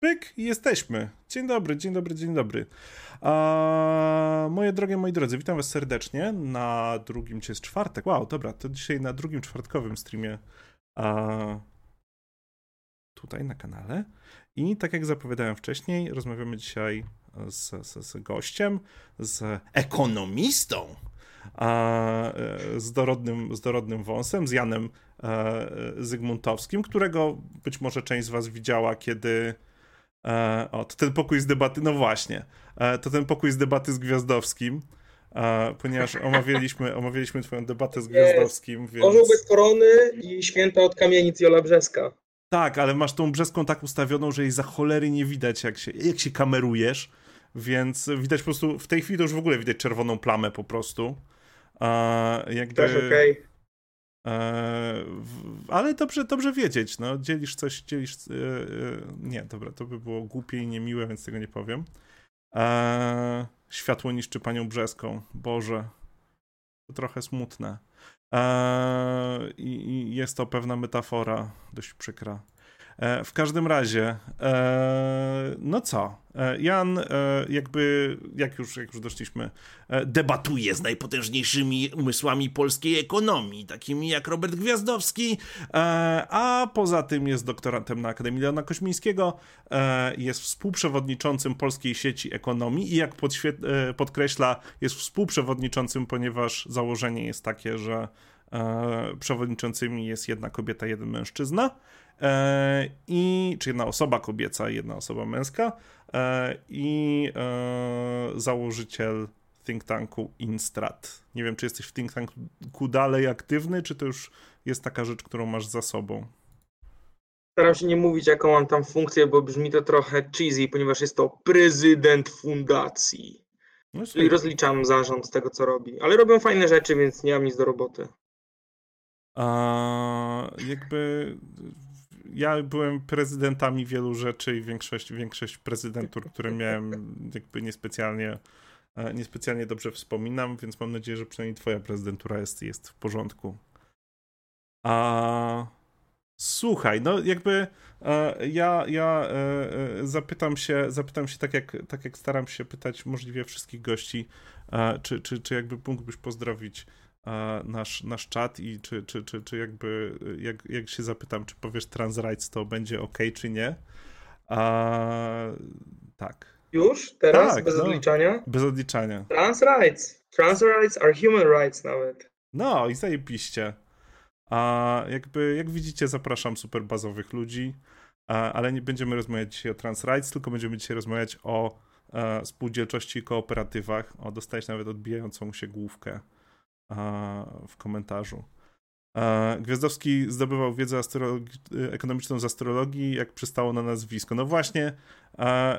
Pyk, jesteśmy. Dzień dobry, dzień dobry, dzień dobry. Moje drogie, moi drodzy, witam was serdecznie na drugim, czy jest czwartek? Wow, dobra, to dzisiaj na drugim czwartkowym streamie tutaj na kanale. I tak jak zapowiadałem wcześniej, rozmawiamy dzisiaj z, z, z gościem, z ekonomistą, a, z, dorodnym, z dorodnym wąsem, z Janem e, Zygmuntowskim, którego być może część z was widziała, kiedy E, o, to ten pokój z debaty, no właśnie, e, to ten pokój z debaty z Gwiazdowskim, e, ponieważ omawialiśmy, omawialiśmy twoją debatę z Gwiazdowskim, więc... Orzeł bez korony i święta od kamienic Jola Brzeska. Tak, ale masz tą brzeską tak ustawioną, że jej za cholery nie widać, jak się, jak się kamerujesz, więc widać po prostu, w tej chwili to już w ogóle widać czerwoną plamę po prostu. jakby... Też okej. Okay. Eee, ale dobrze, dobrze wiedzieć, no, dzielisz coś, dzielisz, e, e, nie, dobra, to by było głupie i niemiłe, więc tego nie powiem. Światło niszczy panią Brzeską, Boże, to trochę smutne. I, jest to pewna metafora, dość przykra. E, w każdym razie, e, no co? E, Jan, jakby, jak już, jak już doszliśmy, debatuje z najpotężniejszymi umysłami polskiej ekonomii, takimi jak Robert Gwiazdowski, a poza tym jest doktorantem na Akademii Leona Koźmińskiego, jest współprzewodniczącym Polskiej Sieci Ekonomii i jak podkreśla, jest współprzewodniczącym, ponieważ założenie jest takie, że przewodniczącymi jest jedna kobieta, jeden mężczyzna. E, i, czy jedna osoba kobieca, jedna osoba męska e, i e, założyciel think tanku Instrat. Nie wiem, czy jesteś w think tanku dalej aktywny, czy to już jest taka rzecz, którą masz za sobą? Staram się nie mówić, jaką mam tam funkcję, bo brzmi to trochę cheesy, ponieważ jest to prezydent fundacji. No I rozliczam zarząd z tego, co robi. Ale robią fajne rzeczy, więc nie mam nic do roboty. A jakby ja byłem prezydentami wielu rzeczy i większość, większość prezydentur, które miałem, jakby niespecjalnie, e, niespecjalnie dobrze wspominam, więc mam nadzieję, że przynajmniej twoja prezydentura jest, jest w porządku. A słuchaj, no jakby e, ja, ja e, zapytam się, zapytam się tak jak, tak jak staram się pytać możliwie wszystkich gości, czy, czy, czy jakby mógłbyś pozdrowić nasz, nasz czat i czy, czy, czy, czy jakby, jak, jak się zapytam, czy powiesz trans rights, to będzie ok, czy nie? A, tak. Już? Teraz? Tak, bez no, odliczania? Bez odliczania. Trans rights. Trans rights are human rights nawet. No i zajebiście. A jakby, jak widzicie, zapraszam super bazowych ludzi, a, ale nie będziemy rozmawiać dzisiaj o trans rights, tylko będziemy dzisiaj rozmawiać o a, e, spółdzielczości i kooperatywach, o dostać nawet odbijającą się główkę w komentarzu. Gwiazdowski zdobywał wiedzę ekonomiczną z astrologii, jak przystało na nazwisko. No właśnie,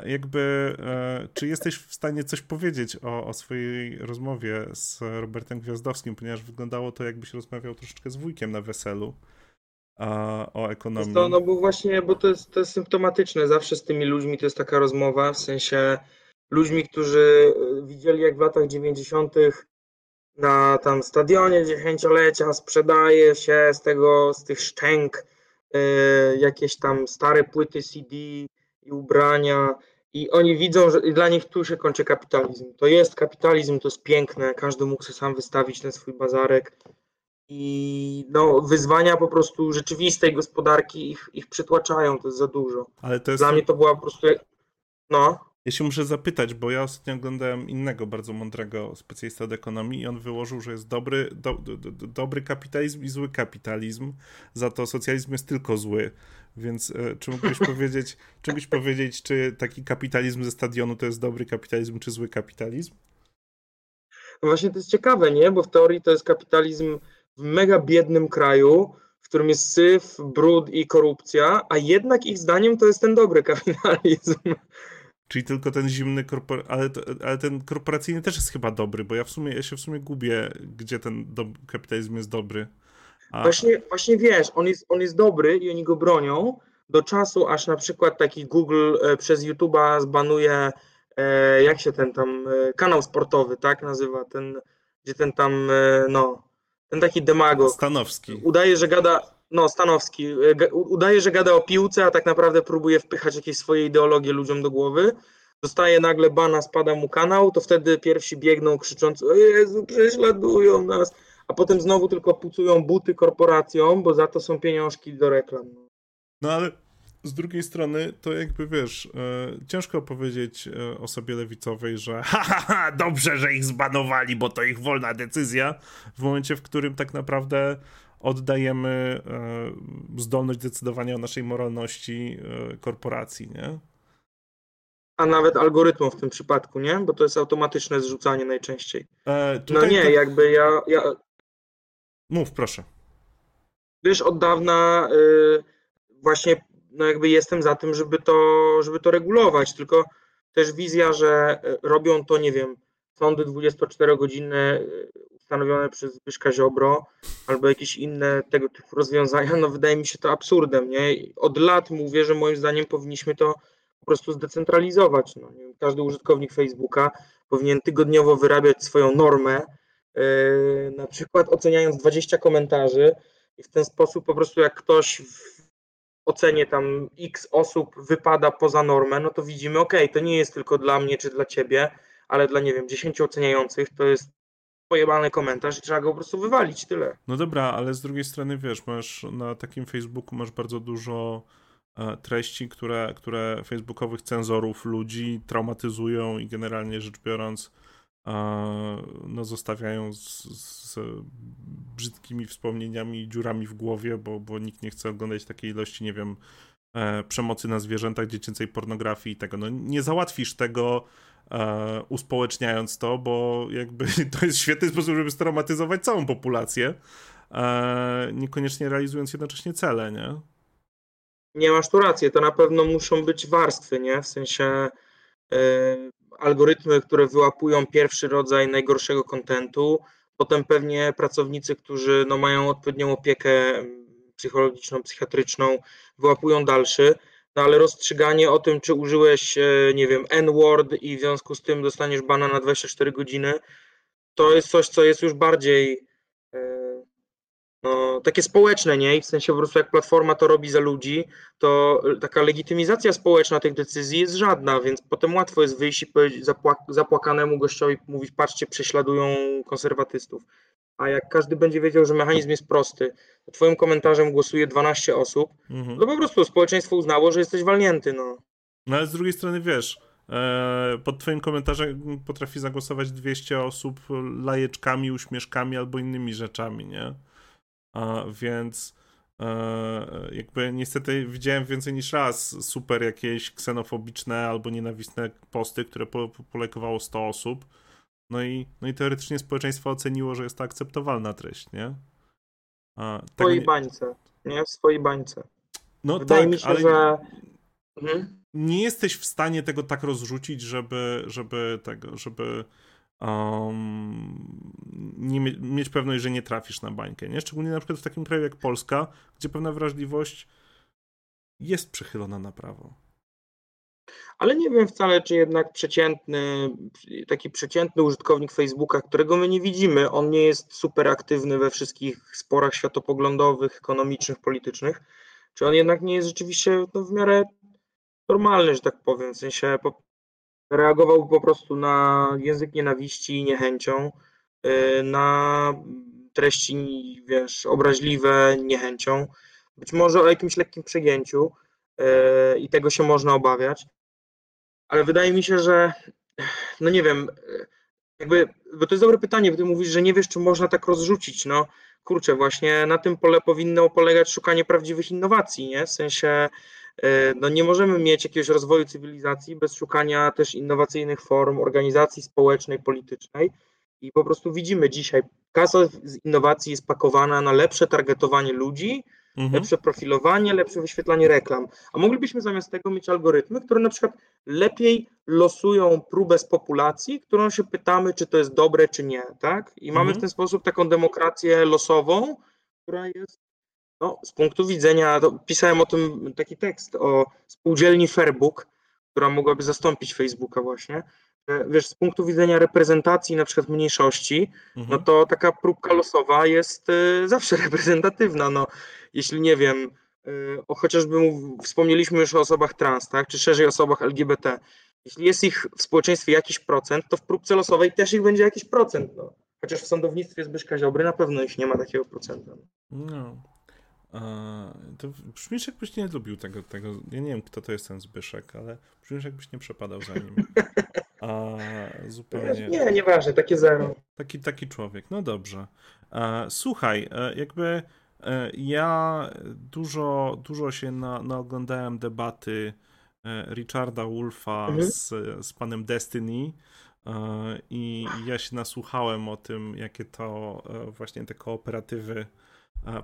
jakby, e, czy jesteś w stanie coś powiedzieć o, o swojej rozmowie z Robertem Gwiazdowskim, ponieważ wyglądało to, jakbyś rozmawiał troszeczkę z wujkiem na weselu o ekonomii. To, no bo właśnie, bo to jest, to jest symptomatyczne. Zawsze z tymi ludźmi to jest taka rozmowa, w sensie ludźmi, którzy e, widzieli, jak w latach 90 na tam stadionie dziesięciolecia sprzedaje się z tego, z tych szczęk y, jakieś tam stare płyty CD i ubrania i oni widzą, że dla nich tu się kończy kapitalizm. To jest kapitalizm, to jest piękne, każdy mógł sobie sam wystawić ten swój bazarek i no, wyzwania po prostu rzeczywistej gospodarki ich, ich przytłaczają, to jest za dużo. Ale to jest... Dla mnie to była po prostu... No. Ja się muszę zapytać, bo ja ostatnio oglądałem innego bardzo mądrego specjalista od ekonomii i on wyłożył, że jest dobry, do, do, do, dobry kapitalizm i zły kapitalizm, za to socjalizm jest tylko zły. Więc e, czy mógłbyś powiedzieć, czy mógłbyś powiedzieć, czy taki kapitalizm ze stadionu to jest dobry kapitalizm, czy zły kapitalizm? No właśnie to jest ciekawe, nie? Bo w teorii to jest kapitalizm w mega biednym kraju, w którym jest syf, brud i korupcja, a jednak ich zdaniem to jest ten dobry kapitalizm. Czyli tylko ten zimny korpor... ale, ale ten korporacyjny też jest chyba dobry, bo ja w sumie ja się w sumie gubię, gdzie ten do... kapitalizm jest dobry. A... Właśnie, właśnie wiesz, on jest, on jest dobry i oni go bronią do czasu, aż na przykład taki Google e, przez YouTube'a zbanuje, e, jak się ten tam, e, kanał sportowy, tak nazywa, ten, gdzie ten tam, e, no, ten taki demagog. Stanowski. Udaje, że gada, no, Stanowski. Udaje, że gada o piłce, a tak naprawdę próbuje wpychać jakieś swoje ideologie ludziom do głowy. Dostaje nagle bana, spada mu kanał, to wtedy pierwsi biegną krzycząc: O Jezu, prześladują nas. A potem znowu tylko pucują buty korporacjom, bo za to są pieniążki do reklam. No ale z drugiej strony, to jakby wiesz, e, ciężko powiedzieć e, osobie lewicowej, że ha, ha, ha, dobrze, że ich zbanowali, bo to ich wolna decyzja, w momencie, w którym tak naprawdę oddajemy e, zdolność decydowania o naszej moralności e, korporacji, nie? A nawet algorytmom w tym przypadku, nie? Bo to jest automatyczne zrzucanie najczęściej. E, no nie, to... jakby ja, ja... Mów, proszę. Wiesz, od dawna y, właśnie no jakby jestem za tym, żeby to, żeby to regulować, tylko też wizja, że y, robią to, nie wiem, sądy 24-godzinne y, stanowione przez Zbyszka Ziobro albo jakieś inne tego typu rozwiązania, no wydaje mi się to absurdem, nie? Od lat mówię, że moim zdaniem powinniśmy to po prostu zdecentralizować. No, każdy użytkownik Facebooka powinien tygodniowo wyrabiać swoją normę, yy, na przykład oceniając 20 komentarzy i w ten sposób po prostu jak ktoś w ocenie tam x osób wypada poza normę, no to widzimy, ok, to nie jest tylko dla mnie czy dla ciebie, ale dla, nie wiem, 10 oceniających to jest pojebany komentarz i trzeba go po prostu wywalić, tyle. No dobra, ale z drugiej strony wiesz, masz na takim Facebooku masz bardzo dużo e, treści, które, które facebookowych cenzorów ludzi traumatyzują i generalnie rzecz biorąc e, no zostawiają z, z brzydkimi wspomnieniami i dziurami w głowie, bo, bo nikt nie chce oglądać takiej ilości, nie wiem, e, przemocy na zwierzętach, dziecięcej pornografii i tego. No nie załatwisz tego e, uspołeczniając to, bo jakby to jest świetny sposób, żeby straumatyzować całą populację, e, niekoniecznie realizując jednocześnie cele, nie? Nie masz tu racji, to na pewno muszą być warstwy, nie? W sensie e, algorytmy, które wyłapują pierwszy rodzaj najgorszego kontentu, potem pewnie pracownicy, którzy no, mają odpowiednią opiekę psychologiczną, psychiatryczną, wyłapują dalszy no ale rozstrzyganie o tym, czy użyłeś, e, nie wiem, N-word i w związku z tym dostaniesz bana na 24 godziny, to jest coś, co jest już bardziej e, no, takie społeczne, nie? I w sensie po prostu jak platforma to robi za ludzi, to taka legitymizacja społeczna tych decyzji jest żadna, więc potem łatwo jest wyjść i powiedzieć zapłakanemu gościowi mówić, patrzcie, prześladują konserwatystów. A jak każdy będzie wiedział, że mechanizm jest prosty, twoim komentarzem głosuje 12 osób, mhm. to po prostu społeczeństwo uznało, że jesteś walnięty, no. No ale z drugiej strony wiesz, e, pod twoim komentarzem potrafi zagłosować 200 osób lajeczkami, uśmieszkami albo innymi rzeczami, nie? A, więc e, jakby niestety widziałem więcej niż raz super jakieś ksenofobiczne albo nienawistne posty, które po, polajkowało 100 osób no i, no i teoretycznie społeczeństwo oceniło, że jest to akceptowalna treść, nie? A, w swojej nie... bańce, nie? W swojej bańce. No Wydaje tak, mi się, ale że... Mhm. Nie jesteś w stanie tego tak rozrzucić, żeby, żeby tego, żeby um, nie mieć pewność, że nie trafisz na bańkę, nie? Szczególnie na przykład w takim kraju jak Polska, gdzie pewna wrażliwość jest przychylona na prawo ale nie wiem wcale, czy jednak przeciętny, taki przeciętny użytkownik Facebooka, którego my nie widzimy, on nie jest super aktywny we wszystkich sporach światopoglądowych, ekonomicznych, politycznych, czy on jednak nie jest rzeczywiście no, w miarę normalny, że tak powiem, w sensie reagował po prostu na język nienawiści i niechęcią, yy, na treści, wiesz, obraźliwe niechęcią, być może o jakimś lekkim przegięciu, yy, i tego się można obawiać ale wydaje mi się, że no nie wiem, jakby, bo to jest dobre pytanie, bo ty mówisz, że nie wiesz, czy można tak rozrzucić, no kurczę, właśnie na tym pole powinno polegać szukanie prawdziwych innowacji, nie? W sensie, e, no nie możemy mieć jakiegoś rozwoju cywilizacji bez szukania też innowacyjnych form organizacji społecznej, politycznej i po prostu widzimy dzisiaj, kasa z innowacji jest pakowana na lepsze targetowanie ludzi, mhm. lepsze profilowanie, lepsze wyświetlanie reklam. A moglibyśmy zamiast tego mieć algorytmy, które na przykład lepiej losują próbę z populacji, którą się pytamy, czy to jest dobre, czy nie, tak? I mamy w mhm. ten sposób taką demokrację losową, która jest no, z punktu widzenia, pisałem o tym taki tekst o spółdzielni Fairbook, która mogłaby zastąpić Facebooka właśnie. Wiesz, z punktu widzenia reprezentacji na przykład mniejszości, no Mhm. to taka próbka losowa jest y, zawsze reprezentatywna. No, jeśli nie wiem, y, o chociażby mów- wspomnieliśmy już o osobach trans, tak, czy szerzej osobach LGBT. Jeśli jest ich w społeczeństwie jakiś procent, to w próbce losowej też ich będzie jakiś procent. No. Chociaż w sądownictwie Zbyszka Ziobry na pewno już nie ma takiego procenta. No. A, to brzmisz jakbyś nie lubił tego, tego. Ja nie wiem, kto to jest ten Zbyszek, ale brzmisz jakbyś nie przepadał za nim. A zupełnie. Nie, nieważne, takie zero. Taki, taki człowiek. No dobrze. E, słuchaj, e, jakby e, ja dużo, dużo się na, naoglądałem debaty Richarda Wolfa Mhm. z, z panem Destiny i ja się nasłuchałem o tym, jakie to właśnie te kooperatywy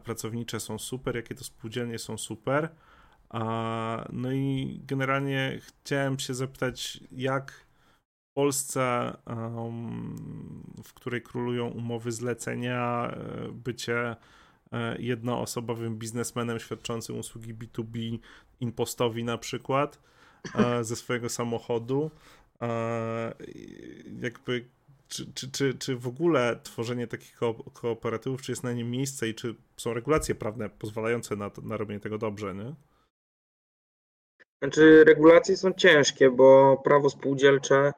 pracownicze są super, jakie to spółdzielnie są super. No i generalnie chciałem się zapytać, jak Polsce, w której królują umowy zlecenia, e, bycie e, jednoosobowym biznesmenem świadczącym usługi B2B impostowi na przykład e, ze swojego samochodu, jakby czy, czy, czy, czy w ogóle tworzenie takich ko- kooperatywów, czy jest na nie miejsce i czy są regulacje prawne pozwalające na, to, na robienie tego dobrze, nie? Znaczy, regulacje są ciężkie, bo prawo spółdzielcze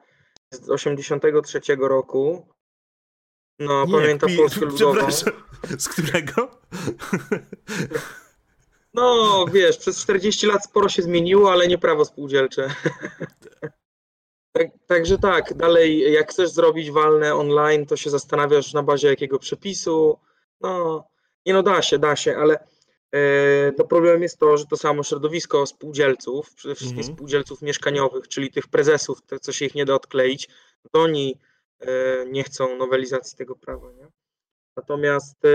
z 83 roku. No, Nie, pamiętam pi- Polskę Ludową. Z którego? No, wiesz, przez 40 lat sporo się zmieniło, ale nie prawo spółdzielcze. Tak, także tak, dalej, jak chcesz zrobić walne online, to się zastanawiasz na bazie jakiego przepisu. No, nie no, da się, da się, ale to problemem jest to, że to samo środowisko spółdzielców, przede wszystkim Mhm. spółdzielców mieszkaniowych, czyli tych prezesów, te, co się ich nie da odkleić, to oni e, nie chcą nowelizacji tego prawa, nie? Natomiast e,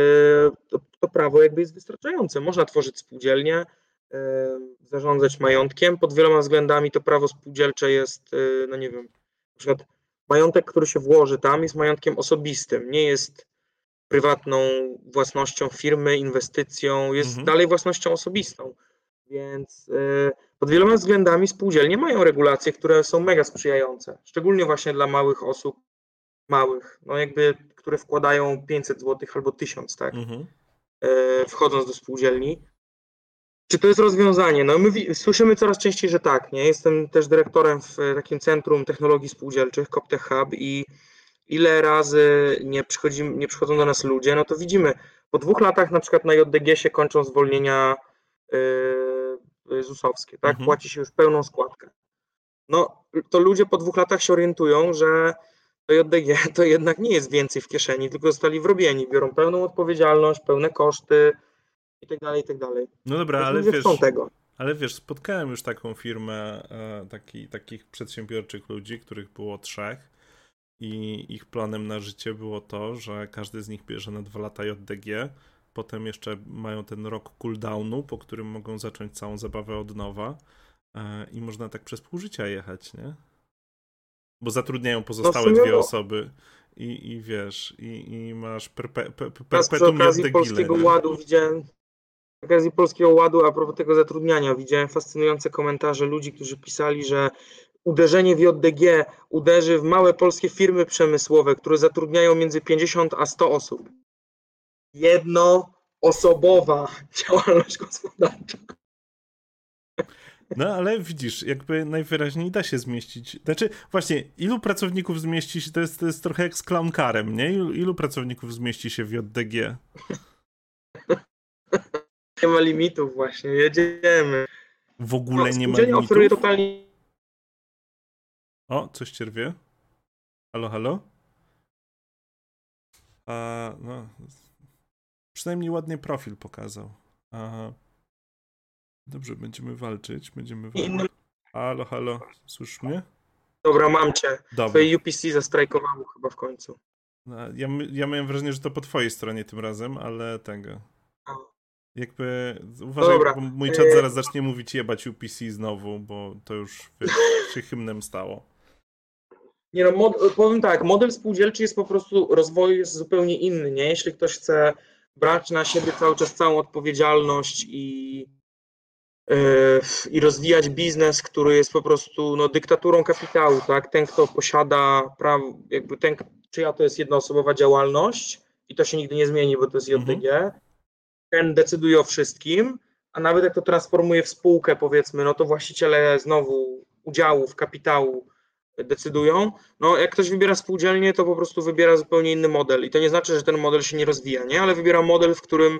to, to prawo jakby jest wystarczające. Można tworzyć spółdzielnie, e, zarządzać majątkiem. Pod wieloma względami to prawo spółdzielcze jest, e, no nie wiem, na przykład majątek, który się włoży tam jest majątkiem osobistym, nie jest prywatną własnością firmy, inwestycją, jest Mhm. dalej własnością osobistą. Więc e, pod wieloma względami spółdzielnie mają regulacje, które są mega sprzyjające, szczególnie właśnie dla małych osób, małych, no jakby, które wkładają 500 zł albo 1000, tak, Mhm. e, wchodząc do spółdzielni. Czy to jest rozwiązanie? No my słyszymy coraz częściej, że tak, nie? Jestem też dyrektorem w e, takim Centrum Technologii Spółdzielczych, CopTech Hub i ile razy nie, przychodzi, nie przychodzą do nas ludzie, no to widzimy, po dwóch latach na przykład na JDG się kończą zwolnienia yy, ZUS-owskie, tak? Mhm. Płaci się już pełną składkę. No to ludzie po dwóch latach się orientują, że to JDG to jednak nie jest więcej w kieszeni, tylko zostali wrobieni, biorą pełną odpowiedzialność, pełne koszty i tak dalej, i tak dalej. No dobra, Więc ale wiesz, tego. ale wiesz, spotkałem już taką firmę, e, taki, takich przedsiębiorczych ludzi, których było trzech i ich planem na życie było to, że każdy z nich bierze na dwa lata JDG, potem jeszcze mają ten rok cooldownu, po którym mogą zacząć całą zabawę od nowa e, i można tak przez pół życia jechać, nie? Bo zatrudniają pozostałe dwie no. osoby i, i wiesz, i, i masz perpe, pe, pe, Teraz przy perpetuum okazji JDG. Polskiego Ładu widziałem, przy okazji Polskiego Ładu, a propos tego zatrudniania, widziałem fascynujące komentarze ludzi, którzy pisali, że uderzenie w JDG uderzy w małe polskie firmy przemysłowe, które zatrudniają między 50 a 100 osób. Jednoosobowa działalność gospodarcza. No ale widzisz, jakby najwyraźniej da się zmieścić. Znaczy, właśnie, ilu pracowników zmieści się, to jest, to jest trochę jak z clowncarem, nie? Ilu, ilu pracowników zmieści się w JDG? Nie ma limitów właśnie, jedziemy. W ogóle No, nie ma spółdzielnia oferuje limitów? totalnie O, coś cierwie? Halo, halo? A, no. Przynajmniej ładnie profil pokazał. Aha. Dobrze, będziemy walczyć, będziemy walczyć. Halo, halo, słyszysz mnie? Dobra, mam cię. Dobra. Twoje UPC zastrajkowało chyba w końcu. No, Ja, ja miałem wrażenie, że to po twojej stronie tym razem, ale tego. Jakby uważaj, Dobra, bo mój czat e- zaraz zacznie mówić jebać UPC znowu, bo to już wiesz, się hymnem stało. Nie no, mod, powiem tak, model spółdzielczy jest po prostu, rozwoju jest zupełnie inny, nie? Jeśli ktoś chce brać na siebie cały czas całą odpowiedzialność i i rozwijać biznes, który jest po prostu no, dyktaturą kapitału, tak? Ten, kto posiada prawo, jakby ten, czyja to jest jednoosobowa działalność i to się nigdy nie zmieni, bo to jest JDG, mhm. ten decyduje o wszystkim, a nawet jak to transformuje w spółkę, powiedzmy, no to właściciele znowu udziałów, kapitału decydują. No, jak ktoś wybiera spółdzielnię, to po prostu wybiera zupełnie inny model. I to nie znaczy, że ten model się nie rozwija, nie? Ale wybiera model, w którym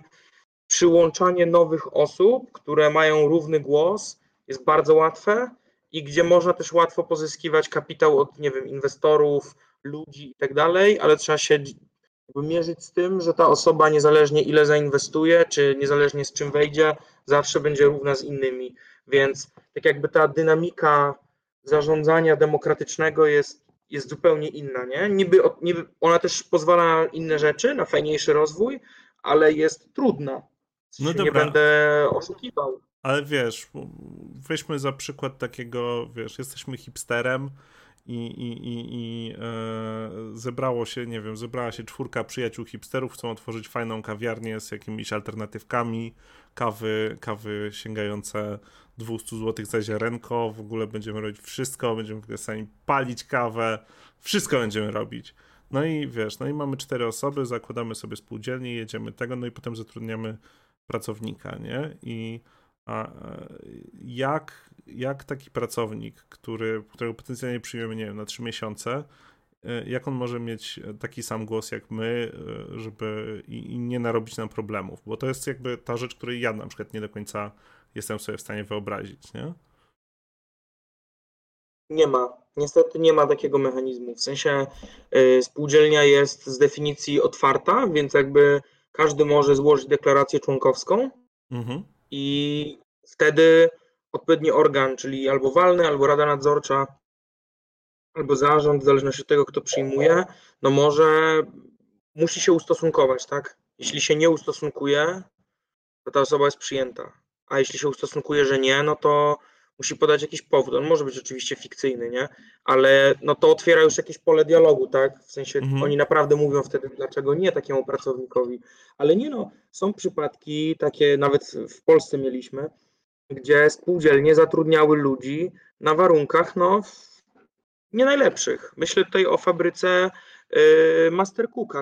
przyłączanie nowych osób, które mają równy głos, jest bardzo łatwe i gdzie można też łatwo pozyskiwać kapitał od, nie wiem, inwestorów, ludzi i tak dalej, ale trzeba się mierzyć z tym, że ta osoba niezależnie ile zainwestuje, czy niezależnie z czym wejdzie, zawsze będzie równa z innymi. Więc tak jakby ta dynamika zarządzania demokratycznego jest, jest zupełnie inna, nie? Niby, niby ona też pozwala na inne rzeczy, na fajniejszy rozwój, ale jest trudna. No dobra. Nie będę oszukiwał. Ale wiesz, weźmy za przykład takiego, wiesz, jesteśmy hipsterem, i, i, i, i e, zebrało się, nie wiem, zebrała się czwórka przyjaciół hipsterów, chcą otworzyć fajną kawiarnię z jakimiś alternatywkami, kawy, kawy sięgające 200 zł za ziarenko, w ogóle będziemy robić wszystko, będziemy sami palić kawę, wszystko będziemy robić. No i wiesz, no i mamy cztery osoby, zakładamy sobie spółdzielnię, jedziemy tego, no i potem zatrudniamy pracownika, nie? I a jak, jak taki pracownik, który, którego potencjalnie przyjmiemy, nie wiem, na trzy miesiące, e, jak on może mieć taki sam głos jak my, e, żeby i, i, nie narobić nam problemów? Bo to jest jakby ta rzecz, której ja na przykład nie do końca jestem sobie w stanie wyobrazić, nie? Nie ma. Niestety nie ma takiego mechanizmu. W sensie y, spółdzielnia jest z definicji otwarta, więc jakby każdy może złożyć deklarację członkowską. Mhm i wtedy odpowiedni organ, czyli albo walny, albo rada nadzorcza, albo zarząd, w zależności od tego, kto przyjmuje, no może musi się ustosunkować, tak? Jeśli się nie ustosunkuje, to ta osoba jest przyjęta. A jeśli się ustosunkuje, że nie, no to musi podać jakiś powód. On może być oczywiście fikcyjny, nie? Ale no to otwiera już jakieś pole dialogu, tak? W sensie mhm. oni naprawdę mówią wtedy, dlaczego nie takiemu pracownikowi. Ale nie no, są przypadki, takie nawet w Polsce mieliśmy, gdzie spółdzielnie zatrudniały ludzi na warunkach, no, nie najlepszych. Myślę tutaj o fabryce y,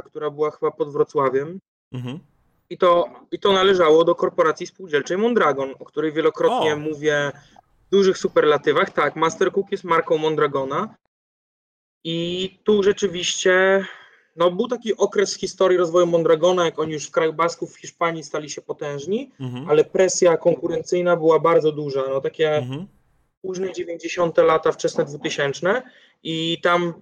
która była chyba pod Wrocławiem. Mhm. I to, I to należało do korporacji spółdzielczej Mondragon, o której wielokrotnie o. mówię dużych superlatywach. Tak, Master Cook jest marką Mondragona i tu rzeczywiście no, był taki okres w historii rozwoju Mondragona, jak oni już w kraju Basków w Hiszpanii stali się potężni, mhm. ale presja konkurencyjna była bardzo duża. No, takie mhm. Późne 90. lata, wczesne 2000 i tam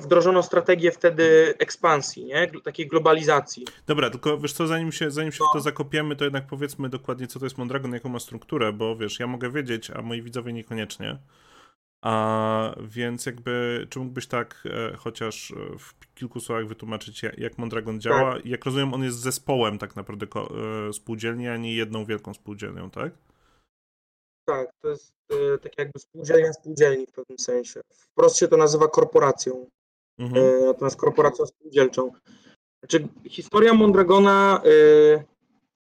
wdrożono strategię wtedy ekspansji, nie? takiej globalizacji. Dobra, tylko wiesz co, zanim się, zanim się no. w to zakopiemy, to jednak powiedzmy dokładnie, co to jest Mondragon, jaką ma strukturę, bo wiesz, ja mogę wiedzieć, a moi widzowie niekoniecznie. A więc jakby, czy mógłbyś tak e, chociaż e, w kilku słowach wytłumaczyć, jak Mondragon działa? Tak. Jak rozumiem, on jest zespołem tak naprawdę e, spółdzielni, a nie jedną wielką spółdzielnią, tak? Tak, to jest e, tak jakby spółdzielnia spółdzielni w pewnym sensie. Wprost się to nazywa korporacją, mhm. e, natomiast korporacją spółdzielczą. Znaczy, historia Mondragona e,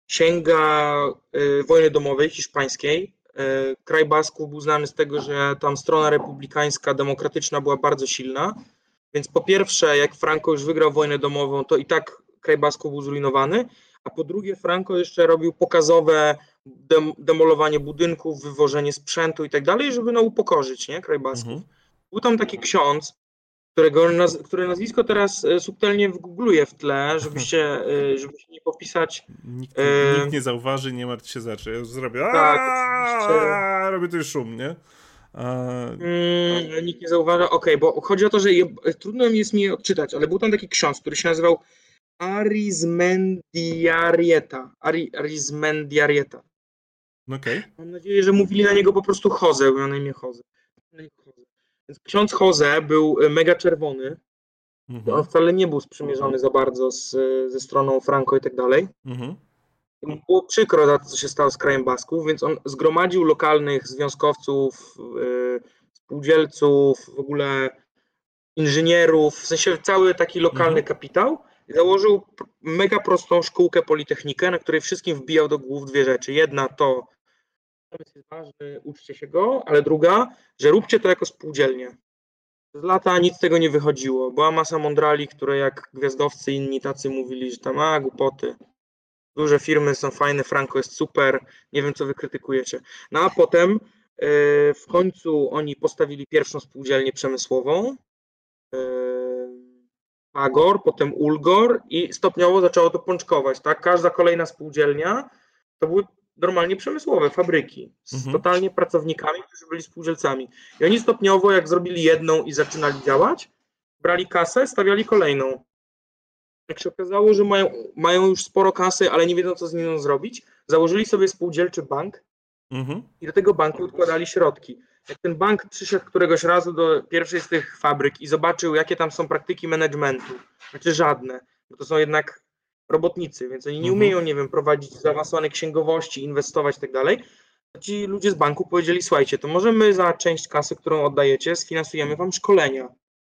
sięga e, wojny domowej hiszpańskiej. E, kraj Basków był znany z tego, że tam strona republikańska, demokratyczna była bardzo silna. Więc po pierwsze, jak Franco już wygrał wojnę domową, to i tak kraj Basków był zrujnowany, a po drugie Franco jeszcze robił pokazowe dem demolowanie budynków, wywożenie sprzętu i tak dalej, żeby no upokorzyć, nie, kraj Basków. Mhm. Był tam taki ksiądz, którego naz które nazwisko teraz e, subtelnie wgoogluję w tle, żebyście, e, żeby się nie popisać. Nikt, e... nikt nie zauważy, nie martw się zacznie. Ja zrobię. Tak, oczywiście. Robię tu szum, nie? Mm, nikt nie zauważa. Okej, bo chodzi o to, że trudno jest mi odczytać, ale był tam taki ksiądz, który się nazywał Arizmendiarieta. Ari, Arizmendiarieta. Okay. Mam nadzieję, że mówili na niego po prostu Jose, bo miał na imię Jose. Więc ksiądz Jose był e, mega czerwony. Mhm. On wcale nie był sprzymierzony za bardzo z, ze stroną Franco i tak dalej. Mhm. było przykro za to, co się stało z krajem Basków, więc on zgromadził lokalnych związkowców, yy, spółdzielców, w ogóle inżynierów, w sensie cały taki lokalny mhm. kapitał założył mega prostą szkółkę politechnikę, na której wszystkim wbijał do głów dwie rzeczy. Jedna to przemysł jest ważny, uczcie się go, ale druga, że róbcie to jako spółdzielnie. Przez lata nic z tego nie wychodziło. Była masa mądrali, które jak gwiazdowcy inni tacy mówili, że tam a głupoty. Duże firmy są fajne, Franco jest super, nie wiem co wy krytykujecie. No a potem yy, w końcu oni postawili pierwszą spółdzielnię przemysłową, yy, Agor, potem Ulgor i stopniowo zaczęło to pączkować, tak? Każda kolejna spółdzielnia to były normalnie przemysłowe fabryki z Mhm. totalnie pracownikami, którzy byli spółdzielcami. I oni stopniowo, jak zrobili jedną i zaczynali działać, brali kasę, stawiali kolejną. Jak się okazało, że mają, mają już sporo kasy, ale nie wiedzą, co z nią zrobić, założyli sobie spółdzielczy bank Mhm. i do tego banku odkładali środki. Jak ten bank przyszedł któregoś razu do pierwszej z tych fabryk i zobaczył, jakie tam są praktyki managementu, znaczy żadne, bo to są jednak robotnicy, więc oni nie Mhm. umieją, nie wiem, prowadzić zaawansowanej księgowości, inwestować i tak dalej. To Ci ludzie z banku powiedzieli, słuchajcie, to może my za część kasy, którą oddajecie, sfinansujemy wam szkolenia.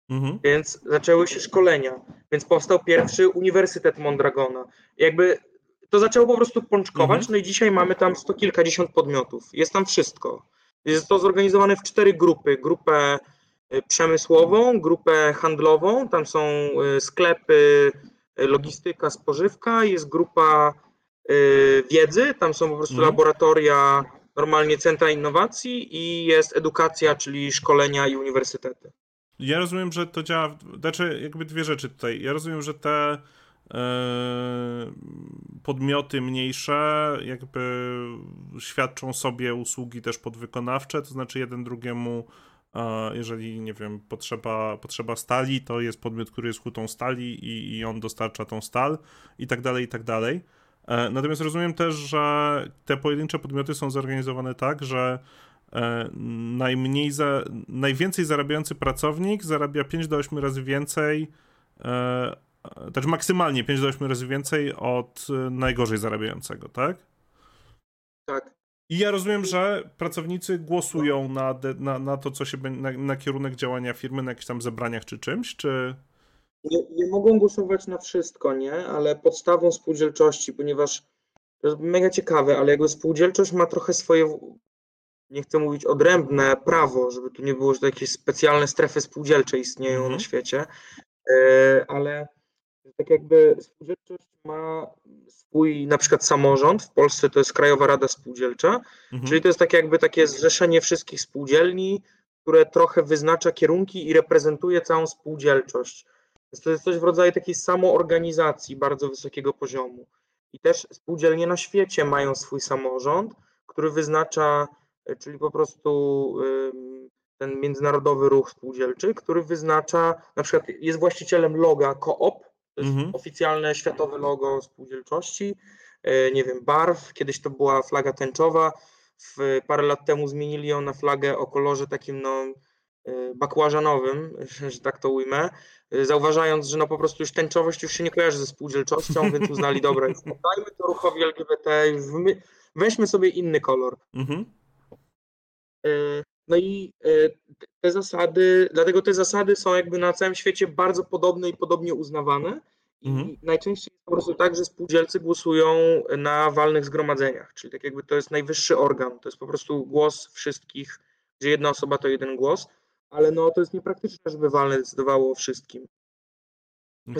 Mhm. Więc zaczęły się szkolenia, więc powstał pierwszy Uniwersytet Mondragona. Jakby to zaczęło po prostu pączkować, Mhm. no i dzisiaj mamy tam sto kilkadziesiąt podmiotów. Jest tam wszystko. Jest to zorganizowane w cztery grupy. Grupę y, przemysłową, grupę handlową, tam są y, sklepy, y, logistyka, spożywka, jest grupa wiedzy, tam są po prostu Mhm. laboratoria, normalnie centra innowacji i jest edukacja, czyli szkolenia i uniwersytety. Ja rozumiem, że to działa. Znaczy, jakby dwie rzeczy tutaj. Ja rozumiem, że te e, podmioty mniejsze jakby świadczą sobie usługi też podwykonawcze, to znaczy jeden drugiemu. Jeżeli, nie wiem, potrzeba, potrzeba stali, to jest podmiot, który jest hutą stali i, i on dostarcza tą stal i tak dalej, i tak dalej. E, Natomiast rozumiem też, że te pojedyncze podmioty są zorganizowane tak, że e, najmniej za, najwięcej zarabiający pracownik zarabia 5 do 8 razy więcej, e, znaczy maksymalnie 5 do 8 razy więcej od e, najgorzej zarabiającego, tak? Tak. I ja rozumiem, że pracownicy głosują na, na, na to, co się na, na kierunek działania firmy, na jakichś tam zebraniach czy czymś, czy. Nie, nie mogą głosować na wszystko, nie? Ale podstawą spółdzielczości, ponieważ to jest mega ciekawe, ale jakby spółdzielczość ma trochę swoje, nie chcę mówić odrębne prawo, żeby tu nie było, że jakieś specjalne strefy spółdzielcze istnieją Mhm. na świecie, e, ale tak jakby spółdzielczość ma swój na przykład samorząd, w Polsce to jest Krajowa Rada Spółdzielcza, Mhm. Czyli to jest tak jakby takie zrzeszenie wszystkich spółdzielni, które trochę wyznacza kierunki i reprezentuje całą spółdzielczość. Więc to jest coś w rodzaju takiej samoorganizacji bardzo wysokiego poziomu. I też spółdzielnie na świecie mają swój samorząd, który wyznacza, y, czyli po prostu ten międzynarodowy ruch spółdzielczy, który wyznacza, na przykład jest właścicielem loga Coop, to jest Mhm. oficjalne światowe logo spółdzielczości, e, nie wiem, barw, kiedyś to była flaga tęczowa, w, parę lat temu zmienili ją na flagę o kolorze takim no e, bakłażanowym, że tak to ujmę, e, zauważając, że no po prostu już tęczowość już się nie kojarzy ze spółdzielczością, więc uznali, dobra, już oddajmy to ruchowi LGBT, weźmy sobie inny kolor. Mhm. No i e, te- zasady, dlatego te zasady są jakby na całym świecie bardzo podobne i podobnie uznawane. I Mhm. najczęściej jest po prostu tak, że spółdzielcy głosują na walnych zgromadzeniach, czyli tak jakby to jest najwyższy organ, to jest po prostu głos wszystkich, że jedna osoba to jeden głos, ale no to jest niepraktyczne, żeby walne decydowało o wszystkim.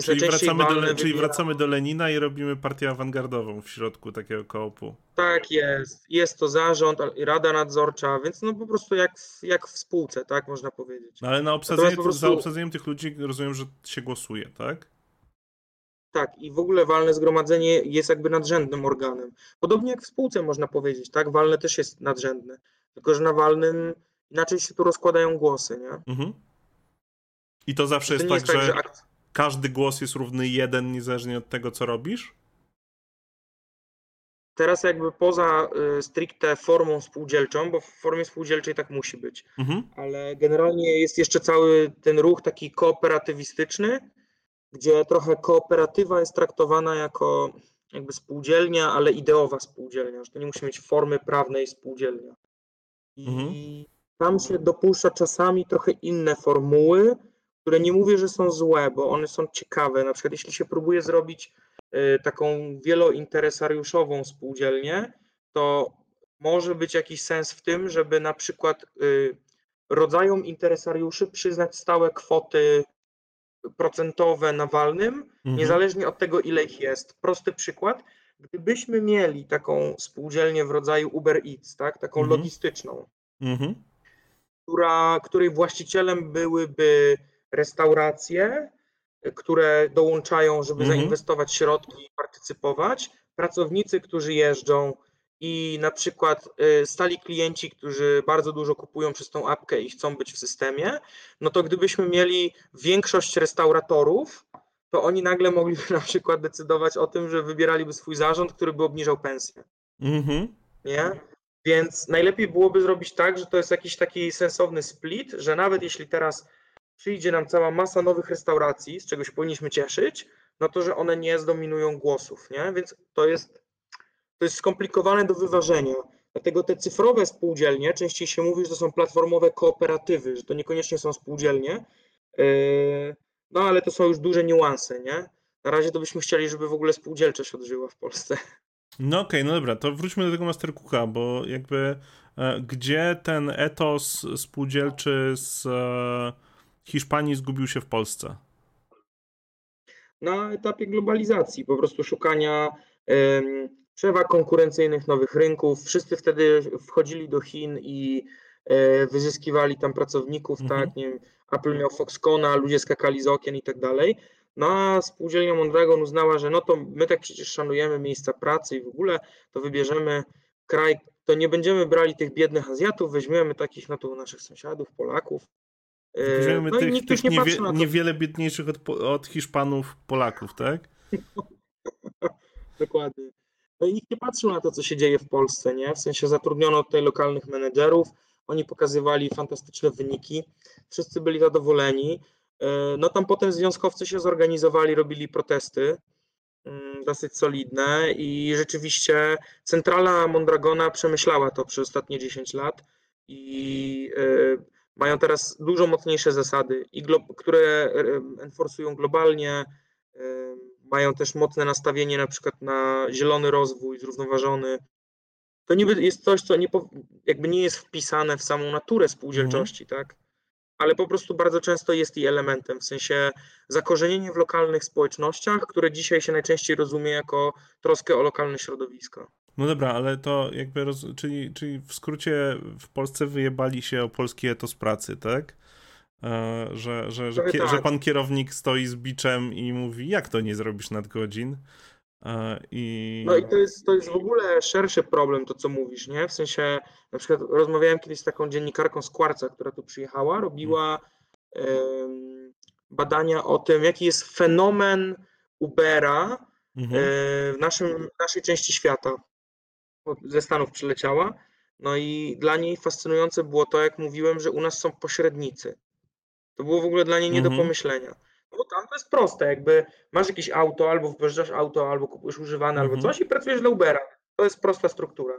Czyli wracamy, do, czyli wracamy do Lenina i robimy partię awangardową w środku takiego koopu. Tak jest, jest to zarząd, rada nadzorcza, więc no po prostu jak w, jak w spółce, tak można powiedzieć. No ale na obsadzenie, prostu- za obsadzeniem tych ludzi rozumiem, że się głosuje, tak? Tak, i w ogóle walne zgromadzenie jest jakby nadrzędnym organem. Podobnie jak w spółce można powiedzieć, tak? Walne też jest nadrzędne. Tylko, że na walnym inaczej się tu rozkładają głosy, nie? Mhm. I to zawsze To jest tak, jest tak, że że. Każdy głos jest równy jeden, niezależnie od tego, co robisz? teraz jakby poza y, stricte formą spółdzielczą, bo w formie spółdzielczej tak musi być, Mhm. ale generalnie jest jeszcze cały ten ruch taki kooperatywistyczny, gdzie trochę kooperatywa jest traktowana jako jakby spółdzielnia, ale ideowa spółdzielnia, że to nie musi mieć formy prawnej spółdzielnia. I Mhm. tam się dopuszcza czasami trochę inne formuły, które nie mówię, że są złe, bo one są ciekawe. Na przykład jeśli się próbuje zrobić y, taką wielointeresariuszową spółdzielnię, to może być jakiś sens w tym, żeby na przykład y, rodzajom interesariuszy przyznać stałe kwoty procentowe na walnym, mhm. niezależnie od tego, ile ich jest. Prosty przykład. Gdybyśmy mieli taką spółdzielnię w rodzaju Uber Eats, tak, taką mhm. logistyczną, mhm. która, której właścicielem byłyby restauracje, które dołączają, żeby mhm. zainwestować środki i partycypować, pracownicy, którzy jeżdżą i na przykład y, stali klienci, którzy bardzo dużo kupują przez tą apkę i chcą być w systemie, no to gdybyśmy mieli większość restauratorów, to oni nagle mogliby na przykład decydować o tym, że wybieraliby swój zarząd, który by obniżał pensję. Mhm. Nie? Więc najlepiej byłoby zrobić tak, że to jest jakiś taki sensowny split, że nawet jeśli teraz przyjdzie nam cała masa nowych restauracji, z czegoś powinniśmy cieszyć, no to, że one nie zdominują głosów, nie? Więc to jest, to jest skomplikowane do wyważenia. Dlatego te cyfrowe spółdzielnie, częściej się mówi, że to są platformowe kooperatywy, że to niekoniecznie są spółdzielnie, yy, no ale to są już duże niuanse, nie? Na razie to byśmy chcieli, żeby w ogóle spółdzielczość odżyła w Polsce. No okej, okay, no dobra, to wróćmy do tego Mastercooka, bo jakby e, gdzie ten etos spółdzielczy z e, Hiszpanii zgubił się w Polsce? Na etapie globalizacji, po prostu szukania um, przewag konkurencyjnych, nowych rynków. Wszyscy wtedy wchodzili do Chin i e, wyzyskiwali tam pracowników, mhm. tak, nie wiem, Apple miał Foxcona, ludzie skakali z okien i tak dalej. No a spółdzielnia Mondragon uznała, że no to my tak przecież szanujemy miejsca pracy i w ogóle to wybierzemy kraj, to nie będziemy brali tych biednych Azjatów, weźmiemy takich no to naszych sąsiadów, Polaków, Weźmiemy no tych, tych nie niewie, niewiele biedniejszych od, od Hiszpanów, Polaków, tak? Dokładnie. No i nikt nie patrzył na to, co się dzieje w Polsce, nie? W sensie zatrudniono tutaj lokalnych menedżerów, oni pokazywali fantastyczne wyniki, wszyscy byli zadowoleni. E, no tam potem związkowcy się zorganizowali, robili protesty mm, dosyć solidne i rzeczywiście centrala Mondragona przemyślała to przez ostatnie 10 lat i e, mają teraz dużo mocniejsze zasady, i które enforcują globalnie, mają też mocne nastawienie na przykład na zielony rozwój, zrównoważony. To niby jest coś, co nie, jakby nie jest wpisane w samą naturę spółdzielczości, mhm. tak? Ale po prostu bardzo często jest i elementem, w sensie zakorzenienie w lokalnych społecznościach, które dzisiaj się najczęściej rozumie jako troskę o lokalne środowisko. No dobra, ale to jakby, roz... czyli, czyli w skrócie w Polsce wyjebali się o polski etos pracy, tak? E, że, że, że, tak. że pan kierownik stoi z biczem i mówi, jak to nie zrobisz nadgodzin? E, I... No i to jest, to jest w ogóle szerszy problem, to co mówisz, nie? W sensie, na przykład rozmawiałem kiedyś z taką dziennikarką z Kwarca, która tu przyjechała, robiła hmm. badania o tym, jaki jest fenomen Ubera mhm. E, w naszym, naszej części świata ze Stanów przyleciała. No i dla niej fascynujące było to, jak mówiłem, że u nas są pośrednicy. To było w ogóle dla niej nie mhm. do pomyślenia. No bo tam to jest proste, jakby masz jakieś auto, albo wypożyczasz auto, albo kupujesz używane, mhm. albo coś i pracujesz dla Ubera. To jest prosta struktura.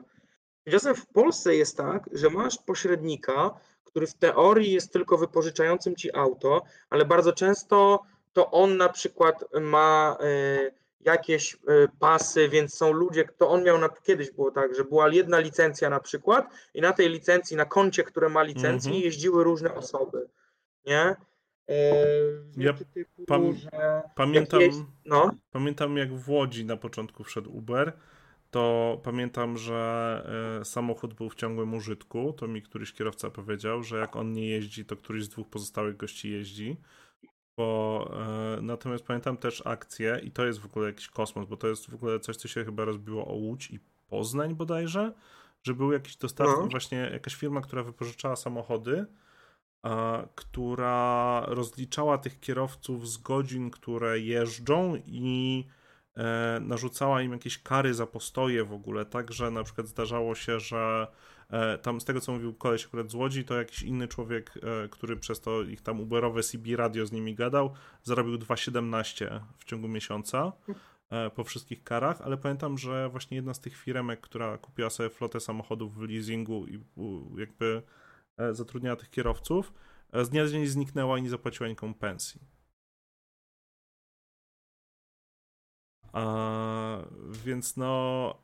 Tymczasem w Polsce jest tak, że masz pośrednika, który w teorii jest tylko wypożyczającym ci auto, ale bardzo często to on na przykład ma. Yy, jakieś e, pasy, więc są ludzie, to on miał na, kiedyś było tak, że była jedna licencja na przykład i na tej licencji, na koncie, które ma licencję mm -hmm. jeździły różne osoby, nie? E, ja typu, pam pamiętam, jak no? pamiętam jak w Łodzi na początku wszedł Uber, to pamiętam, że e, samochód był w ciągłym użytku, to mi któryś kierowca powiedział, że jak on nie jeździ, to któryś z dwóch pozostałych gości jeździ bo e, natomiast pamiętam też akcję i to jest w ogóle jakiś kosmos, bo to jest w ogóle coś, co się chyba rozbiło o Łódź i Poznań bodajże, że był jakiś dostawca, no. właśnie jakaś firma, która wypożyczała samochody, a, która rozliczała tych kierowców z godzin, które jeżdżą i e, narzucała im jakieś kary za postoje w ogóle, tak, że na przykład zdarzało się, że tam z tego, co mówił koleś akurat z Łodzi, to jakiś inny człowiek, e, który przez to ich tam Uberowe CB radio z nimi gadał, zarobił 2,17 w ciągu miesiąca e, po wszystkich karach, ale pamiętam, że właśnie jedna z tych firemek, która kupiła sobie flotę samochodów w leasingu i jakby zatrudniała tych kierowców, z dnia na dzień zniknęła i nie zapłaciła nikomu pensji. A, więc no.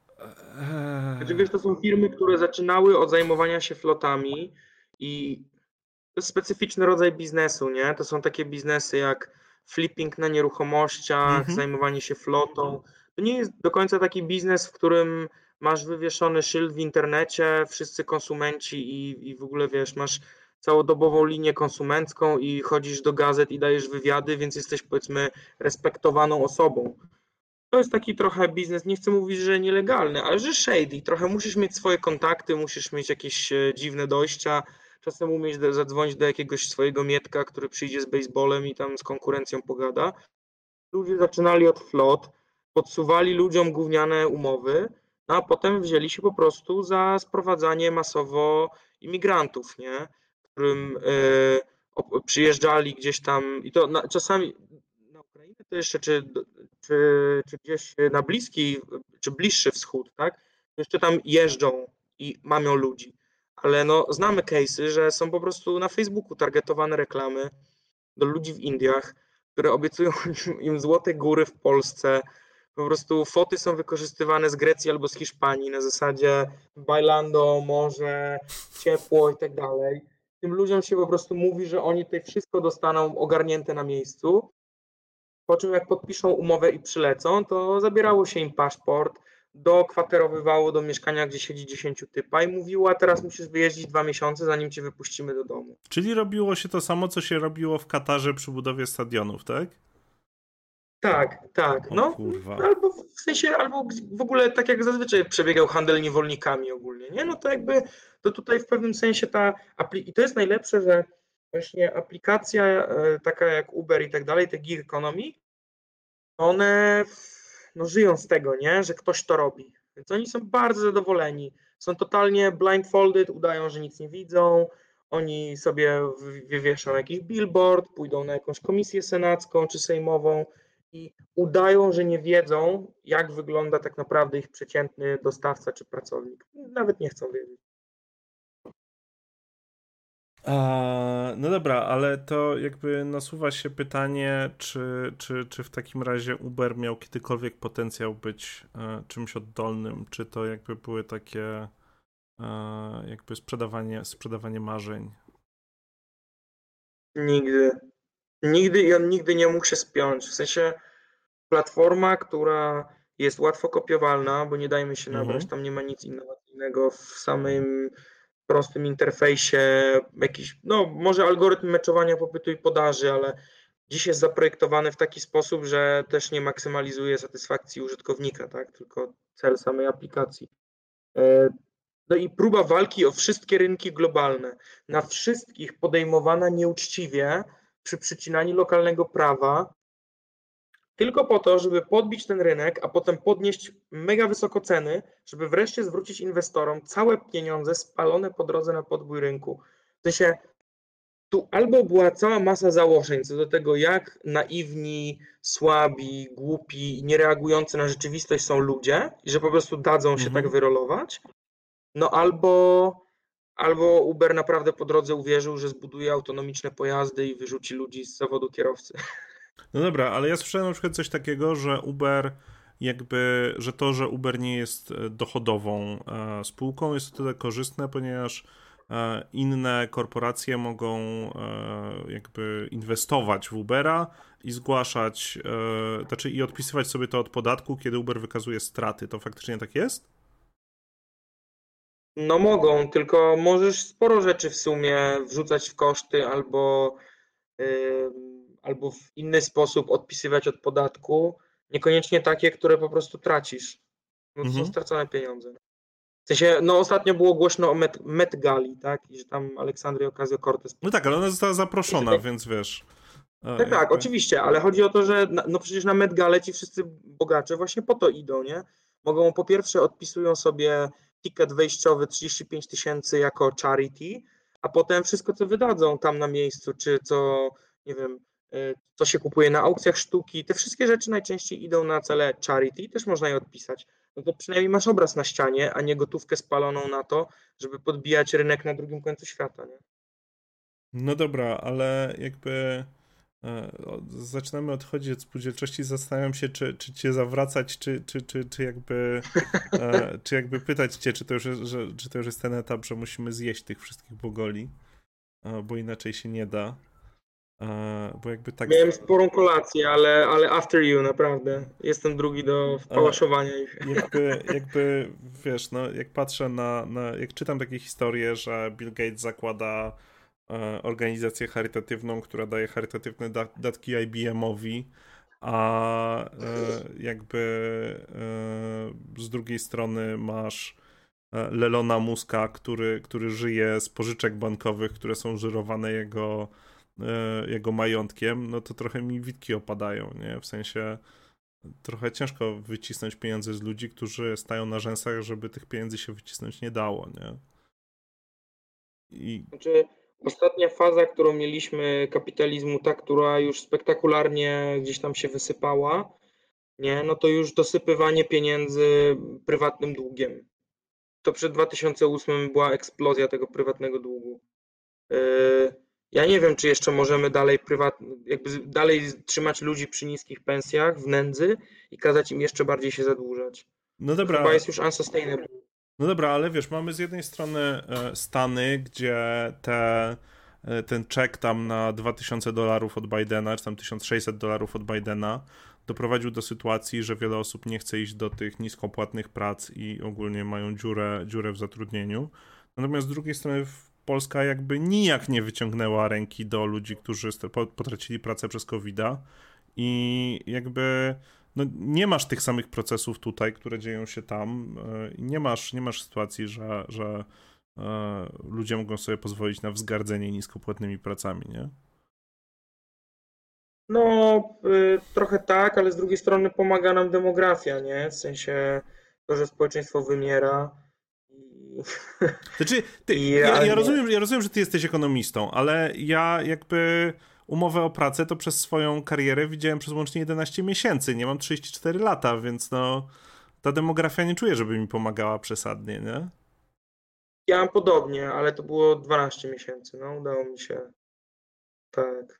Znaczy, wiesz, to są firmy, które zaczynały od zajmowania się flotami i to jest specyficzny rodzaj biznesu, nie? To są takie biznesy jak flipping na nieruchomościach, mhm. zajmowanie się flotą. To nie jest do końca taki biznes, w którym masz wywieszony szyld w internecie, wszyscy konsumenci i, i w ogóle wiesz, masz całodobową linię konsumencką i chodzisz do gazet i dajesz wywiady, więc jesteś powiedzmy respektowaną osobą. To jest taki trochę biznes, nie chcę mówić, że nielegalny, ale że shady. Trochę musisz mieć swoje kontakty, musisz mieć jakieś e, dziwne dojścia, czasem umieć zadzwonić do jakiegoś swojego mietka, który przyjdzie z baseballem i tam z konkurencją pogada. Ludzie zaczynali od flot, podsuwali ludziom gówniane umowy, no a potem wzięli się po prostu za sprowadzanie masowo imigrantów, nie? którym y, przyjeżdżali gdzieś tam i to na, czasami to jeszcze, czy, czy, czy gdzieś na bliski, czy bliższy wschód, tak? Jeszcze tam jeżdżą i mamią ludzi. Ale no, znamy case'y, że są po prostu na Facebooku targetowane reklamy do ludzi w Indiach, które obiecują im złote góry w Polsce, po prostu foty są wykorzystywane z Grecji albo z Hiszpanii na zasadzie bailando, morze, ciepło i tak dalej. Tym ludziom się po prostu mówi, że oni tutaj wszystko dostaną ogarnięte na miejscu. Po czym jak podpiszą umowę i przylecą, to zabierało się im paszport, dokwaterowywało do mieszkania, gdzie siedzi 10 typa i mówiło, a teraz musisz wyjeździć dwa miesiące, zanim cię wypuścimy do domu. Czyli robiło się to samo, co się robiło w Katarze przy budowie stadionów, tak? Tak, tak. No, albo w sensie, albo w ogóle tak jak zazwyczaj przebiegał handel niewolnikami ogólnie, nie? No to jakby, to tutaj w pewnym sensie ta, i to jest najlepsze, że właśnie aplikacja e, taka jak Uber i tak dalej, te gig economy, one no, żyją z tego, nie? Że ktoś to robi. Więc oni są bardzo zadowoleni. Są totalnie blindfolded, udają, że nic nie widzą. Oni sobie wywieszą jakiś billboard, pójdą na jakąś komisję senacką czy sejmową i udają, że nie wiedzą, jak wygląda tak naprawdę ich przeciętny dostawca czy pracownik. Nawet nie chcą wiedzieć. A, no dobra, ale to jakby nasuwa się pytanie, czy, czy, czy w takim razie Uber miał kiedykolwiek potencjał być e, czymś oddolnym? Czy to jakby były takie e, jakby sprzedawanie, sprzedawanie marzeń? Nigdy. Nigdy i on nigdy nie mógł się spiąć. W sensie platforma, która jest łatwo kopiowalna, bo nie dajmy się nabrać, mhm. tam nie ma nic innowacyjnego w samym prostym interfejsie, jakiś, no może algorytm meczowania popytu i podaży, ale dziś jest zaprojektowany w taki sposób, że też nie maksymalizuje satysfakcji użytkownika, tak, tylko cel samej aplikacji. E, no i próba walki o wszystkie rynki globalne, na wszystkich podejmowana nieuczciwie, przy przycinaniu lokalnego prawa, tylko po to, żeby podbić ten rynek, a potem podnieść mega wysoko ceny, żeby wreszcie zwrócić inwestorom całe pieniądze spalone po drodze na podbój rynku. W sensie, tu albo była cała masa założeń co do tego, jak naiwni, słabi, głupi, niereagujący na rzeczywistość są ludzie i że po prostu dadzą się mhm. tak wyrolować, no albo albo Uber naprawdę po drodze uwierzył, że zbuduje autonomiczne pojazdy i wyrzuci ludzi z zawodu kierowcy. No dobra, ale ja słyszałem na przykład coś takiego, że Uber jakby, że to, że Uber nie jest e, dochodową e, spółką jest o tyle korzystne, ponieważ e, inne korporacje mogą jakby inwestować w Ubera i zgłaszać, znaczy i odpisywać sobie to od podatku, kiedy Uber wykazuje straty. To faktycznie tak jest? No mogą, tylko możesz sporo rzeczy w sumie wrzucać w koszty albo, albo w inny sposób odpisywać od podatku, niekoniecznie takie, które po prostu tracisz. No to mhm. są stracone pieniądze. W sensie, no ostatnio było głośno o Met, Met Gali, tak? I że tam Aleksandria Ocasio-Cortez... No tak, ale ona została zaproszona, więc wiesz... Tak, tak, jakby... oczywiście, ale chodzi o to, że no przecież na Met Gale ci wszyscy bogacze właśnie po to idą, nie? Mogą po pierwsze odpisują sobie ticket wejściowy 35 tysięcy jako charity, a potem wszystko, co wydadzą tam na miejscu, czy co, nie wiem, co się kupuje na aukcjach sztuki, te wszystkie rzeczy najczęściej idą na cele charity i też można je odpisać. No to przynajmniej masz obraz na ścianie, a nie gotówkę spaloną na to, żeby podbijać rynek na drugim końcu świata, nie? No dobra, ale jakby E, zaczynamy odchodzić od spółdzielczości, zastanawiam się, czy, czy cię zawracać, czy, czy, czy, czy, jakby, e, czy jakby pytać cię, czy to, już jest, że, czy to już jest ten etap, że musimy zjeść tych wszystkich bogoli, e, bo inaczej się nie da. Bo jakby tak... Miałem sporą kolację, ale, ale after you, naprawdę. Jestem drugi do pałaszowania ich. Jakby, jakby, wiesz, no, jak patrzę na, na, jak czytam takie historie, że Bill Gates zakłada E, organizację charytatywną, która daje charytatywne datki IBM-owi, a e, jakby e, z drugiej strony masz Lelona Muska, który, który żyje z pożyczek bankowych, które są żyrowane jego, jego majątkiem, no to trochę mi witki opadają, nie? W sensie trochę ciężko wycisnąć pieniądze z ludzi, którzy stają na rzęsach, żeby tych pieniędzy się wycisnąć nie dało, nie? I... Znaczy, Ostatnia faza, którą mieliśmy kapitalizmu, ta, która już spektakularnie gdzieś tam się wysypała, nie, no to już dosypywanie pieniędzy prywatnym długiem. To przed 2008 była eksplozja tego prywatnego długu. Yy, ja nie wiem, czy jeszcze możemy dalej jakby dalej trzymać ludzi przy niskich pensjach w nędzy i kazać im jeszcze bardziej się zadłużać. No dobra. Chyba jest już unsustainable. No dobra, ale wiesz, mamy z jednej strony e, Stany, gdzie te, e, ten czek tam na 2000 dolarów od Bidena, czy tam 1600 dolarów od Bidena doprowadził do sytuacji, że wiele osób nie chce iść do tych niskopłatnych prac i ogólnie mają dziurę, dziurę w zatrudnieniu. Natomiast z drugiej strony Polska jakby nijak nie wyciągnęła ręki do ludzi, którzy potracili pracę przez covid i jakby no, nie masz tych samych procesów tutaj, które dzieją się tam. E, nie masz, nie masz sytuacji, że, że e, ludzie mogą sobie pozwolić na wzgardzenie niskopłatnymi pracami, nie? No, y, trochę tak, ale z drugiej strony pomaga nam demografia, nie? W sensie to, że społeczeństwo wymiera. Znaczy, ty, ja, ja, rozumiem, ja rozumiem, że ty jesteś ekonomistą, ale ja jakby umowę o pracę to przez swoją karierę widziałem przez łącznie 11 miesięcy. Nie mam 34 lata, więc no ta demografia nie czuję, żeby mi pomagała przesadnie, nie? Ja mam podobnie, ale to było 12 miesięcy, no udało mi się. Tak.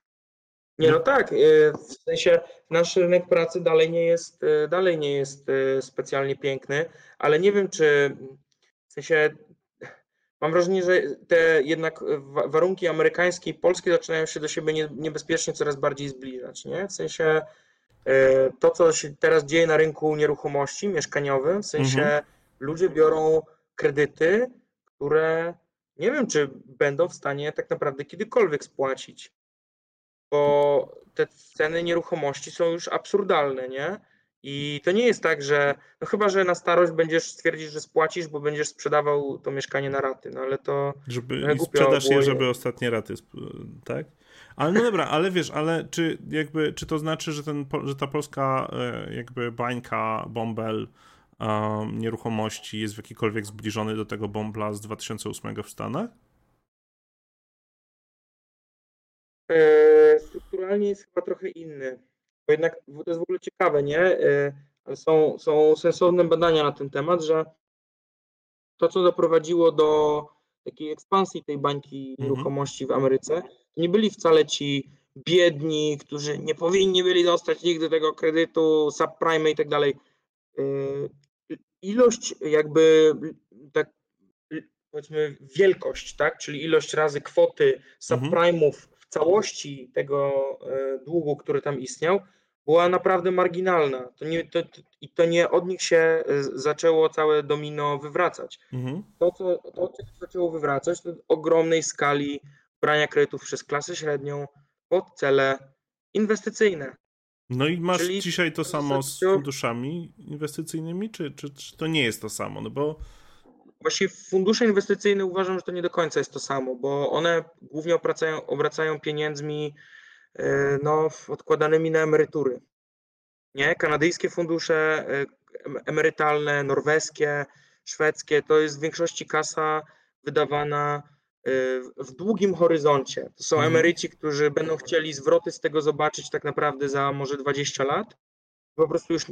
Nie, no tak, y, w sensie nasz rynek pracy dalej nie jest, y, dalej nie jest y, specjalnie piękny, ale nie wiem, czy w sensie Mam wrażenie, że te jednak warunki amerykańskie i polskie zaczynają się do siebie niebezpiecznie coraz bardziej zbliżać. Nie? W sensie e, to, co się teraz dzieje na rynku nieruchomości mieszkaniowym, w sensie mhm. ludzie biorą kredyty, które nie wiem, czy będą w stanie tak naprawdę kiedykolwiek spłacić. Bo te ceny nieruchomości są już absurdalne, nie? I to nie jest tak, że no chyba, że na starość będziesz stwierdzić, że spłacisz, bo będziesz sprzedawał to mieszkanie na raty, no ale to żeby i sprzedasz je, żeby ostatnie raty, tak? Ale no dobra, ale wiesz, ale czy jakby, czy to znaczy, że, ten, że ta polska e, jakby bańka, bąbel um, nieruchomości jest w jakikolwiek zbliżony do tego bombla z 2008 w Stanach? E, strukturalnie jest chyba trochę inny bo jednak to jest w ogóle ciekawe, nie? E, są, są sensowne badania na ten temat, że to, co doprowadziło do takiej ekspansji tej bańki mhm. nieruchomości w Ameryce, nie byli wcale ci biedni, którzy nie powinni byli dostać nigdy tego kredytu, subprime i tak dalej. E, ilość jakby tak powiedzmy wielkość, tak, czyli ilość razy kwoty mhm. subprime'ów w całości tego e, długu, który tam istniał, była naprawdę marginalna. To nie, to, I to nie od nich się e, zaczęło całe domino wywracać. Mhm. To, co, to, zaczęło wywracać, to ogromnej skali brania kredytów przez klasę średnią pod cele inwestycyjne. No i masz Czyli dzisiaj to samo z funduszami inwestycyjnymi, czy, czy, czy to nie jest to samo? No bo Właściwie fundusze inwestycyjne uważam, że to nie do końca jest to samo, bo one głównie obracają, obracają pieniędzmi no, odkładanymi na emerytury. Nie? Kanadyjskie fundusze e, emerytalne, norweskie, szwedzkie, to jest w większości kasa wydawana e, w długim horyzoncie. To są mhm. emeryci, którzy będą chcieli zwroty z tego zobaczyć tak naprawdę za może 20 lat. Po prostu już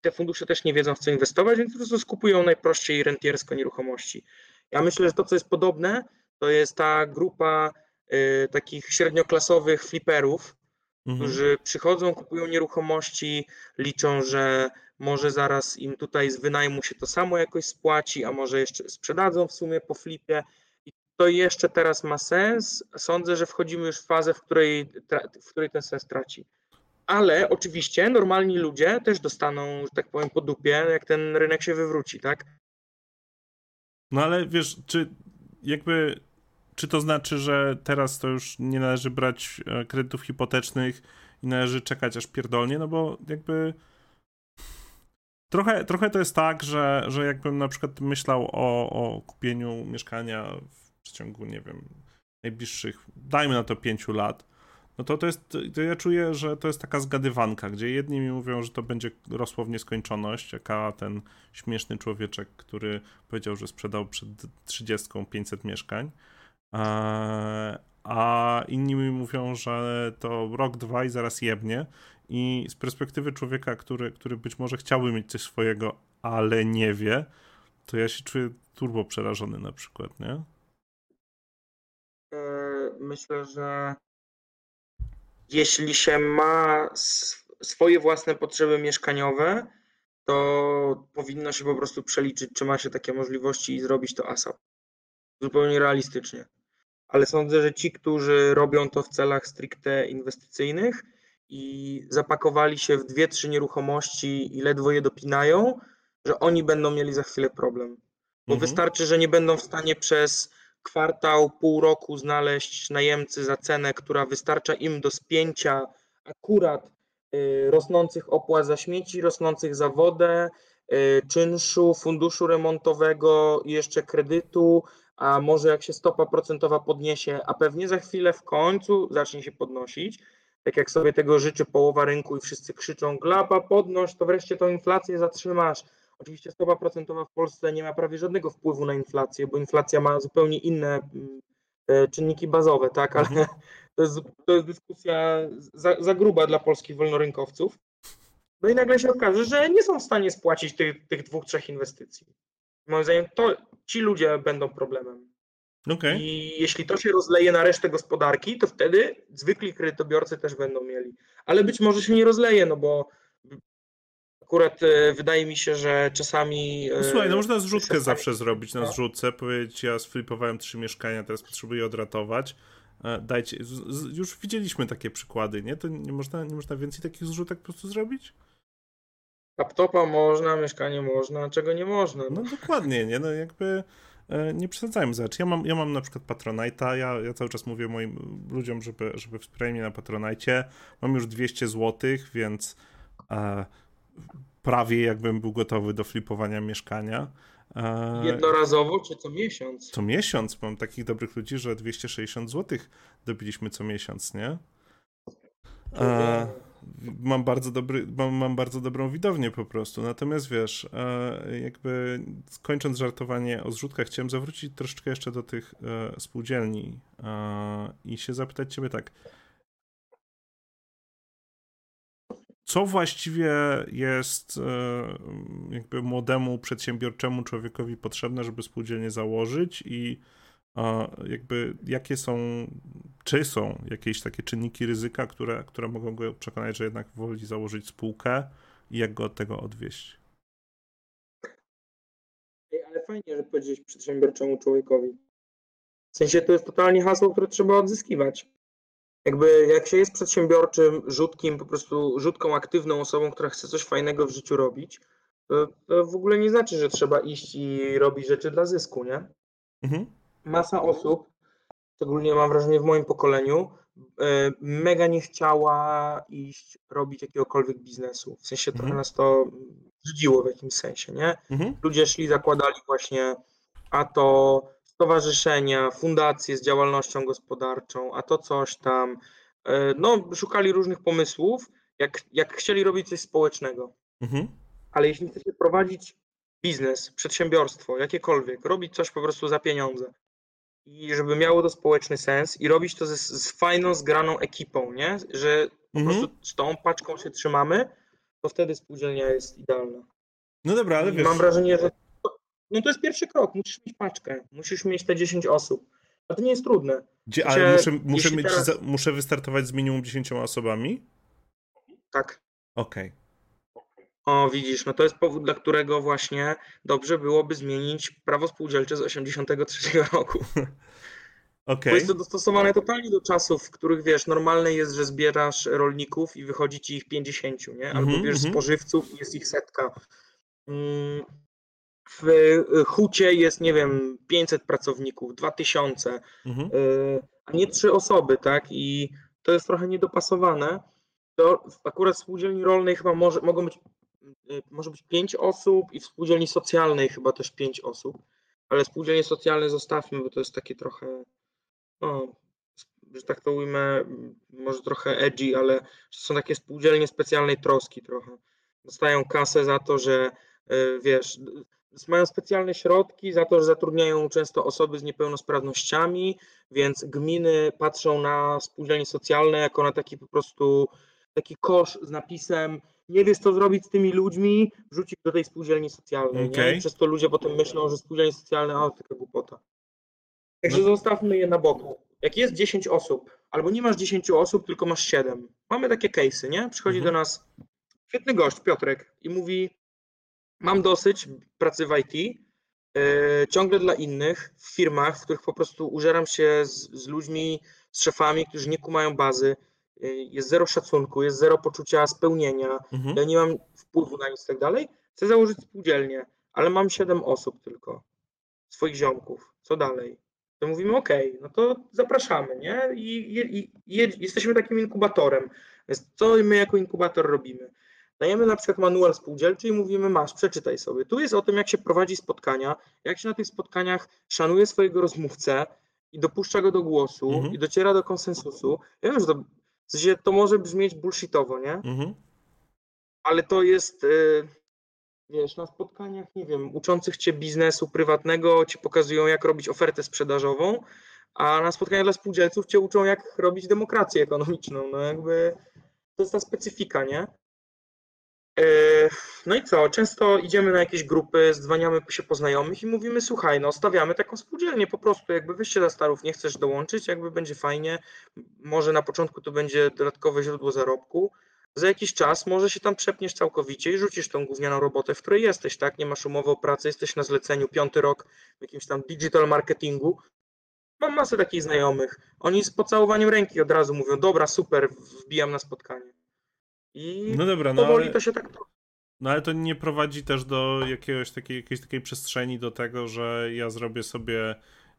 te fundusze też nie wiedzą w co inwestować, więc po prostu skupują najprościej rentiersko nieruchomości. Ja myślę, że to, co jest podobne, to jest ta grupa takich średnioklasowych fliperów, mhm. którzy przychodzą, kupują nieruchomości, liczą, że może zaraz im tutaj z wynajmu się to samo jakoś spłaci, a może jeszcze sprzedadzą w sumie po flipie. I to jeszcze teraz ma sens. Sądzę, że wchodzimy już w fazę, w której, w której ten sens traci. Ale oczywiście normalni ludzie też dostaną, że tak powiem, po dupie, jak ten rynek się wywróci, tak? No ale wiesz, czy jakby czy to znaczy, że teraz to już nie należy brać e, kredytów hipotecznych i należy czekać aż pierdolnie? No bo jakby trochę, trochę to jest tak, że, że jakbym na przykład myślał o, o kupieniu mieszkania w przeciągu, nie wiem, najbliższych, dajmy na to pięciu lat, no to to jest, to ja czuję, że to jest taka zgadywanka, gdzie jedni mi mówią, że to będzie rosło w nieskończoność, jaka ten śmieszny człowieczek, który powiedział, że sprzedał przed 30 500 mieszkań, a inni mi mówią, że to rok, dwa i zaraz jebnie i z perspektywy człowieka, który, który być może chciałby mieć coś swojego, ale nie wie, to ja się czuję turbo przerażony na przykład, nie? E, myślę, że jeśli się ma swoje własne potrzeby mieszkaniowe, to powinno się po prostu przeliczyć, czy ma się takie możliwości i zrobić to ASAP. Zupełnie realistycznie. Ale sądzę, że ci, którzy robią to w celach stricte inwestycyjnych i zapakowali się w dwie, trzy nieruchomości i ledwo je dopinają, że oni będą mieli za chwilę problem. Bo mhm. wystarczy, że nie będą w stanie przez kwartał, pół roku znaleźć najemcy za cenę, która wystarcza im do spięcia akurat y, rosnących opłat za śmieci, rosnących za wodę, y, czynszu, funduszu remontowego i jeszcze kredytu, a może jak się stopa procentowa podniesie, a pewnie za chwilę w końcu zacznie się podnosić, tak jak sobie tego życzy połowa rynku i wszyscy krzyczą glapa podnoś, to wreszcie tą inflację zatrzymasz Oczywiście stopa procentowa w Polsce nie ma prawie żadnego wpływu na inflację, bo inflacja ma zupełnie inne mm, e, czynniki bazowe, tak, ale to jest, to jest dyskusja za, za gruba dla polskich wolnorynkowców. No i nagle się okaże, że nie są w stanie spłacić tych, tych dwóch, trzech inwestycji. Moim zdaniem to ci ludzie będą problemem. Okay. I jeśli to się rozleje na resztę gospodarki, to wtedy zwykli kredytobiorcy też będą mieli. Ale być może się nie rozleje, no bo Akurat e, wydaje mi się, że czasami. E, słuchaj, no można zrzutkę zawsze zrobić na no. zrzutce, powiedzieć, ja sflipowałem trzy mieszkania, teraz potrzebuję odratować. E, dajcie, już widzieliśmy takie przykłady, nie? To nie można, nie można więcej takich zrzutek po prostu zrobić? Laptopa można, mieszkanie można, czego nie można. No, dokładnie, nie? No jakby nie przesadzajmy rzecz. Ja mam, ja mam na przykład Patronite'a, ja, ja cały czas mówię moim ludziom, żeby, żeby wspierali mnie na Patronite. Mam już 200 zł, więc e, prawie jakbym był gotowy do flipowania mieszkania. E, Jednorazowo czy co miesiąc? Co miesiąc. Mam takich dobrych ludzi, że 260 zł dobiliśmy co miesiąc, nie? E, mam bardzo dobry, mam, mam, bardzo dobrą widownię po prostu. Natomiast wiesz, e, jakby kończąc żartowanie o zrzutkach, chciałem zawrócić troszeczkę jeszcze do tych e, spółdzielni e, i się zapytać ciebie tak co właściwie jest jakby młodemu, przedsiębiorczemu człowiekowi potrzebne, żeby spółdzielnie założyć i jakby jakie są, czy są jakieś takie czynniki ryzyka, które, które mogą go przekonać, że jednak woli założyć spółkę i jak go od tego odwieść? Ale fajnie, że powiedzieć przedsiębiorczemu człowiekowi. W sensie to jest totalnie hasło, które trzeba odzyskiwać jakby jak się jest przedsiębiorczym, rzutkim, po prostu rzutką, aktywną osobą, która chce coś fajnego w życiu robić, to, to w ogóle nie znaczy, że trzeba iść i robić rzeczy dla zysku, nie? Mhm. Masa osób, szczególnie mam wrażenie w moim pokoleniu, e, mega nie chciała iść robić jakiegokolwiek biznesu. W sensie mhm. trochę nas to brzydziło w jakimś sensie, nie? Mhm. Ludzie szli, zakładali właśnie a to stowarzyszenia, fundacje z działalnością gospodarczą, a to coś tam. E, no, szukali różnych pomysłów, jak, jak chcieli robić coś społecznego. Mhm. Ale jeśli chcecie prowadzić biznes, przedsiębiorstwo, jakiekolwiek, robić coś po prostu za pieniądze i żeby miało to społeczny sens i robić to z, z fajną, zgraną ekipą, nie? Że po mhm. prostu z tą paczką się trzymamy, to wtedy spółdzielnia jest idealna. No dobra, ale wiesz... Mam wrażenie, że no to jest pierwszy krok. Musisz mieć paczkę, musisz mieć te 10 osób. A to nie jest trudne. Gdzie, ale muszę, muszę, mieć, teraz... muszę wystartować z minimum 10 osobami? Tak. Okej. Okay. O, widzisz, no to jest powód, dla którego właśnie dobrze byłoby zmienić prawo spółdzielcze z 83 roku. Okay. Bo jest to dostosowane totalnie do czasów, w których wiesz, normalne jest, że zbierasz rolników i wychodzi ci ich 50, nie? Albo mm -hmm, wiesz, mm -hmm. spożywców i jest ich setka. Mm, w y, hucie jest, nie wiem, 500 pracowników, 2000, mhm. Y, a nie trzy osoby, tak? I to jest trochę niedopasowane. To akurat w spółdzielni rolnej chyba może, mogą być, może być 5 osób i w spółdzielni socjalnej chyba też 5 osób, ale spółdzielnie socjalne zostawmy, bo to jest takie trochę, no, że tak to ujmę, może trochę edgy, ale są takie spółdzielnie specjalnej troski trochę. Dostają kasę za to, że wiesz, mają specjalne środki za to, że zatrudniają często osoby z niepełnosprawnościami, więc gminy patrzą na spółdzielnie socjalne jako na taki po prostu taki kosz z napisem nie wiesz co zrobić z tymi ludźmi, wrzucić do tej spółdzielni socjalnej. Okay. Przez to ludzie potem myślą, że spółdzielnie socjalne, o taka głupota. Także no. zostawmy je na boku. Jak jest 10 osób, albo nie masz 10 osób, tylko masz 7. Mamy takie case'y, nie? Przychodzi mhm. do nas świetny gość, Piotrek, i mówi mam dosyć pracy w IT, e, ciągle dla innych, w firmach, w których po prostu użeram się z, z ludźmi, z szefami, którzy nie kumają bazy, jest zero szacunku, jest zero poczucia spełnienia, mhm. ja nie mam wpływu na nic i tak dalej, chcę założyć spółdzielnię, ale mam siedem osób tylko, swoich ziomków, co dalej? To mówimy, ok, no to zapraszamy, nie? I, i, i, jesteśmy takim inkubatorem. Więc co my jako inkubator robimy? Dajemy na przykład manual spółdzielczy i mówimy, masz, przeczytaj sobie. Tu jest o tym, jak się prowadzi spotkania, jak się na tych spotkaniach szanuje swojego rozmówcę i dopuszcza go do głosu mhm. i dociera do konsensusu. Ja wiem, że to, w sensie to może brzmieć bullshitowo, nie? Mhm. Ale to jest, y, wiesz, na spotkaniach, nie wiem, uczących cię biznesu prywatnego ci pokazują, jak robić ofertę sprzedażową, a na spotkaniach dla spółdzielców cię uczą, jak robić demokrację ekonomiczną. No jakby to jest ta specyfika, nie? E, no i co? Często idziemy na jakieś grupy, dzwaniamy się po znajomych i mówimy, słuchaj, no stawiamy taką spółdzielnię po prostu, jakby wyjście za starów nie chcesz dołączyć, jakby będzie fajnie, może na początku to będzie dodatkowe źródło zarobku, za jakiś czas może się tam przepniesz całkowicie i rzucisz tą gównianą robotę, w której jesteś, tak? Nie masz umowy o pracę, jesteś na zleceniu, piąty rok w jakimś tam digital marketingu. Mam masę takich znajomych. Oni z pocałowaniem ręki od razu mówią, dobra, super, wbijam na spotkanie. I no dobra, no powoli ale... to się tak. No ale to nie prowadzi też do jakiegoś takiej, jakiejś takiej przestrzeni do tego, że ja zrobię sobie,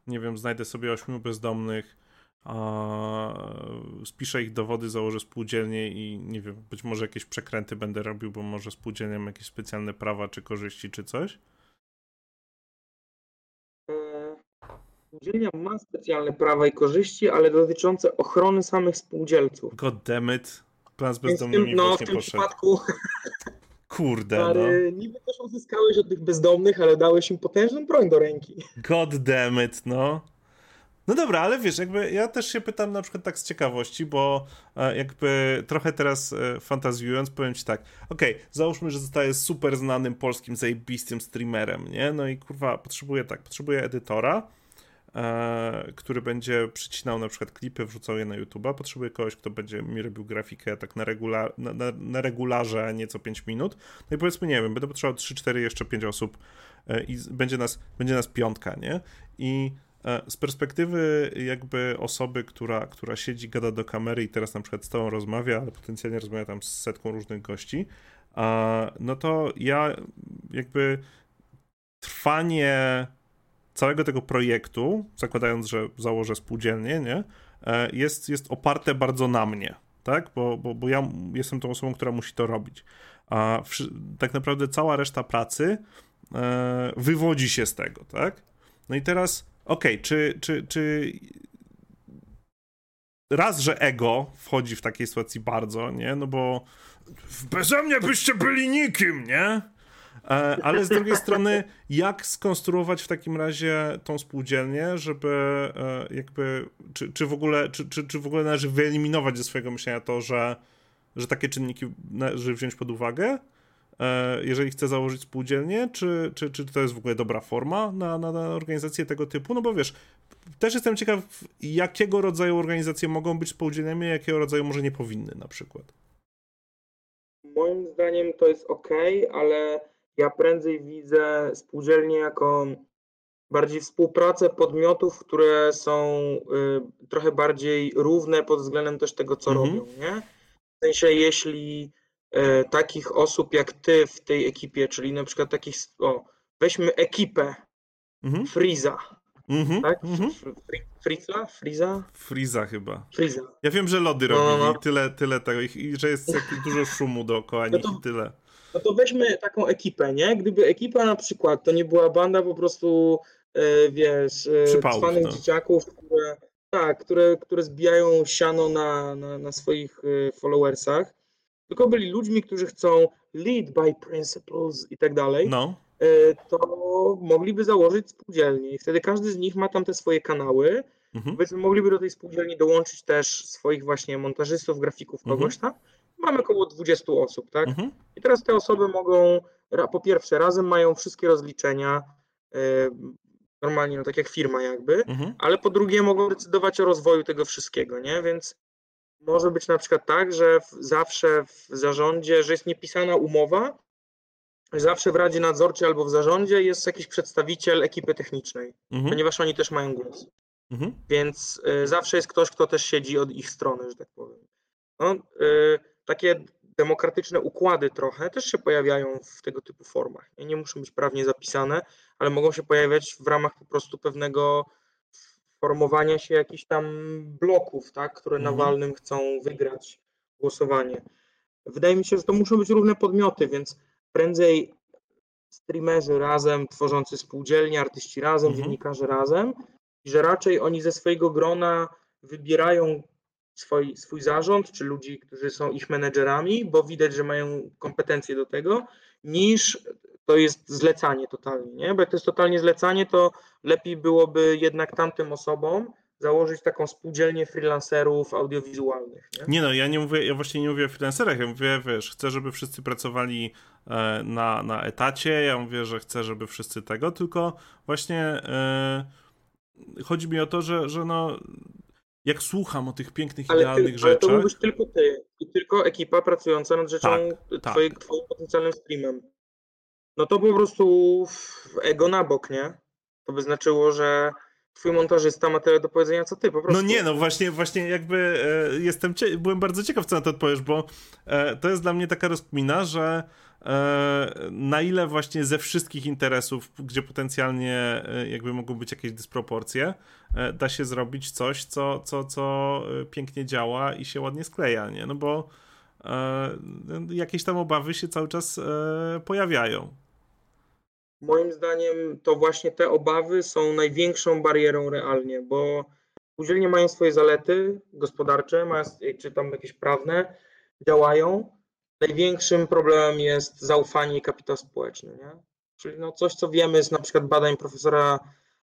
nie wiem, znajdę sobie ośmiu bezdomnych, a spiszę ich dowody, założę spółdzielnię i nie wiem, być może jakieś przekręty będę robił, bo może spółdzielnia ma jakieś specjalne prawa, czy korzyści, czy coś? E, spółdzielnia ma specjalne prawa i korzyści, ale dotyczące ochrony samych spółdzielców. God damn it. Plan z bezdomnymi no, w tym poszedł. przypadku Kurde, ale no. niby też uzyskałeś od tych bezdomnych, ale dałeś im potężną broń do ręki. God damn it, no. No dobra, ale wiesz, jakby ja też się pytam na przykład tak z ciekawości, bo e, jakby trochę teraz e, fantazjując, powiem ci tak, okej, okay, załóżmy, że zostaję super znanym polskim zajebistym streamerem, nie? No i kurwa, potrzebuję tak, potrzebuję edytora, który będzie przycinał na przykład klipy, wrzucał je na YouTube'a. Potrzebuję kogoś, kto będzie mi robił grafikę tak na, regular, na, na, na regularze nieco 5 minut. No i powiedzmy, nie wiem, będę potrzebował 3-4, jeszcze 5 osób e, i będzie nas, będzie nas piątka, nie? I e, z perspektywy jakby osoby, która, która siedzi, gada do kamery i teraz na przykład z tobą rozmawia, ale potencjalnie rozmawia tam z setką różnych gości, no to ja jakby trwanie całego tego projektu, zakładając, że założę spółdzielnię, nie, e, jest, jest oparte bardzo na mnie, tak? Bo, bo, bo ja jestem tą osobą, która musi to robić. A tak naprawdę cała reszta pracy e, wywodzi się z tego, tak? No i teraz, okej, okay, czy, czy, czy raz, że ego wchodzi w takiej sytuacji bardzo, nie? No bo beze mnie byście byli nikim, nie? E, ale z drugiej strony, jak skonstruować w takim razie tą spółdzielnię, żeby e, jakby, czy, czy, w, ogóle, czy, czy, czy w ogóle należy wyeliminować ze swojego myślenia to, że, że takie czynniki należy wziąć pod uwagę, e, jeżeli chcę założyć spółdzielnię, czy, czy, czy to jest w ogóle dobra forma na, na, na organizację tego typu? No bo wiesz, też jestem ciekaw, jakiego rodzaju organizacje mogą być spółdzielnymi, jakiego rodzaju może nie powinny na przykład. Moim zdaniem to jest ok, ale ja prędzej widzę spółdzielnie jako bardziej współpracę podmiotów, które są y, trochę bardziej równe pod względem też tego, co mhm. robią, nie? W sensie, jeśli y, takich osób jak ty w tej ekipie, czyli na przykład takich, o, weźmy ekipę mhm. Freeza, mhm. tak? Mhm. Friza? Friza? Friza chyba. Friza. Ja wiem, że lody no, robili no, no. tyle, tyle tego i że jest dużo szumu dookoła no nich i tyle. No to weźmy taką ekipę, nie? Gdyby ekipa na przykład to nie była banda po prostu, e, wiesz, e, cwanych no. dzieciaków, które, tak, które, które zbijają siano na, na, na swoich e, followersach, tylko byli ludźmi, którzy chcą lead by principles i tak dalej, no. to mogliby założyć spółdzielnię i wtedy każdy z nich ma tam te swoje kanały, mhm. mogliby do tej spółdzielni dołączyć też swoich właśnie montażystów, grafików, kogoś mhm. tam, mamy około 20 osób, tak? Mhm. I teraz te osoby mogą, po pierwsze, razem mają wszystkie rozliczenia, yy, normalnie, no tak jak firma jakby, mhm. ale po drugie mogą decydować o rozwoju tego wszystkiego, nie? Więc może być na przykład tak, że w, zawsze w zarządzie, że jest niepisana umowa, zawsze w Radzie Nadzorczej albo w zarządzie jest jakiś przedstawiciel ekipy technicznej, mhm. ponieważ oni też mają głos. Mhm. Więc y, zawsze jest ktoś, kto też siedzi od ich strony, że tak powiem. No, y, takie demokratyczne układy trochę też się pojawiają w tego typu formach. Nie muszą być prawnie zapisane, ale mogą się pojawiać w ramach po prostu pewnego formowania się jakichś tam bloków, tak, które mhm. na walnym chcą wygrać głosowanie. Wydaje mi się, że to muszą być różne podmioty, więc prędzej streamerzy razem, tworzący spółdzielnie, artyści razem, mhm. dziennikarze razem, i że raczej oni ze swojego grona wybierają swój, swój zarząd, czy ludzi, którzy są ich menedżerami, bo widać, że mają kompetencje do tego, niż to jest zlecanie totalnie, nie? Bo jak to jest totalnie zlecanie, to lepiej byłoby jednak tamtym osobom założyć taką spółdzielnię freelancerów audiowizualnych. Nie? nie no, ja nie mówię, ja właśnie nie mówię o freelancerach, ja mówię, wiesz, chcę, żeby wszyscy pracowali e, na, na etacie, ja mówię, że chcę, żeby wszyscy tego, tylko właśnie e, chodzi mi o to, że, że no jak słucham o tych pięknych, ale idealnych ty, rzeczach. Ale to mówisz tylko ty i tylko ekipa pracująca nad rzeczą tak, tak. twoim potencjalnym streamem. No to po prostu ego na bok, nie? To by znaczyło, że twój montażysta ma tyle do powiedzenia, co ty, po prostu. No nie, no właśnie, właśnie jakby e, jestem, byłem bardzo ciekaw, co na to odpowiesz, bo e, to jest dla mnie taka rozkmina, że na ile właśnie ze wszystkich interesów, gdzie potencjalnie e, jakby mogą być jakieś dysproporcje, e, da się zrobić coś, co, co, co e, pięknie działa i się ładnie skleja, nie? No bo jakieś tam obawy się cały czas pojawiają. Moim zdaniem to właśnie te obawy są największą barierą realnie, bo spółdzielnie mają swoje zalety gospodarcze, mają, czy tam jakieś prawne, działają. Największym problemem jest zaufanie i kapitał społeczny. Nie? Czyli no coś, co wiemy z na przykład badań profesora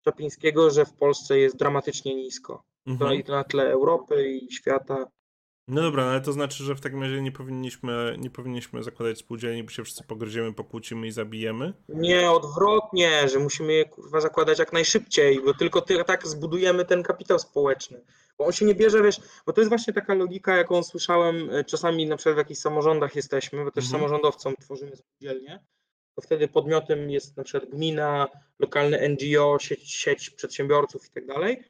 Czapińskiego, że w Polsce jest dramatycznie nisko. Mhm. To i na tle Europy i świata. No dobra, no ale to znaczy, że w takim razie nie powinniśmy, nie powinniśmy zakładać spółdzielni, bo się wszyscy pogryziemy, pokłócimy i zabijemy? Nie, odwrotnie, że musimy je kurwa zakładać jak najszybciej, bo tylko ty, tak zbudujemy ten kapitał społeczny. Bo on się nie bierze, wiesz, bo to jest właśnie taka logika, jaką słyszałem e, czasami na przykład w jakichś samorządach jesteśmy, bo też mhm. samorządowcom tworzymy spółdzielnie, to wtedy podmiotem jest na przykład gmina, lokalne NGO, sieć, sieć przedsiębiorców i tak dalej.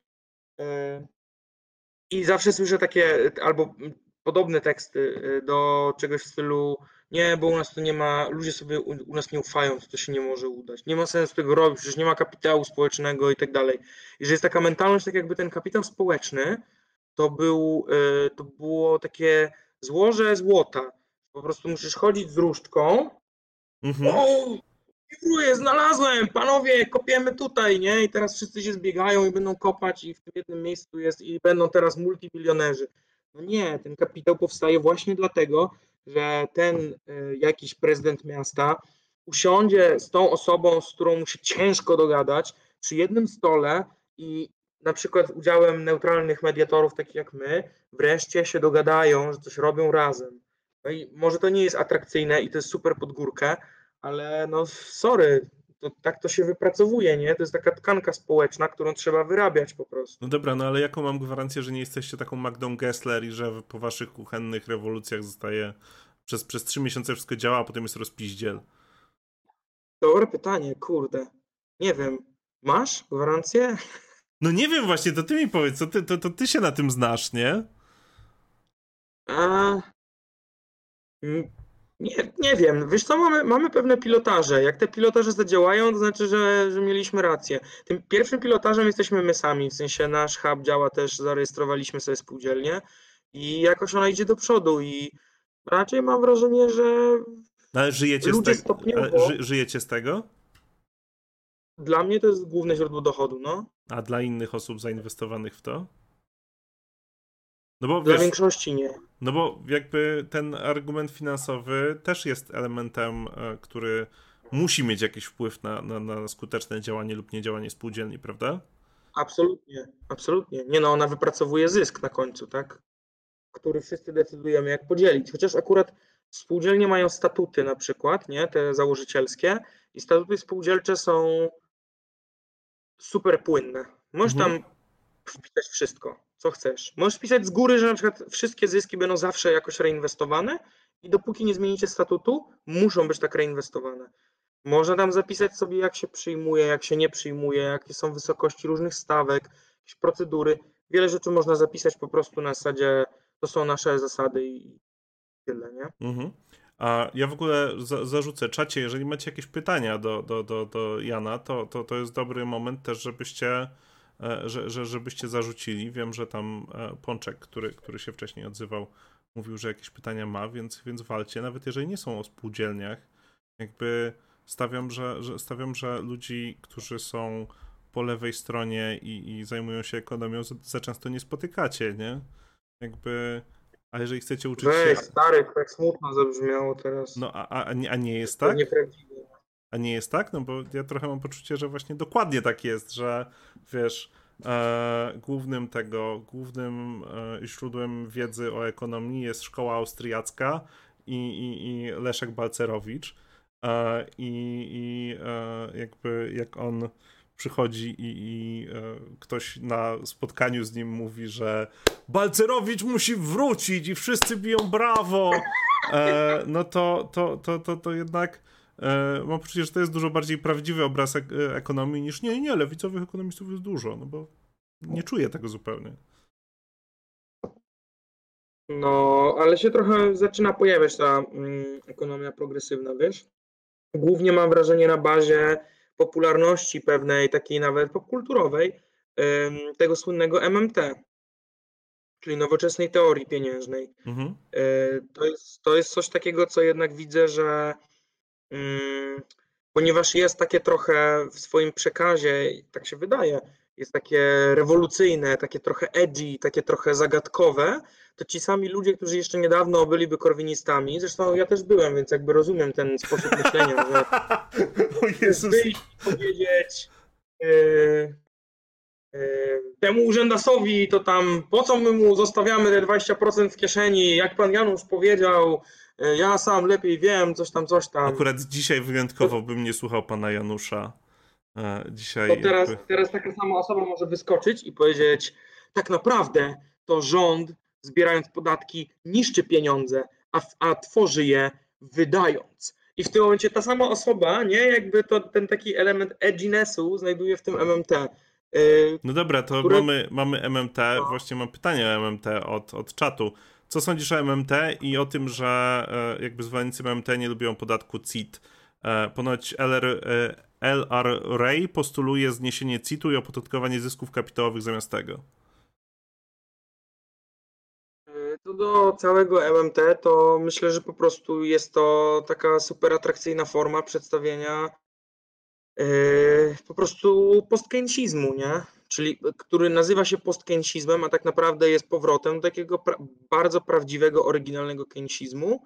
I zawsze słyszę takie albo podobne teksty y, do czegoś w stylu nie, bo u nas to nie ma, ludzie sobie u, u nas nie ufają, to, to się nie może udać. Nie ma sensu tego robić, przecież nie ma kapitału społecznego i tak dalej. I że jest taka mentalność, tak jakby ten kapitał społeczny to, był, y, to było takie złoże złota. Po prostu musisz chodzić z różdżką. Mhm. O, Dziękuję, znalazłem, panowie, kopiemy tutaj, nie? I teraz wszyscy się zbiegają i będą kopać i w tym jednym miejscu jest i będą teraz multimilionerzy. No nie, ten kapitał powstaje właśnie dlatego, że ten y, jakiś prezydent miasta usiądzie z tą osobą, z którą mu się ciężko dogadać, przy jednym stole i na przykład udziałem neutralnych mediatorów, takich jak my, wreszcie się dogadają, że coś robią razem. No i może to nie jest atrakcyjne i to jest super pod górkę, ale no sorry, to, tak to się wypracowuje, nie? To jest taka tkanka społeczna, którą trzeba wyrabiać po prostu. No dobra, no ale jaką mam gwarancję, że nie jesteście taką Magdą Gessler i że po waszych kuchennych rewolucjach zostaje przez, przez trzy miesiące wszystko działa, a potem jest rozpiździel? Dobre pytanie, kurde. Nie wiem. Masz gwarancję? No nie wiem właśnie, to ty mi powiedz, to ty, to, to ty się na tym znasz, nie? A... Nie, nie wiem. Wiesz co, mamy, mamy pewne pilotaże. Jak te pilotaże zadziałają, to znaczy, że, że mieliśmy rację. Tym pierwszym pilotażem jesteśmy my sami, w sensie nasz hub działa też, zarejestrowaliśmy sobie spółdzielnię i jakoś ona idzie do przodu i raczej mam wrażenie, że no, ale żyjecie ludzie z, te... stopniowo... ży, żyjecie z tego? Dla mnie to jest główne źródło dochodu, no. A dla innych osób zainwestowanych w to? No bo, Dla wiesz, większości nie. No bo jakby ten argument finansowy też jest elementem, e, który musi mieć jakiś wpływ na, na, na skuteczne działanie lub niedziałanie spółdzielni, prawda? Absolutnie, absolutnie. Nie no, ona wypracowuje zysk na końcu, tak? Który wszyscy decydujemy jak podzielić. Chociaż akurat spółdzielnie mają statuty na przykład, nie? Te założycielskie i statuty spółdzielcze są super płynne. Możesz mhm. tam wpisać wszystko, co chcesz. Możesz pisać z góry, że na przykład wszystkie zyski będą zawsze jakoś reinwestowane i dopóki nie zmienicie statutu, muszą być tak reinwestowane. Można tam zapisać sobie, jak się przyjmuje, jak się nie przyjmuje, jakie są wysokości różnych stawek, jakieś procedury. Wiele rzeczy można zapisać po prostu na zasadzie, to są nasze zasady i tyle, nie? Mhm. A ja w ogóle za, zarzucę czacie, jeżeli macie jakieś pytania do, do, do, do Jana, to, to, to jest dobry moment też, żebyście że, że, żebyście zarzucili. Wiem, że tam e, Pączek, który, który się wcześniej odzywał, mówił, że jakieś pytania ma, więc, więc walcie, nawet jeżeli nie są o spółdzielniach. Jakby stawiam, że, że, stawiam, że ludzi, którzy są po lewej stronie i, i zajmują się ekonomią, za, za, często nie spotykacie, nie? Jakby. A jeżeli chcecie uczyć Weź, się. stary, tak smutno zabrzmiało teraz. No, a, a, a nie jest tak? Nieprawdziwe. A nie jest tak? No bo ja trochę mam poczucie, że właśnie dokładnie tak jest, że wiesz, e, głównym tego, głównym e, źródłem wiedzy o ekonomii jest szkoła austriacka i, i, i Leszek Balcerowicz. E, I, i e, jakby jak on przychodzi i, i e, ktoś na spotkaniu z nim mówi, że Balcerowicz musi wrócić i wszyscy biją brawo, e, no to, to, to, to, to jednak mam poczucie, że to jest dużo bardziej prawdziwy obraz ek ekonomii niż nie, nie, lewicowych ekonomistów jest dużo, no bo nie czuję tego zupełnie. No, ale się trochę zaczyna pojawiać ta mm, ekonomia progresywna, wiesz? Głównie mam wrażenie na bazie popularności pewnej, takiej nawet popkulturowej, ym, tego słynnego MMT, czyli nowoczesnej teorii pieniężnej. Mhm. Y, to, jest, to jest coś takiego, co jednak widzę, że ponieważ jest takie trochę w swoim przekazie, tak się wydaje, jest takie rewolucyjne, takie trochę edgy, takie trochę zagadkowe, to ci sami ludzie, którzy jeszcze niedawno byliby korwinistami, zresztą ja też byłem, więc jakby rozumiem ten sposób myślenia, że o Jezus. wyjść powiedzieć yy, yy, temu urzędasowi to tam, po co my mu zostawiamy te 20% w kieszeni, jak pan Janusz powiedział, ja sam lepiej wiem, coś tam, coś tam. Akurat dzisiaj wyjątkowo bym nie słuchał pana Janusza. E, dzisiaj. To teraz, jakby... teraz taka sama osoba może wyskoczyć i powiedzieć: tak naprawdę to rząd, zbierając podatki, niszczy pieniądze, a, a tworzy je wydając. I w tym momencie ta sama osoba, nie, jakby to ten taki element edginessu znajduje w tym MMT. E, no dobra, to które... mamy, mamy MMT. No. Właśnie mam pytanie o MMT od, od czatu. Co sądzisz o MMT i o tym, że e, jakby zwolennicy MMT nie lubią podatku CIT? E, ponoć LR, e, LR Ray postuluje zniesienie CIT-u i opodatkowanie zysków kapitałowych zamiast tego. Co do całego MMT, to myślę, że po prostu jest to taka super atrakcyjna forma przedstawienia po prostu postkeynesizmu, nie? Czyli który nazywa się postkeynesizmem, a tak naprawdę jest powrotem do takiego pra bardzo prawdziwego, oryginalnego keynesizmu.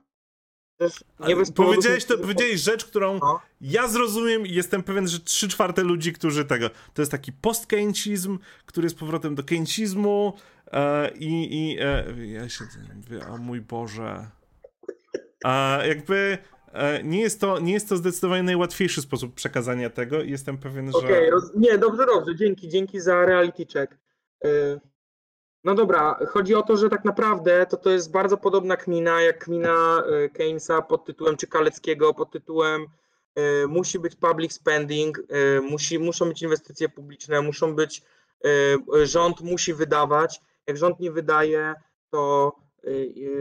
Powiedziałeś, to, powiedziałeś rzecz, którą no. ja zrozumiem i jestem pewien, że trzy czwarte ludzi, którzy tego. To jest taki postkeynesizm, który jest powrotem do keynesizmu e, i, i e, ja się mówię, o mój Boże. A jakby e, nie jest, to, nie jest to zdecydowanie najłatwiejszy sposób przekazania tego i jestem pewien, że... Okej, okay, nie, dobrze, dobrze, dzięki, dzięki za reality check. E, no dobra, chodzi o to, że tak naprawdę to to jest bardzo podobna kmina jak kmina e, Keynesa pod tytułem, czy Kaleckiego pod tytułem musi być public spending, musi, muszą być inwestycje publiczne, muszą być, rząd musi wydawać. Jak rząd nie wydaje, to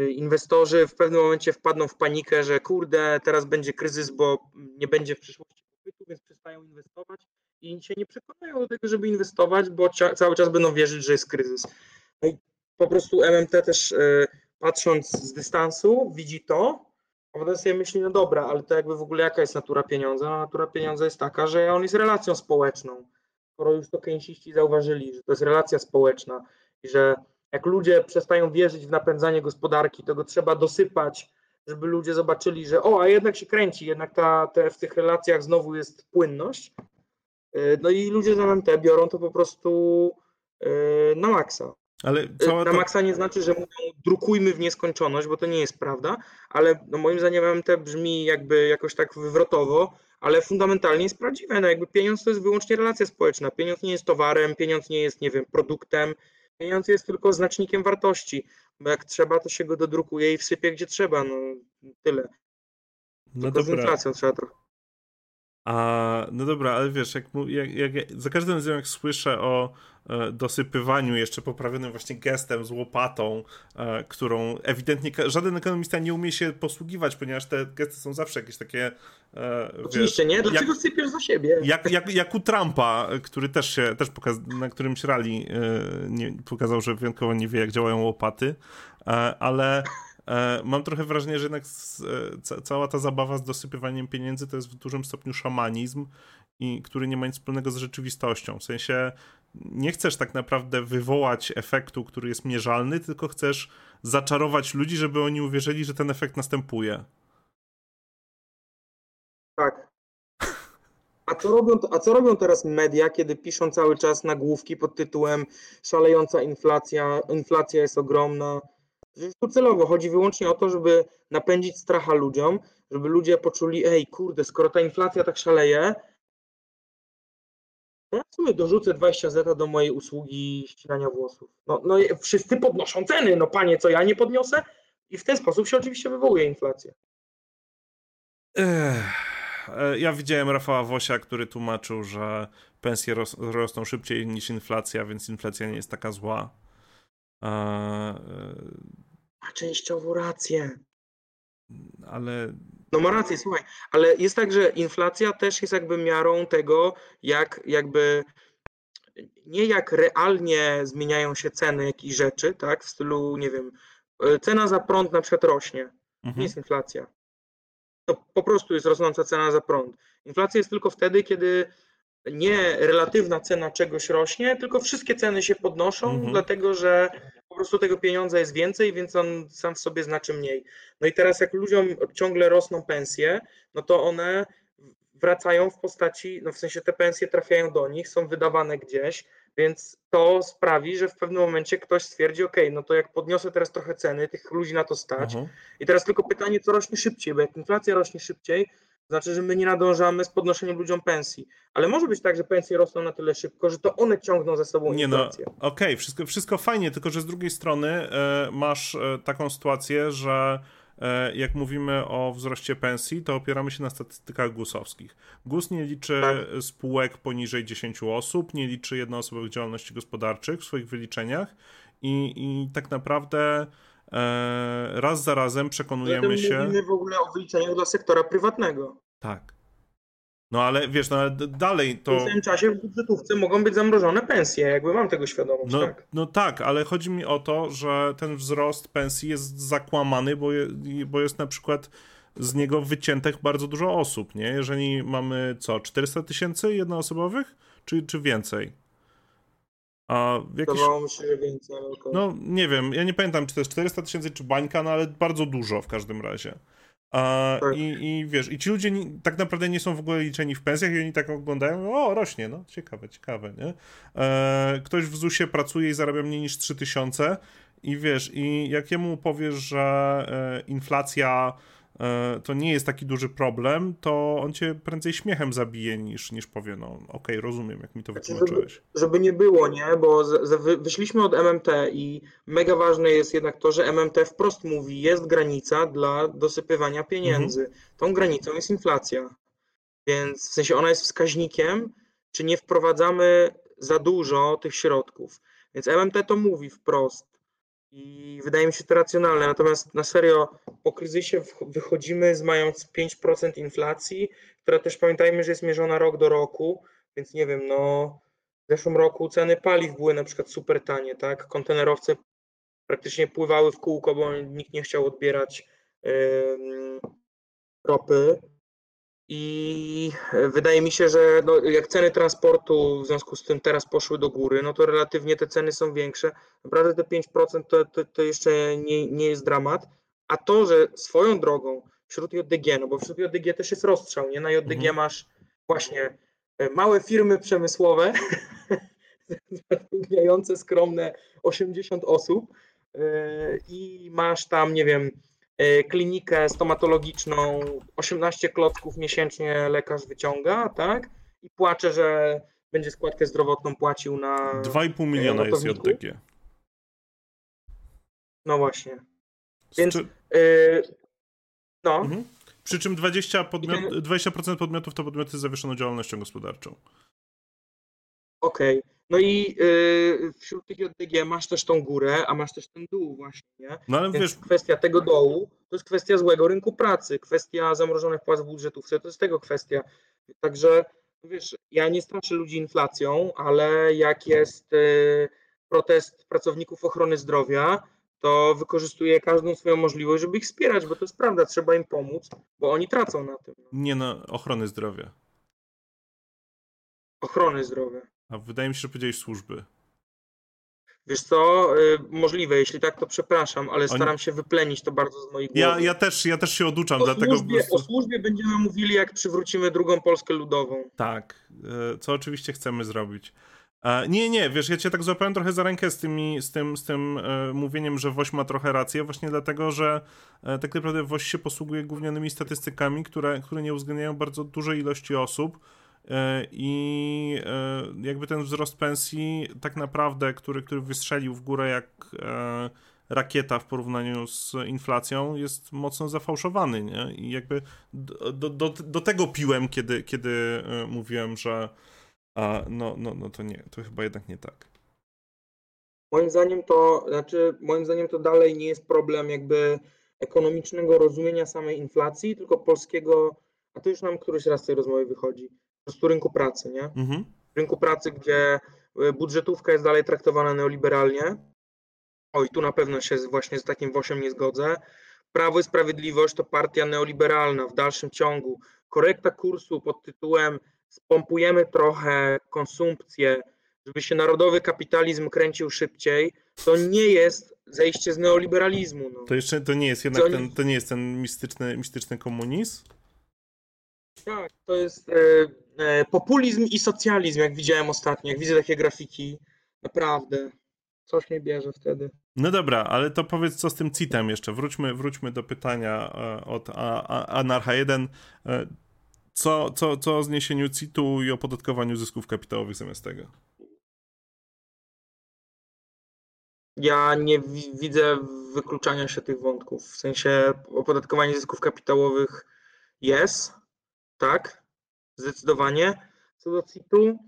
inwestorzy w pewnym momencie wpadną w panikę, że kurde, teraz będzie kryzys, bo nie będzie w przyszłości popytu, więc przestają inwestować i się nie przekonają do tego, żeby inwestować, bo cały czas będą wierzyć, że jest kryzys. No i po prostu MMT też y, patrząc z dystansu widzi to, a potem sobie myśli, no dobra, ale to jakby w ogóle jaka jest natura pieniądza? Natura pieniądza jest taka, że on jest relacją społeczną. Skoro już to keynesiści zauważyli, że to jest relacja społeczna i że jak ludzie przestają wierzyć w napędzanie gospodarki, to go trzeba dosypać, żeby ludzie zobaczyli, że o, a jednak się kręci, jednak ta, te, w tych relacjach znowu jest płynność. Y, no i ludzie z MMT biorą to po prostu y, na maksa. Ale y, na maksa nie znaczy, że mówią drukujmy w nieskończoność, bo to nie jest prawda, ale no moim zdaniem MMT brzmi jakby jakoś tak wywrotowo, ale fundamentalnie jest prawdziwe. No jakby pieniądz to jest wyłącznie relacja społeczna. Pieniądz nie jest towarem, pieniądz nie jest, nie wiem, produktem, Pieniądz jest tylko znacznikiem wartości, bo jak trzeba, to się go dodrukuje i wsypie gdzie trzeba, no tyle. No tylko inflacją trzeba trochę. A, no dobra, ale wiesz, jak, jak, jak, za każdym razem jak słyszę o dosypywaniu jeszcze poprawionym właśnie gestem z łopatą, e, którą ewidentnie żaden ekonomista nie umie się posługiwać, ponieważ te gesty są zawsze jakieś takie... E, Oczywiście wiesz, nie, dlaczego jak, sypiesz za siebie? Jak, jak, jak u Trumpa, który też się, też pokaz- na którymś e, nie, pokazał, że wyjątkowo nie wie, jak działają łopaty, e, ale... E, mam trochę wrażenie, że jednak e, cała ta zabawa z dosypywaniem pieniędzy to jest w dużym stopniu szamanizm, i który nie ma nic wspólnego z rzeczywistością. W sensie nie chcesz tak naprawdę wywołać efektu, który jest mierzalny, tylko chcesz zaczarować ludzi, żeby oni uwierzyli, że ten efekt następuje. Tak. A co, robią, a co robią teraz media, kiedy piszą cały czas nagłówki pod tytułem szalejąca inflacja, inflacja jest ogromna, tu celowo chodzi wyłącznie o to, żeby napędzić stracha ludziom, żeby ludzie poczuli, ej, kurde, skoro ta inflacja tak szaleje, ja w sumie dorzucę 20 zeta do mojej usługi ścinania włosów. No, no wszyscy podnoszą ceny, no panie, co ja nie podniosę? I w ten sposób się oczywiście wywołuje inflacja. Ech. Ja widziałem Rafała Wosia, który tłumaczył, że pensje ros rosną szybciej niż inflacja, więc inflacja nie jest taka zła. A, ma częściowo rację. Ale. No ma rację, słuchaj, ale jest tak, że inflacja też jest jakby miarą tego, jak jakby nie jak realnie zmieniają się ceny jakichś rzeczy, tak? W stylu, nie wiem, e, cena za prąd na przykład rośnie. Mhm. Nie jest inflacja. To po prostu jest rosnąca cena za prąd. Inflacja jest tylko wtedy, kiedy nie relatywna cena czegoś rośnie, tylko wszystkie ceny się podnoszą, mhm. dlatego że prostu tego pieniądza jest więcej, więc on sam w sobie znaczy mniej. No i teraz jak ludziom ciągle rosną pensje, no to one wracają w postaci, no w sensie te pensje trafiają do nich, są wydawane gdzieś, więc to sprawi, że w pewnym momencie ktoś stwierdzi, ok, no to jak podniosę teraz trochę ceny, tych ludzi na to stać. Mhm. I teraz tylko pytanie, co rośnie szybciej, bo jak inflacja rośnie szybciej, znaczy, że my nie nadążamy z podnoszeniem ludziom pensji. Ale może być tak, że pensje rosną na tyle szybko, że to one ciągną za sobą nie no, inflację. No, Okej, okay, wszystko, wszystko fajnie, tylko że z drugiej strony e, masz e, taką sytuację, że e, jak mówimy o wzroście pensji, to opieramy się na statystykach GUS-owskich. GUS nie liczy tak. spółek poniżej 10 osób, nie liczy jednoosobowych działalności gospodarczych w swoich wyliczeniach i, i tak naprawdę raz za razem przekonujemy się. Mówimy w ogóle o wyliczeniach dla sektora prywatnego. Tak. No ale wiesz, no ale dalej to. W tym czasie w budżetówce mogą być zamrożone pensje, jakby mam tego świadomość. No tak, no tak ale chodzi mi o to, że ten wzrost pensji jest zakłamany, bo, je, bo jest na przykład z niego wyciętych bardzo dużo osób, nie? Jeżeli mamy co, 400 tysięcy jednoosobowych, czy, czy więcej? A mi się, więcej. Okay. No nie wiem, ja nie pamiętam, czy to jest 400 tysięcy, czy bańka, no ale bardzo dużo w każdym razie. A, tak. i, I wiesz, i ci ludzie nie, tak naprawdę nie są w ogóle liczeni w pensjach i oni tak oglądają, o rośnie, no ciekawe, ciekawe, nie? E, ktoś w ZUS-ie pracuje i zarabia mniej niż 3000 i wiesz, i jak jemu powiesz, że e, inflacja to nie jest taki duży problem, to on cię prędzej śmiechem zabije niż, niż powie, no okej, okay, rozumiem, jak mi to znaczy, wytłumaczyłeś. Żeby, żeby, nie było, nie, bo z, z, wyszliśmy od MMT i mega ważne jest jednak to, że MMT wprost mówi, jest granica dla dosypywania pieniędzy. Mhm. Tą granicą jest inflacja, więc w sensie ona jest wskaźnikiem, czy nie wprowadzamy za dużo tych środków. Więc MMT to mówi wprost i wydaje mi się to racjonalne. Natomiast na serio po kryzysie wychodzimy z mając 5% inflacji, która też pamiętajmy, że jest mierzona rok do roku, więc nie wiem, no w zeszłym roku ceny paliw były na przykład super tanie, tak? Kontenerowce praktycznie pływały w kółko, bo nikt nie chciał odbierać yy, ropy. I wydaje mi się, że no, jak ceny transportu w związku z tym teraz poszły do góry, no to relatywnie te ceny są większe. Naprawdę te 5% to, to, to jeszcze nie, nie jest dramat. A to, że swoją drogą wśród JDG, no bo wśród JDG też jest rozstrzał, nie? Na JDG mhm. masz właśnie e, małe firmy przemysłowe zatrudniające skromne 80 osób e, i masz tam, nie wiem, klinikę stomatologiczną, 18 klocków miesięcznie lekarz wyciąga, tak? I płacze, że będzie składkę zdrowotną płacił na. 2,5 miliona jest JTG. No właśnie. Więc. Czy... Yy, no. Mhm. Przy czym 20%, podmiot, 20% podmiotów to podmioty z zawieszoną działalnością gospodarczą. Okej. Okay. No i yy, wśród tych JDG masz też tą górę, a masz też ten dół właśnie, nie? No ale Więc wiesz... kwestia tego dołu to jest kwestia złego rynku pracy, kwestia zamrożonych płac w budżetówce, to jest tego kwestia. Także wiesz, ja nie straszę ludzi inflacją, ale jak jest yy, protest pracowników ochrony zdrowia, to wykorzystuję każdą swoją możliwość, żeby ich wspierać, bo to jest prawda, trzeba im pomóc, bo oni tracą na tym. Nie no, ochrony zdrowia. Ochrony zdrowia. A wydaje mi się, że powiedziałeś służby. Wiesz co, y, możliwe, jeśli tak, to przepraszam, ale staram się wyplenić to bardzo z mojej głowy. Ja, ja, też, ja też się oduczam, o dlatego służbie, prostu... O służbie będziemy mówili, jak przywrócimy drugą Polskę Ludową. Tak, y, co oczywiście chcemy zrobić. Nie, nie, wiesz, ja cię tak złapałem trochę za rękę z, tymi, z tym, z tym e, mówieniem, że WOŚ ma trochę rację, właśnie dlatego, że e, tak naprawdę WOŚ się posługuje gównianymi statystykami, które, które nie uwzględniają bardzo dużej ilości osób, E, i e, jakby ten wzrost pensji tak naprawdę, który, który wystrzelił w górę jak e, rakieta w porównaniu z inflacją jest mocno zafałszowany, nie? I jakby do, do, do tego piłem, kiedy, kiedy mówiłem, że a, no, no, no to nie, to chyba jednak nie tak. Moim zdaniem to, znaczy moim zdaniem to dalej nie jest problem jakby ekonomicznego rozumienia samej inflacji, tylko polskiego, a to już nam któryś raz z tej rozmowy wychodzi, prostu rynku pracy, nie? Mhm. Rynku pracy, gdzie e, budżetówka jest dalej traktowana neoliberalnie. Oj, tu na pewno się właśnie z takim wosiem nie zgodzę. Prawo i Sprawiedliwość to partia neoliberalna w dalszym ciągu. Korekta kursu pod tytułem spompujemy trochę konsumpcję, żeby się narodowy kapitalizm kręcił szybciej, to nie jest zejście z neoliberalizmu. No. To jeszcze to nie jest jednak ten, to nie jest ten mistyczny, mistyczny komunizm? Tak, to jest e, e, populizm i socjalizm, jak widziałem ostatnio, jak widzę takie grafiki, naprawdę, coś mnie bierze wtedy. No dobra, ale to powiedz co z tym CIT-em jeszcze. Wróćmy, wróćmy do pytania e, od Anarcha 1. E, co, co, co o zniesieniu CIT-u i opodatkowaniu zysków kapitałowych zamiast tego? Ja nie widzę wykluczania się tych wątków. W sensie opodatkowanie zysków kapitałowych jest, tak, zdecydowanie. Co do CIT-u,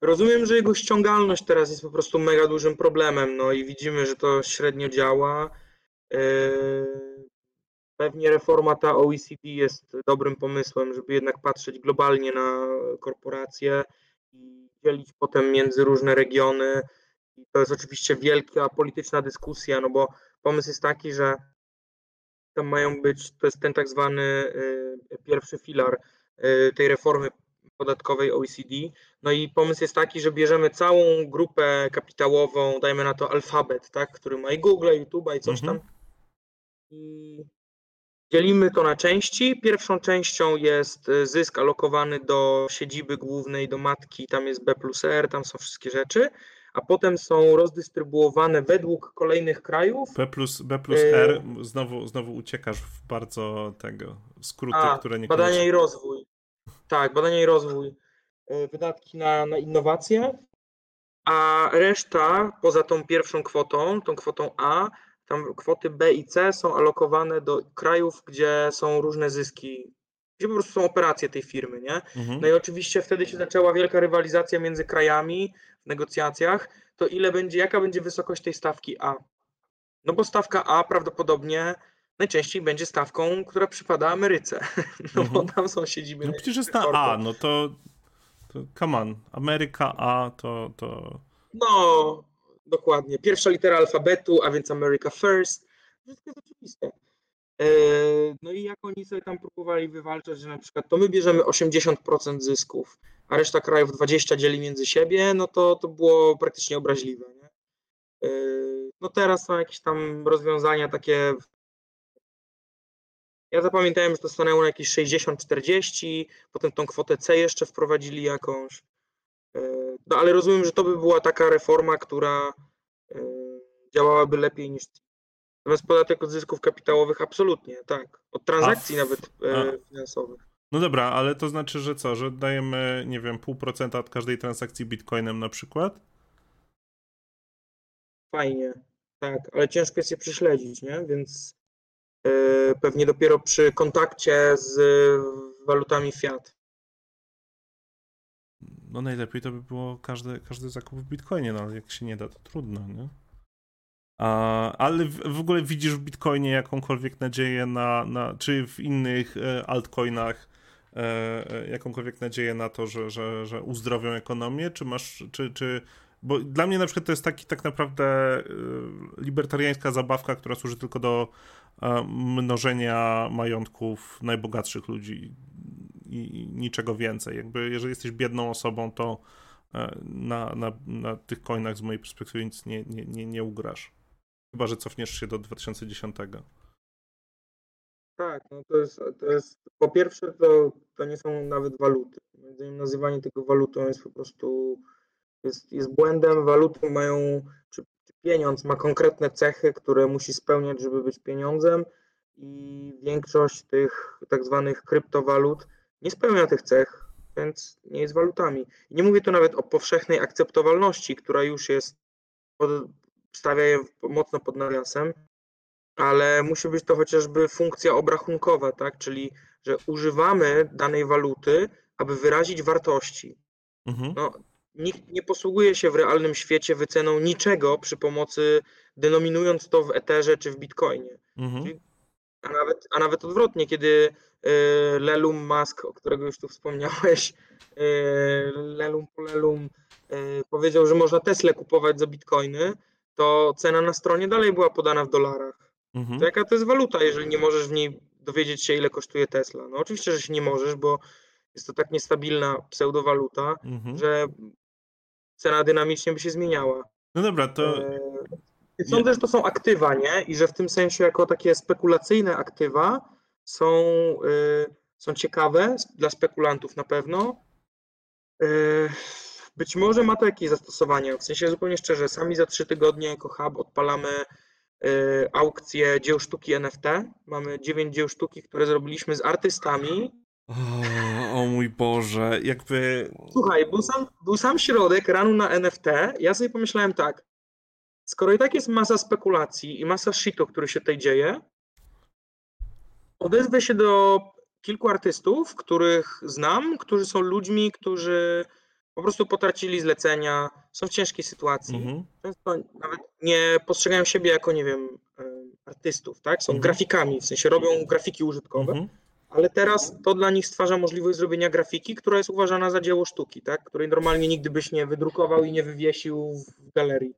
rozumiem, że jego ściągalność teraz jest po prostu mega dużym problemem, no i widzimy, że to średnio działa. E, pewnie reforma ta OECD jest dobrym pomysłem, żeby jednak patrzeć globalnie na korporacje i dzielić potem między różne regiony. I to jest oczywiście wielka polityczna dyskusja, no bo pomysł jest taki, że tam mają być, to jest ten tak zwany y, pierwszy filar y, tej reformy podatkowej OECD. No i pomysł jest taki, że bierzemy całą grupę kapitałową, dajmy na to alfabet, tak, który ma i Google, i YouTube, i coś mhm. tam. I dzielimy to na części. Pierwszą częścią jest y, zysk alokowany do siedziby głównej, do matki, tam jest B plus R, tam są wszystkie rzeczy. A potem są rozdystrybuowane według kolejnych krajów. B plus, B plus R, znowu, znowu uciekasz w bardzo tego, skróty, a, które nie Badania i rozwój. Tak, badania i rozwój. Wydatki na, na innowacje, a reszta poza tą pierwszą kwotą, tą kwotą A, tam kwoty B i C są alokowane do krajów, gdzie są różne zyski, gdzie po prostu są operacje tej firmy, nie? Mhm. No i oczywiście wtedy się zaczęła wielka rywalizacja między krajami w negocjacjach, to ile będzie, jaka będzie wysokość tej stawki A? No bo stawka A prawdopodobnie najczęściej będzie stawką, która przypada Ameryce, no mhm. bo tam są siedziby. No przecież jest na A, no to, to come on, Ameryka A to, to... No, dokładnie. Pierwsza litera alfabetu, a więc America First. Wszystko jest oczywiste. E, no i jak oni sobie tam próbowali wywalczać, że na przykład to my bierzemy 80% zysków, a reszta krajów 20 dzieli między siebie, no to to było praktycznie obraźliwe. Nie? E, no teraz są jakieś tam rozwiązania takie. Ja zapamiętałem, że to stanęło na jakieś 60-40, potem tą kwotę C jeszcze wprowadzili jakąś. E, no ale rozumiem, że to by była taka reforma, która działałaby lepiej niż. Natomiast podatek od zysków kapitałowych absolutnie, tak. Od transakcji nawet e, finansowych. No dobra, ale to znaczy, że co, że dajemy, nie wiem, pół procenta od każdej transakcji bitcoinem na przykład? Fajnie, tak, ale ciężko jest je prześledzić, nie? Więc yy, pewnie dopiero przy kontakcie z walutami fiat no najlepiej to by było każdy, każdy zakup w Bitcoinie, no ale jak się nie da, to trudno, nie? Ale w, ogóle widzisz w Bitcoinie jakąkolwiek nadzieję na, na czy w innych e, altcoinach e, e, jakąkolwiek nadzieję na to, że, że, że uzdrowią ekonomię, czy masz, czy, czy bo dla mnie na przykład to jest taki tak naprawdę libertariańska zabawka, która służy tylko do mnożenia majątków najbogatszych ludzi i niczego więcej. Jakby jeżeli jesteś biedną osobą, to na, na, na tych coinach z mojej perspektywy nic nie, nie, nie, nie ugrasz. Chyba, że cofniesz się do 2010. Tak, no to jest, to jest po pierwsze to, to nie są nawet waluty. Nazywanie tego walutą jest po prostu jest, jest błędem. Waluty mają, czy, czy pieniądz ma konkretne cechy, które musi spełniać, żeby być pieniądzem i większość tych tak zwanych kryptowalut nie spełnia tych cech, więc nie jest walutami. I nie mówię tu nawet o powszechnej akceptowalności, która już jest, stawia je mocno pod nawiasem, ale musi być to chociażby funkcja obrachunkowa, tak? czyli że używamy danej waluty, aby wyrazić wartości. Mhm. No, nikt nie posługuje się w realnym świecie wyceną niczego przy pomocy, denominując to w Etherze czy w Bitcoinie. Mhm. A, nawet, a nawet odwrotnie, kiedy Y, Lelum Musk, o którego już tu wspomniałeś, y, Lelum y, powiedział, że można Tesla kupować za bitcoiny, to cena na stronie dalej była podana w dolarach. Mhm. To jaka to jest waluta, jeżeli nie możesz w niej dowiedzieć się, ile kosztuje Tesla? No oczywiście, że się nie możesz, bo jest to tak niestabilna pseudowaluta, mhm. że cena dynamicznie by się zmieniała. No dobra, to. Sądzę, że to są aktywa, nie? I że w tym sensie, jako takie spekulacyjne aktywa, są, y, są ciekawe dla spekulantów na pewno. Y, być może ma to jakieś zastosowanie. W sensie zupełnie szczerze, sami za trzy tygodnie jako hub odpalamy y, aukcję dzieł sztuki NFT. Mamy dziewięć dzieł sztuki, które zrobiliśmy z artystami. O, o mój Boże, jakby. Słuchaj, był sam, był sam środek ranu na NFT. Ja sobie pomyślałem tak. Skoro i tak jest masa spekulacji i masa shitu, który się tutaj dzieje, odezwę się do kilku artystów, których znam, którzy są ludźmi, którzy po prostu potracili zlecenia, są w ciężkiej sytuacji. Mhm. Często nawet nie postrzegają siebie jako, nie wiem, artystów, tak? Są mhm. grafikami, w sensie robią grafiki użytkowe, mhm. ale teraz to dla nich stwarza możliwość zrobienia grafiki, która jest uważana za dzieło sztuki, tak? Której normalnie nigdy byś nie wydrukował i nie wywiesił w galerii.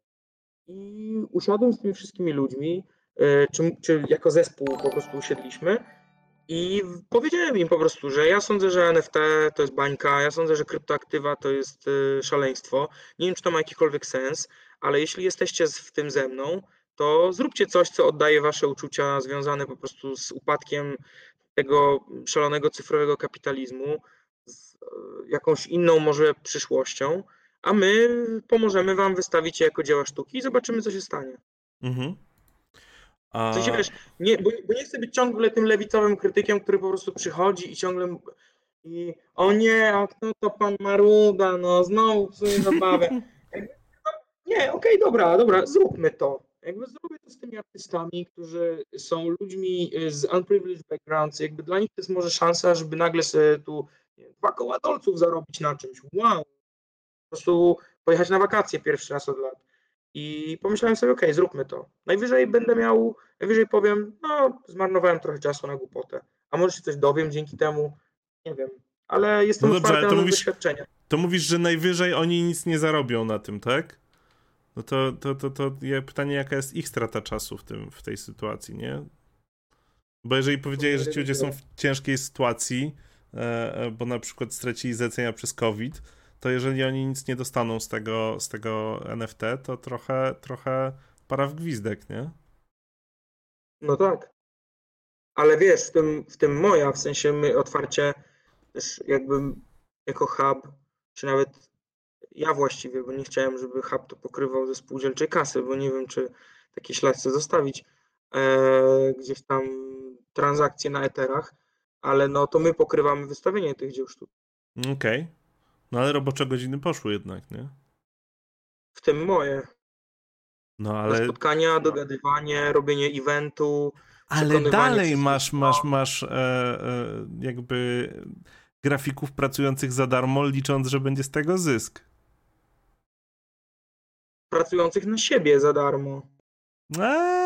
I usiadłem z tymi wszystkimi ludźmi, E, czy, czy jako zespół po prostu usiedliśmy i powiedziałem im po prostu, że ja sądzę, że NFT to jest bańka, ja sądzę, że kryptoaktywa to jest e, szaleństwo. Nie wiem, czy to ma jakikolwiek sens, ale jeśli jesteście w tym ze mną, to zróbcie coś, co oddaje wasze uczucia związane po prostu z upadkiem tego szalonego cyfrowego kapitalizmu, z e, jakąś inną może przyszłością, a my pomożemy wam wystawić je jako dzieła sztuki i zobaczymy, co się stanie. Mhm. A... W sensie, wiesz, nie, bo, bo nie chcę być ciągle tym lewicowym krytykiem, który po prostu przychodzi i ciągle i o nie, a kto to pan Maruda, no znowu psuje zabawę. nie, okej, okay, dobra, dobra, zróbmy to. Jakby zrobię to z tymi artystami, którzy są ludźmi z unprivileged backgrounds, jakby dla nich to jest może szansa, żeby nagle sobie tu nie, dwa koła dolców zarobić na czymś. Wow! Po prostu pojechać na wakacje pierwszy raz od lat. I pomyślałem sobie, okej, okay, zróbmy to. Najwyżej będę miał, najwyżej powiem, no, zmarnowałem trochę czasu na głupotę. A może się coś dowiem dzięki temu, nie wiem. Ale jestem no dobrze, otwarty na mówisz, doświadczenia. To mówisz, że najwyżej oni nic nie zarobią na tym, tak? No to, to, to, to pytanie, jaka jest ich strata czasu w, tym, w tej sytuacji, nie? Bo jeżeli powiedzieli, że ci ludzie są w ciężkiej sytuacji, e, e, bo na przykład stracili zlecenia przez COVID, to jeżeli oni nic nie dostaną z tego, z tego NFT, to trochę, trochę para w gwizdek, nie? No tak. Ale wiesz, w tym, w tym moja, w sensie my otwarcie też jakby jako hub, czy nawet ja właściwie, bo nie chciałem, żeby hub to pokrywał ze spółdzielczej kasy, bo nie wiem, czy takie ślad chcę zostawić e, gdzieś tam transakcje na eterach, ale no to my pokrywamy wystawienie tych dzieł sztuki. Okej. Okay. No ale robocze godziny poszły jednak, nie? W tym moje. No ale... spotkania, dogadywanie, robienie eventu. Ale dalej masz, masz, masz e, e, jakby grafików pracujących za darmo, licząc, że będzie z tego zysk. Pracujących na siebie za darmo. Eee,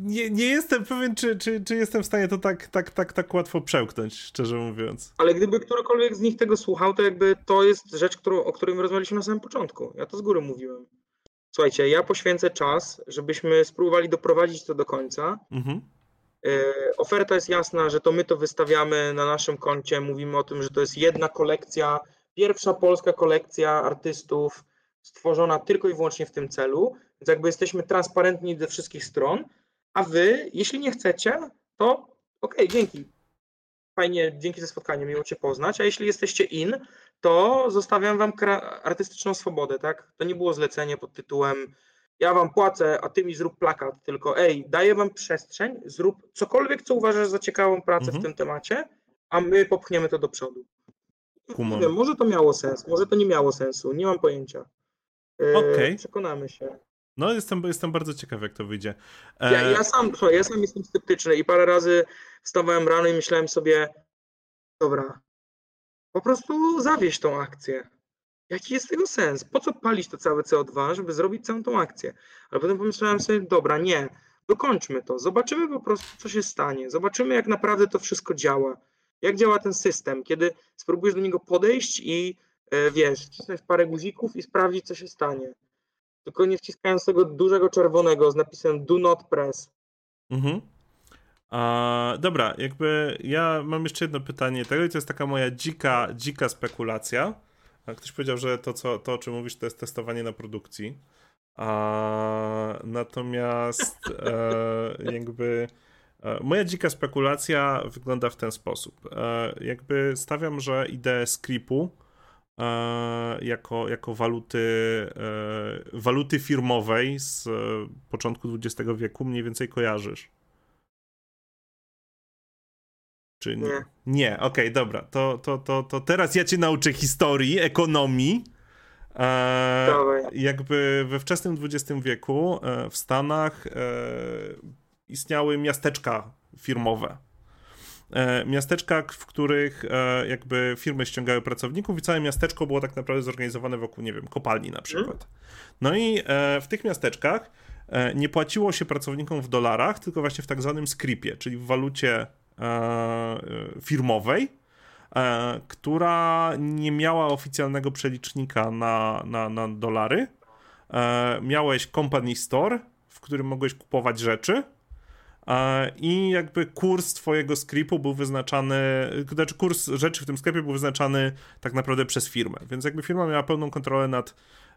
nie, nie jestem pewien, czy, czy, czy jestem w stanie to tak, tak, tak, tak łatwo przełknąć, szczerze mówiąc. Ale gdyby którykolwiek z nich tego słuchał, to jakby to jest rzecz, którą, o której my rozmawialiśmy na samym początku. Ja to z góry mówiłem. Słuchajcie, ja poświęcę czas, żebyśmy spróbowali doprowadzić to do końca. Mhm. E, oferta jest jasna, że to my to wystawiamy na naszym koncie. Mówimy o tym, że to jest jedna kolekcja, pierwsza polska kolekcja artystów stworzona tylko i wyłącznie w tym celu. Więc jakby jesteśmy transparentni ze wszystkich stron. A wy, jeśli nie chcecie, to okej, okay, dzięki. Fajnie, dzięki za spotkanie, miło cię poznać. A jeśli jesteście in, to zostawiam wam artystyczną swobodę, tak? To nie było zlecenie pod tytułem ja wam płacę, a ty mi zrób plakat, tylko ej, daję wam przestrzeń, zrób cokolwiek, co uważasz za ciekawą pracę mhm. w tym temacie, a my popchniemy to do przodu. Wiem, może to miało sens, może to nie miało sensu, nie mam pojęcia. Yy, okay. Przekonamy się. No, jestem, jestem bardzo ciekaw, jak to wyjdzie. E... Ja, ja, sam, ja sam jestem sceptyczny i parę razy wstawałem rano i myślałem sobie, dobra, po prostu zawieź tą akcję. Jaki jest tego sens? Po co palić to całe CO2, żeby zrobić całą tą akcję? Ale potem pomyślałem sobie, dobra, nie, dokończmy to. Zobaczymy po prostu, co się stanie. Zobaczymy, jak naprawdę to wszystko działa. Jak działa ten system, kiedy spróbujesz do niego podejść i e, wiesz, wcisnąć parę guzików i sprawdzić, co się stanie tylko nie wciskając tego dużego czerwonego z napisem do not press. Mhm. A, dobra, jakby ja mam jeszcze jedno pytanie tego i to jest taka moja dzika, dzika spekulacja. Ktoś powiedział, że to, co, to o czym mówisz, to jest testowanie na produkcji. A, natomiast e, jakby e, moja dzika spekulacja wygląda w ten sposób. E, jakby stawiam, że ideę scripu E, jako, jako waluty, e, waluty firmowej z e, początku XX wieku mniej więcej kojarzysz? Czy nie? Nie, nie okej, okay, dobra. To, to, to, to teraz ja cię nauczę historii, ekonomii. E, jakby we wczesnym XX wieku w Stanach e, istniały miasteczka firmowe E, miasteczka, w których e, jakby firmy ściągały pracowników i całe miasteczko było tak naprawdę zorganizowane wokół, nie wiem, kopalni na przykład. No i e, w tych miasteczkach nie płaciło się pracownikom w dolarach, tylko właśnie w tak zwanym scripie, czyli w walucie firmowej, która nie miała oficjalnego przelicznika na, na, na dolary. Miałeś company store, w którym mogłeś kupować rzeczy i jakby kurs twojego sklepu był wyznaczany, znaczy kurs rzeczy w tym sklepie był wyznaczany tak naprawdę przez firmę, więc jakby firma miała pełną kontrolę nad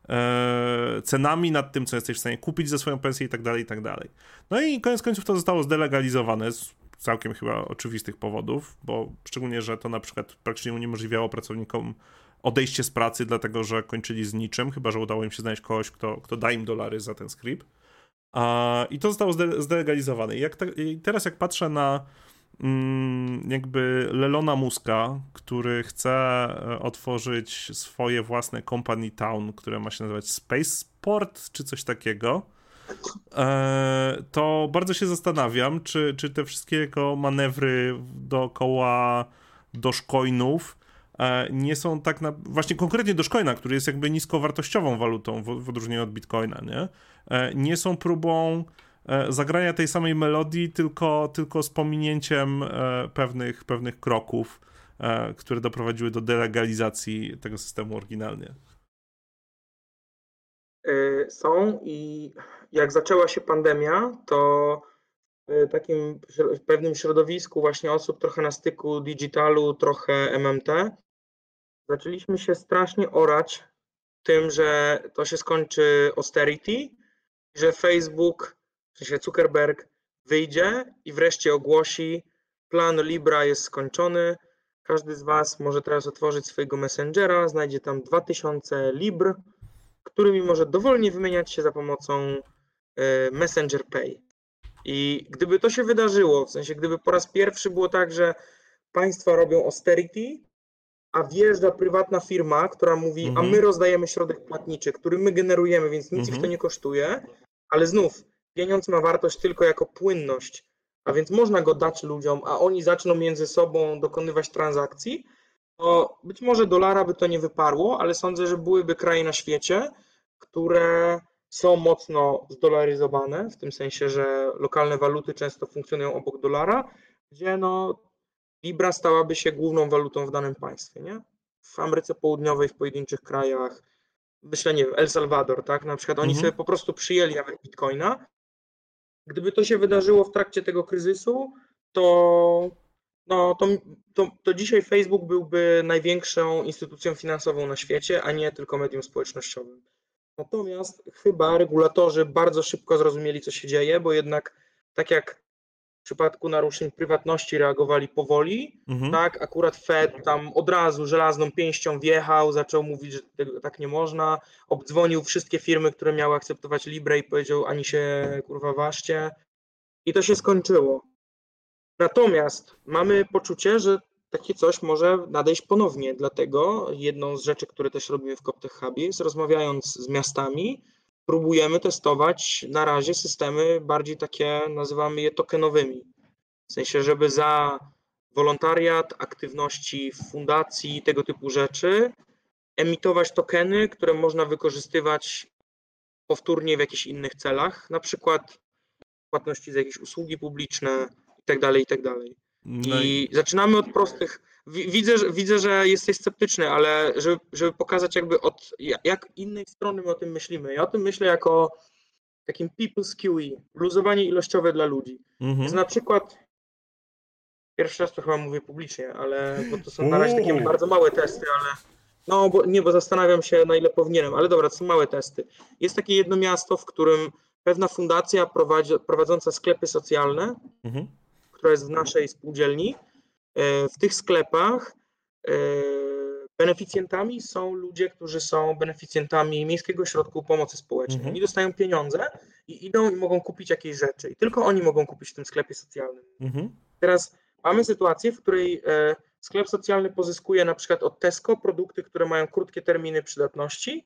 e, cenami, nad tym, co jesteś w stanie kupić za swoją pensję i tak dalej, i tak dalej. No i koniec końców to zostało zdelegalizowane z całkiem chyba oczywistych powodów, bo szczególnie, że to na przykład praktycznie uniemożliwiało pracownikom odejście z pracy, dlatego że kończyli z niczym, chyba że udało im się znaleźć kogoś, kto, kto da im dolary za ten skrypt. I to zostało zdelegalizowane. I, jak te, I teraz, jak patrzę na mm, jakby Lelona Muska, który chce e, otworzyć swoje własne company town, które ma się nazywać Spaceport czy coś takiego, e, to bardzo się zastanawiam, czy, czy te wszystkie jego manewry dookoła doszcoinów e, nie są tak na, właśnie konkretnie Dogecoina, który jest jakby niskowartościową walutą w odróżnieniu od Bitcoina, nie? Nie są próbą zagrania tej samej melodii, tylko, tylko z pominięciem pewnych, pewnych kroków, które doprowadziły do delegalizacji tego systemu oryginalnie. Są i jak zaczęła się pandemia, to w takim pewnym środowisku właśnie osób trochę na styku digitalu, trochę MMT, zaczęliśmy się strasznie orać tym, że to się skończy austerity, że Facebook, w sensie Zuckerberg wyjdzie i wreszcie ogłosi, plan Libra jest skończony, każdy z Was może teraz otworzyć swojego Messengera, znajdzie tam 2000 Libr, którymi może dowolnie wymieniać się za pomocą e, Messenger Pay. I gdyby to się wydarzyło, w sensie gdyby po raz pierwszy było tak, że państwa robią austerity, a wjeżdża prywatna firma, która mówi, mhm. a my rozdajemy środek płatniczy, który my generujemy, więc nic mhm. ich to nie kosztuje, ale znów pieniądz ma wartość tylko jako płynność, a więc można go dać ludziom, a oni zaczną między sobą dokonywać transakcji, to być może dolara by to nie wyparło, ale sądzę, że byłyby kraje na świecie, które są mocno zdolaryzowane, w tym sensie, że lokalne waluty często funkcjonują obok dolara, gdzie no, Libra stałaby się główną walutą w danym państwie. Nie? W Ameryce Południowej, w pojedynczych krajach, myślę, nie wiem, El Salvador, tak? Na przykład oni mhm. sobie po prostu przyjęli nawet bitcoina. Gdyby to się wydarzyło w trakcie tego kryzysu, to no to, to, to dzisiaj Facebook byłby największą instytucją finansową na świecie, a nie tylko medium społecznościowym. Natomiast chyba regulatorzy bardzo szybko zrozumieli, co się dzieje, bo jednak tak jak w przypadku naruszeń prywatności reagowali powoli, mhm. tak, akurat Fed tam od razu żelazną pięścią wjechał, zaczął mówić, że tego, tak nie można, obdzwonił wszystkie firmy, które miały akceptować Libre i powiedział, ani się kurwa ważcie i to się skończyło. Natomiast mamy poczucie, że takie coś może nadejść ponownie, dlatego jedną z rzeczy, które też robimy w Coptech Hubie jest rozmawiając z miastami, próbujemy testować na razie systemy bardziej takie, nazywamy je tokenowymi. W sensie, żeby za wolontariat, aktywności w fundacji, tego typu rzeczy, emitować tokeny, które można wykorzystywać powtórnie w jakichś innych celach, na przykład płatności za jakieś usługi publiczne, i tak dalej, i tak. No I, i zaczynamy od prostych. Widzę, że, widzę, że jesteś sceptyczny, ale żeby, żeby pokazać jakby od jak innej strony my o tym myślimy. Ja o tym myślę jako takim people's QE, luzowanie ilościowe dla ludzi. Mhm. Jest na przykład pierwszy raz to chyba mówię publicznie, ale bo to są na razie takie bardzo małe testy, ale no bo nie, bo zastanawiam się na ile powinienem, ale dobra, to są małe testy. Jest takie jedno miasto, w którym pewna fundacja prowadzi, prowadząca sklepy socjalne mhm która jest w naszej spółdzielni, w tych sklepach e, beneficjentami są ludzie, którzy są beneficjentami Miejskiego Środku Pomocy Społecznej. Mhm. Oni dostają pieniądze i idą i mogą kupić jakieś rzeczy. I tylko oni mogą kupić w tym sklepie socjalnym. Mhm. Teraz mamy sytuację, w której e, sklep socjalny pozyskuje na przykład od Tesco produkty, które mają krótkie terminy przydatności.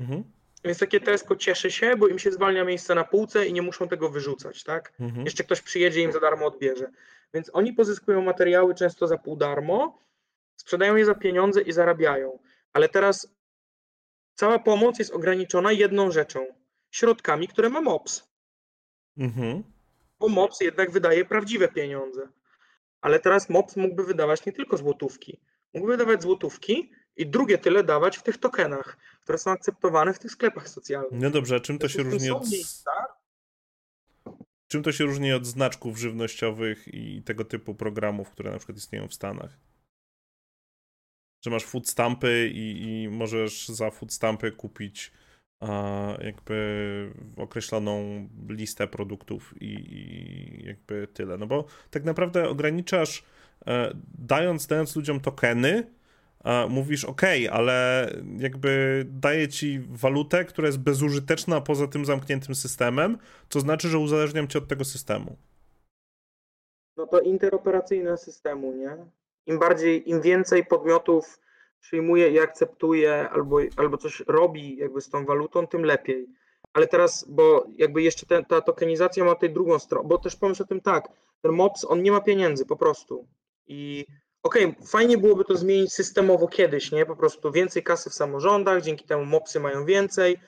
Mhm. Więc takie Tesco cieszy się, bo im się zwalnia miejsce na półce i nie muszą tego wyrzucać, tak? Mhm. Jeszcze ktoś przyjedzie i im za darmo odbierze. Więc oni pozyskują materiały często za pół darmo, sprzedają je za pieniądze i zarabiają. Ale teraz cała pomoc jest ograniczona jedną rzeczą. Środkami, które ma MOPS. Mhm. Bo MOPS jednak wydaje prawdziwe pieniądze. Ale teraz MOPS mógłby wydawać nie tylko złotówki. Mógłby wydawać złotówki i drugie tyle dawać w tych tokenach, które są akceptowane w tych sklepach socjalnych. No dobrze, a czym to się różni od... Czym to się różni od znaczków żywnościowych i tego typu programów, które na przykład istnieją w Stanach? Że masz food stampy i, i możesz za food stampy kupić jakby określoną listę produktów i, i jakby tyle. No bo tak naprawdę ograniczasz, e, dając, dając ludziom tokeny, mówisz, OK, ale jakby daję ci walutę, która jest bezużyteczna poza tym zamkniętym systemem, co znaczy, że uzależniam cię od tego systemu. No to interoperacyjne systemu, nie? Im bardziej, im więcej podmiotów przyjmuje i akceptuje albo, albo coś robi jakby z tą walutą, tym lepiej. Ale teraz, bo jakby jeszcze ten, ta tokenizacja ma tej drugą stronę, bo też pomyśl o tym tak, ten MOPS, on nie ma pieniędzy po prostu. I okej, okay, fajnie byłoby to zmienić systemowo kiedyś, nie? Po prostu więcej kasy w samorządach, dzięki temu MOPSy mają więcej,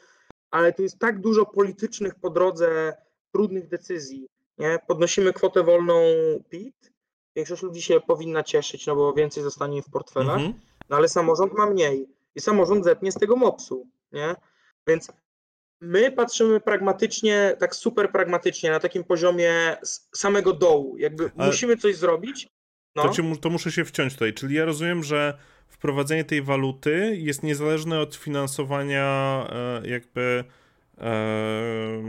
ale tu jest tak dużo politycznych po drodze trudnych decyzji, nie? Podnosimy kwotę wolną PIT, większość ludzi się powinna cieszyć, no bo więcej zostanie w portfelach, mm -hmm. no ale samorząd ma mniej i samorząd zetnie z tego MOPS-u, nie? Więc my patrzymy pragmatycznie, tak super pragmatycznie, na takim poziomie samego dołu. Jakby ale... musimy coś zrobić, no. To, to muszę się wciąć tutaj. Czyli ja rozumiem, że wprowadzenie tej waluty jest niezależne od finansowania e, jakby e,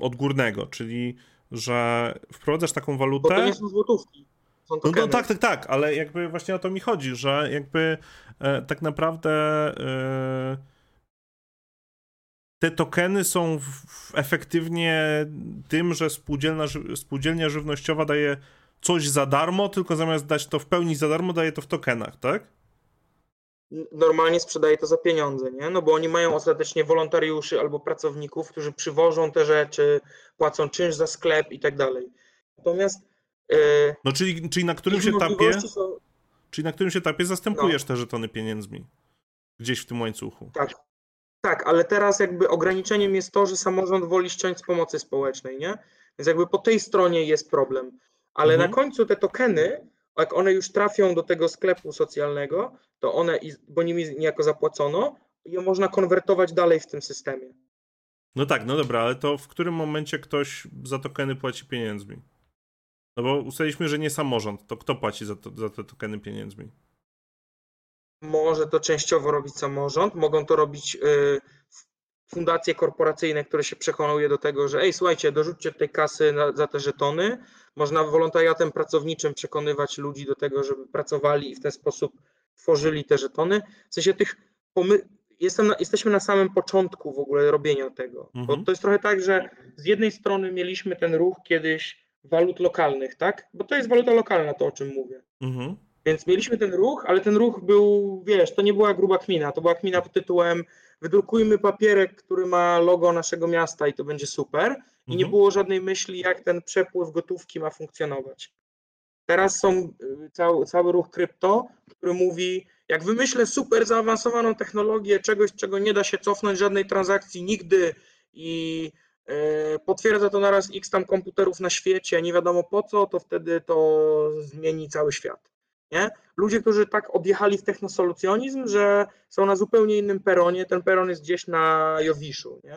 odgórnego, czyli że wprowadzasz taką walutę. Bo to nie są złotówki. Są no, no, tak, tak, tak, ale jakby właśnie o to mi chodzi, że jakby e, tak naprawdę e, te tokeny są w, w efektywnie tym, że spółdzielnia żywnościowa daje coś za darmo, tylko zamiast dać to w pełni za darmo, daje to w tokenach, tak? Normalnie sprzedaje to za pieniądze, nie? No bo oni mają ostatecznie wolontariuszy albo pracowników, którzy przywożą te rzeczy, płacą czynsz za sklep i tak dalej. Natomiast. Yy, no czyli, czyli na którymś etapie. Są... Czyli na którymś etapie zastępujesz no. te żetony pieniędzmi. Gdzieś w tym łańcuchu. Tak. Tak, ale teraz jakby ograniczeniem jest to, że samorząd woli ściąć z pomocy społecznej, nie? Więc jakby po tej stronie jest problem ale mhm. na końcu te tokeny, jak one już trafią do tego sklepu socjalnego, to one, bo nimi niejako zapłacono, je można konwertować dalej w tym systemie. No tak, no dobra, ale to w którym momencie ktoś za tokeny płaci pieniędzmi? No bo ustaliliśmy, że nie samorząd, to kto płaci za, to, za te tokeny pieniędzmi? Może to częściowo robić samorząd, mogą to robić y, fundacje korporacyjne, które się przekonuje do tego, że ej, słuchajcie, dorzućcie tej kasy na, za te żetony. Można wolontariatem pracowniczym przekonywać ludzi do tego, żeby pracowali i w ten sposób tworzyli te żetony. W sensie tych pomy- Jestem na, jesteśmy na samym początku w ogóle robienia tego. Mhm. Bo to jest trochę tak, że z jednej strony mieliśmy ten ruch kiedyś walut lokalnych, tak? Bo to jest waluta lokalna, to o czym mówię. Mhm. Więc mieliśmy ten ruch, ale ten ruch był, wiesz, to nie była gruba kmina, to była kmina pod tytułem wydrukujmy papierek, który ma logo naszego miasta i to będzie super. I mhm. nie było żadnej myśli, jak ten przepływ gotówki ma funkcjonować. Teraz są y, cały, cały ruch krypto, który mówi, jak wymyślę super zaawansowaną technologię, czegoś, czego nie da się cofnąć żadnej transakcji nigdy i y, potwierdza to naraz x tam komputerów na świecie, nie wiadomo po co, to wtedy to zmieni cały świat. Nie? Ludzie, którzy tak odjechali w technosolucjonizm, że są na zupełnie innym peronie, ten peron jest gdzieś na Jowiszu, nie?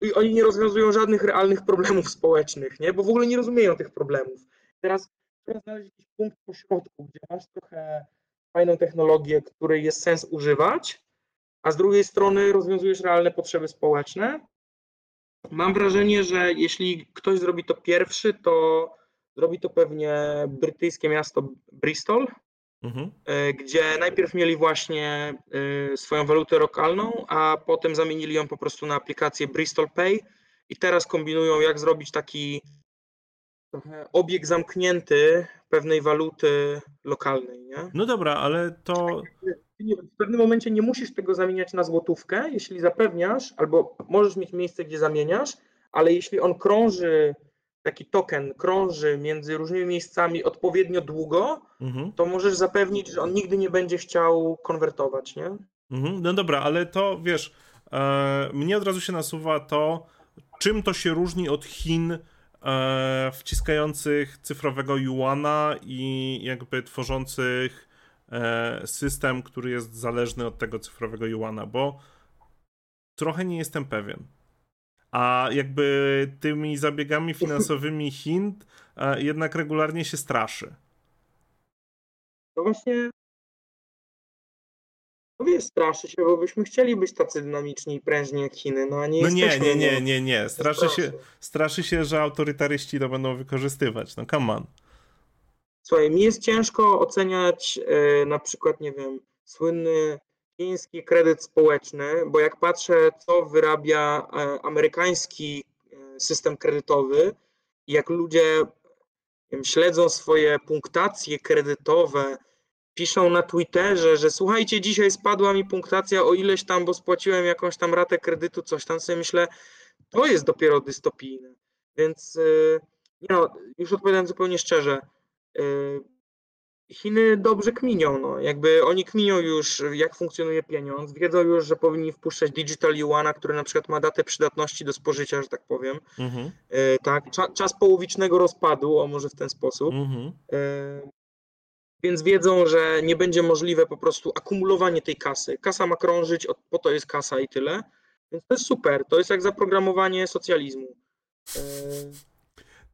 I oni nie rozwiązują żadnych realnych problemów społecznych, nie? Bo w ogóle nie rozumieją tych problemów. Teraz trzeba znaleźć jakiś punkt pośrodku, gdzie masz trochę fajną technologię, której jest sens używać, a z drugiej strony rozwiązujesz realne potrzeby społeczne. Mam wrażenie, że jeśli ktoś zrobi to pierwszy, to Zrobi to pewnie brytyjskie miasto Bristol, mhm. E, gdzie najpierw mieli właśnie e, swoją walutę lokalną, a potem zamienili ją po prostu na aplikację Bristol Pay i teraz kombinują, jak zrobić taki obieg zamknięty pewnej waluty lokalnej. Nie? No dobra, ale to. W pewnym momencie nie musisz tego zamieniać na złotówkę, jeśli zapewniasz, albo możesz mieć miejsce, gdzie zamieniasz, ale jeśli on krąży taki token krąży między różnymi miejscami odpowiednio długo, mhm. to możesz zapewnić, że on nigdy nie będzie chciał konwertować, nie? Mhm. No dobra, ale to wiesz, e, mnie od razu się nasuwa to, czym to się różni od Chin e, wciskających cyfrowego yuana i jakby tworzących e, system, który jest zależny od tego cyfrowego yuana, bo trochę nie jestem pewien. A jakby tymi zabiegami finansowymi Chin e, jednak regularnie się straszy. To właśnie No wiesz, straszy się, bo byśmy chcieli być tacy dynamiczni i prężni jak Chiny, no a nie No nie, jesteśmy, nie, nie, no. nie, nie. Straszy się, straszy się, że autorytaryści to będą wykorzystywać. No come on. Słuchaj, mi jest ciężko oceniać e, na przykład, nie wiem, słynny chiński kredyt społeczny, bo jak patrzę, co wyrabia e, amerykański e, system kredytowy jak ludzie wiem, śledzą swoje punktacje kredytowe, piszą na Twitterze, że słuchajcie, dzisiaj spadła mi punktacja o ileś tam, bo spłaciłem jakąś tam ratę kredytu, coś tam sobie myślę, to jest dopiero dystopijne. Więc e, nie no, już odpowiadam zupełnie szczerze, Chiny dobrze kminią, no. jakby oni kminią już, jak funkcjonuje pieniądz, wiedzą już, że powinni wpuszczać digital yuana, który na przykład ma datę przydatności do spożycia, że tak powiem. Mhm. E, tak, Cza, czas połowicznego rozpadu, o może w ten sposób. Mhm. E, więc wiedzą, że nie będzie możliwe po prostu akumulowanie tej kasy. Kasa ma krążyć, od- po to jest kasa i tyle. Więc to jest super. To jest jak zaprogramowanie socjalizmu. E,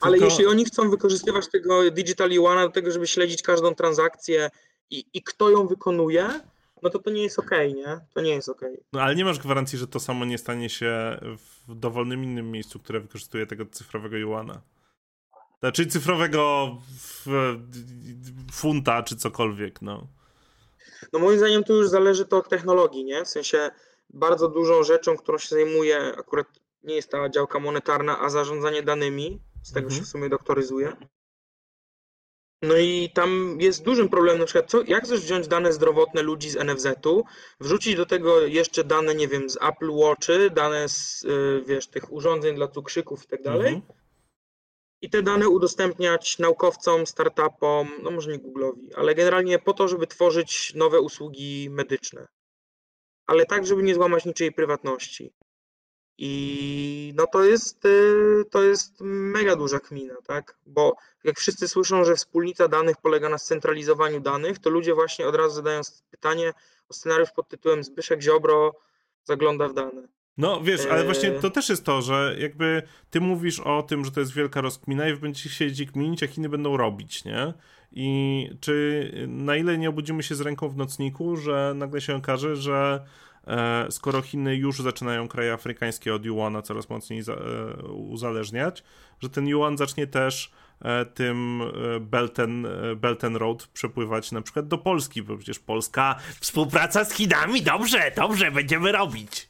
ale Tylko- jeśli oni chcą wykorzystywać tego Digital Yuana do tego, żeby śledzić każdą transakcję i, i kto ją wykonuje, no to to nie jest okej, nie? To nie jest okej. No ale nie masz gwarancji, że to samo nie stanie się w dowolnym innym miejscu, które wykorzystuje tego cyfrowego juana. Znaczy cyfrowego funta czy cokolwiek, no. No moim zdaniem tu już zależy to od technologii, nie? W sensie bardzo dużą rzeczą, którą się zajmuje akurat nie jest ta działka monetarna, a zarządzanie danymi, z tego Mhm. się w sumie doktoryzuje. No i tam jest dużym problemem, na przykład co, jak chcesz wziąć dane zdrowotne ludzi z NFZ-u, wrzucić do tego jeszcze dane, nie wiem, z Apple Watchy, dane z, y, wiesz, tych urządzeń dla cukrzyków i tak dalej, Mhm. i te dane udostępniać naukowcom, startupom, no może nie Google'owi, ale generalnie po to, żeby tworzyć nowe usługi medyczne. Ale tak, żeby nie złamać niczyjej prywatności. I no to jest, y, to jest mega duża kmina, tak? Bo jak wszyscy słyszą, że wspólnica danych polega na scentralizowaniu danych, to ludzie właśnie od razu zadają pytanie o scenariusz pod tytułem Zbyszek Ziobro zagląda w dane. No wiesz, ale właśnie Eee. to też jest to, że jakby ty mówisz o tym, że to jest wielka rozkmina i będziecie siedzieć kminić, jak inny będą robić, nie? I czy na ile nie obudzimy się z ręką w nocniku, że nagle się okaże, że skoro Chiny już zaczynają kraje afrykańskie od Yuana coraz mocniej e, uzależniać, że ten Yuan zacznie też e, tym e, Belt and, e, Belt and Road przepływać na przykład do Polski, bo przecież Polska współpraca z Chinami, dobrze, dobrze, będziemy robić.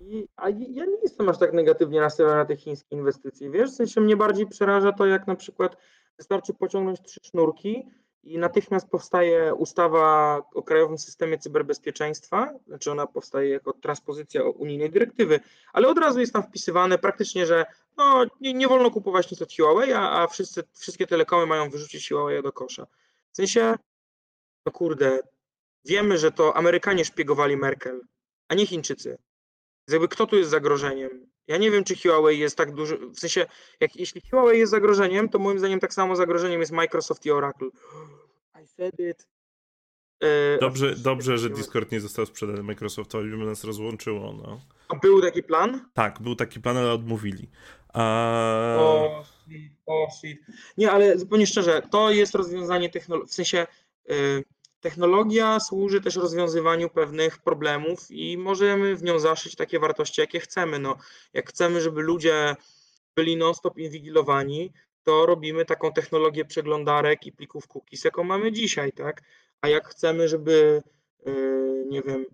I, a ja nie jestem aż tak negatywnie nastawiony na te chińskie inwestycje. Wiesz, w sensie mnie bardziej przeraża to, jak na przykład wystarczy pociągnąć trzy sznurki i natychmiast powstaje ustawa o krajowym systemie cyberbezpieczeństwa, znaczy ona powstaje jako transpozycja unijnej dyrektywy, ale od razu jest tam wpisywane praktycznie, że no, nie, nie wolno kupować nic od Huawei, a, a wszyscy, wszystkie telekomy mają wyrzucić Huawei do kosza. W sensie, no kurde, wiemy, że to Amerykanie szpiegowali Merkel, a nie Chińczycy. Więc Jakby kto tu jest zagrożeniem? Ja nie wiem, czy Huawei jest tak duży. W sensie, jak, jeśli Huawei jest zagrożeniem, to moim zdaniem tak samo zagrożeniem jest Microsoft i Oracle. I said it. E, Dobrze, dobrze, że Discord nie został sprzedany Microsoftowi, by nas rozłączyło, no. A był taki plan? Tak, był taki plan, ale odmówili. A... O, shit, o shit. Nie, ale zupełnie szczerze, to jest rozwiązanie technologii. W sensie y, technologia służy też rozwiązywaniu pewnych problemów i możemy w nią zaszyć takie wartości, jakie chcemy. No, jak chcemy, żeby ludzie byli non-stop inwigilowani, to robimy taką technologię przeglądarek i plików cookies, jaką mamy dzisiaj, tak? A jak chcemy, żeby, y, nie wiem,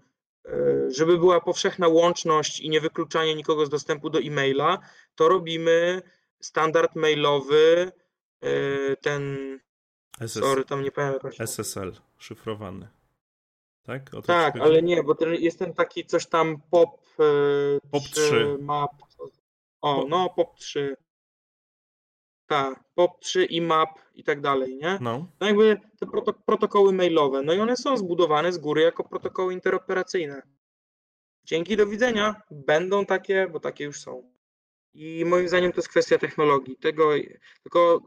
y, żeby była powszechna łączność i niewykluczanie nikogo z dostępu do e-maila, to robimy standard mailowy, y, ten, SS... sorry, tam nie pamiętam SSL, szyfrowany. Tak? O Tak, chodzi? ale nie, bo ten, jest ten taki coś tam pop, y, Pop 3. map. O, no pop 3. Tak, pop 3 i map i tak dalej, nie? No. No jakby te proto protokoły mailowe, no i one są zbudowane z góry jako protokoły interoperacyjne. Dzięki, do widzenia. Będą takie, bo takie już są. I moim zdaniem to jest kwestia technologii. Tego, tylko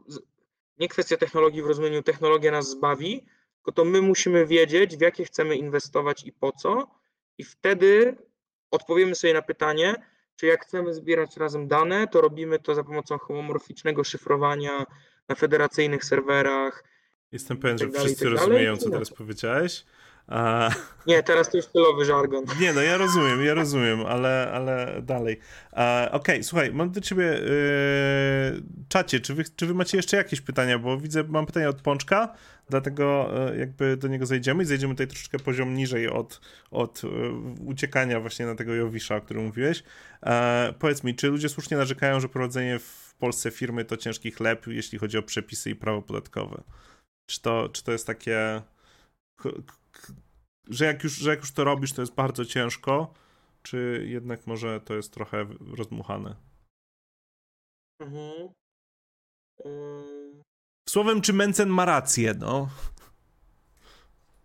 nie kwestia technologii w rozumieniu technologia nas zbawi, tylko to my musimy wiedzieć, w jakie chcemy inwestować i po co. I wtedy odpowiemy sobie na pytanie, czy jak chcemy zbierać razem dane, to robimy to za pomocą homomorficznego szyfrowania na federacyjnych serwerach, Jestem pewien, że tak dalej, wszyscy tak dalej. rozumieją, co No. teraz powiedziałeś. A... Nie, teraz to już stylowy żargon. Nie, no ja rozumiem, ja rozumiem, ale, ale dalej. Okej, okay, słuchaj, mam do ciebie yy, czacie, czy wy, czy wy macie jeszcze jakieś pytania, bo widzę, mam pytanie od Pączka, dlatego yy, jakby do niego zejdziemy i zejdziemy tutaj troszeczkę poziom niżej od, od yy, uciekania właśnie na tego Jowisza, o którym mówiłeś. E, powiedz mi, czy ludzie słusznie narzekają, że prowadzenie w Polsce firmy to ciężki chleb, jeśli chodzi o przepisy i prawo podatkowe? Czy to, czy to jest takie że jak, już, że jak już to robisz, to jest bardzo ciężko, czy jednak może to jest trochę rozmuchane? Mhm. Y... Słowem, czy Mencen ma rację, no?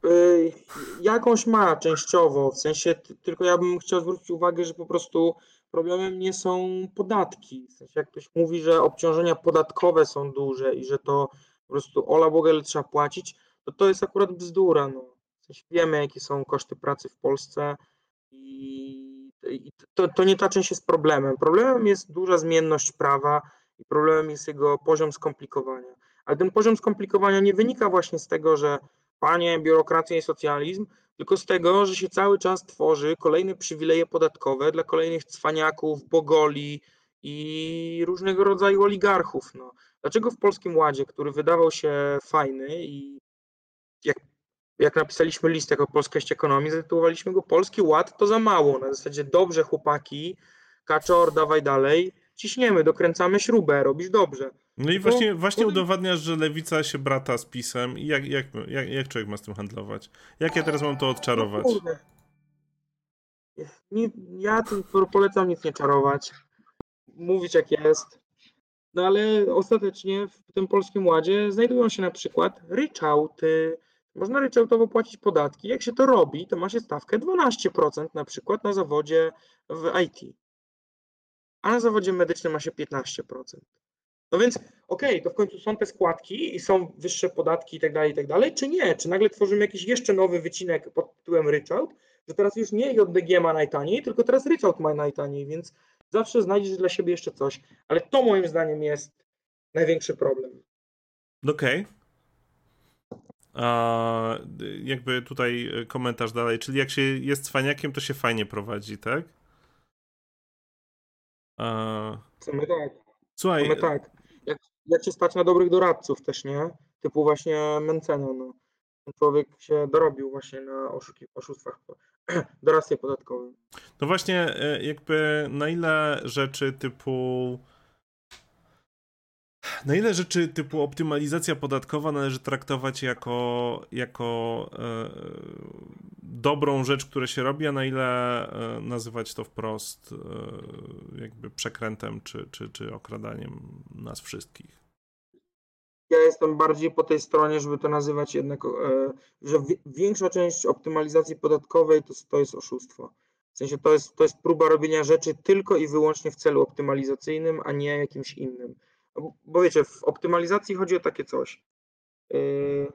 Y, jakąś ma częściowo, w sensie tylko ja bym chciał zwrócić uwagę, że po prostu problemem nie są podatki. W sensie jak ktoś mówi, że obciążenia podatkowe są duże i że to po prostu ola Boga trzeba płacić, to to jest akurat bzdura. No sensie wiemy, jakie są koszty pracy w Polsce i, i to, to nie ta część jest problemem. Problemem jest duża zmienność prawa i problemem jest jego poziom skomplikowania. Ale ten poziom skomplikowania nie wynika właśnie z tego, że panie, biurokracja i socjalizm, tylko z tego, że się cały czas tworzy kolejne przywileje podatkowe dla kolejnych cwaniaków, bogoli i różnego rodzaju oligarchów. No. Dlaczego w Polskim Ładzie, który wydawał się fajny i jak jak napisaliśmy list jako Polska Ekonomii, zatytułowaliśmy go Polski Ład to za mało. Na zasadzie dobrze chłopaki, kaczor, dawaj dalej, ciśniemy, dokręcamy śrubę, robisz dobrze. No i właśnie, właśnie udowadniasz, że lewica się brata z pisem i jak, jak, jak, jak człowiek ma z tym handlować? Jak ja teraz mam to odczarować? No nie, ja polecam nic nie czarować, mówić jak jest. No ale ostatecznie w tym polskim ładzie znajdują się na przykład ryczałty, można ryczałtowo płacić podatki. Jak się to robi, to ma się stawkę 12% na przykład na zawodzie w IT, a na zawodzie medycznym ma się 15%. No więc okej, okay, to w końcu są te składki i są wyższe podatki i tak dalej, i tak dalej, czy nie? Czy nagle tworzymy jakiś jeszcze nowy wycinek pod tytułem ryczałt, że teraz już nie JDG ma najtaniej, tylko teraz ryczałt ma najtaniej, więc zawsze znajdziesz dla siebie jeszcze coś. Ale to moim zdaniem jest największy problem. Okej. Okay. A jakby tutaj komentarz dalej, czyli jak się jest cwaniakiem, to się fajnie prowadzi, tak? A... Tak. Słuchaj. My tak. Jak, jak się stać na dobrych doradców też, nie? Typu właśnie Mencena, no. Ten człowiek się dorobił właśnie na oszuki, oszustwach, doradztwie podatkowym. No właśnie, e, jakby na ile rzeczy typu na ile rzeczy typu optymalizacja podatkowa należy traktować jako, jako e, dobrą rzecz, która się robi, a na ile e, nazywać to wprost e, jakby przekrętem czy, czy, czy okradaniem nas wszystkich? Ja jestem bardziej po tej stronie, żeby to nazywać jednak, e, że większa część optymalizacji podatkowej to, to jest oszustwo. W sensie to jest, to jest próba robienia rzeczy tylko i wyłącznie w celu optymalizacyjnym, a nie jakimś innym. Bo wiecie, w optymalizacji chodzi o takie coś. Yy,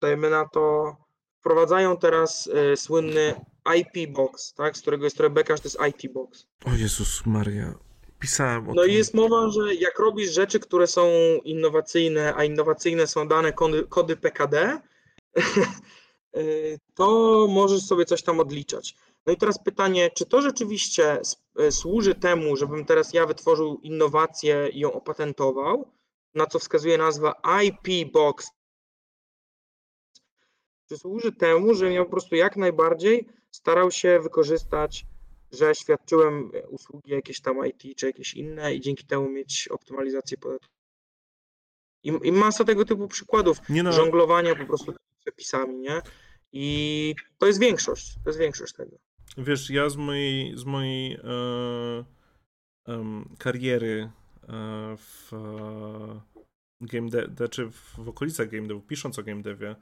dajmy na to, wprowadzają teraz yy, słynny IP Box, tak, z którego jest Rebecca, to jest IT Box. O Jezus Maria, pisałem o No i jest mowa, że jak robisz rzeczy, które są innowacyjne, a innowacyjne są dane kody, kody PKD, yy, to możesz sobie coś tam odliczać. No i teraz pytanie, czy to rzeczywiście e, służy temu, żebym teraz ja wytworzył innowację i ją opatentował, na co wskazuje nazwa IP Box, czy służy temu, że ja po prostu jak najbardziej starał się wykorzystać, że świadczyłem usługi jakieś tam IT czy jakieś inne i dzięki temu mieć optymalizację podatkową. I, I masa tego typu przykładów no. żonglowania po prostu przepisami, nie? I to jest większość, to jest większość tego. Wiesz, ja z mojej, z mojej e, e, kariery e, w game dev, znaczy w okolicach game devu, pisząc o game devie,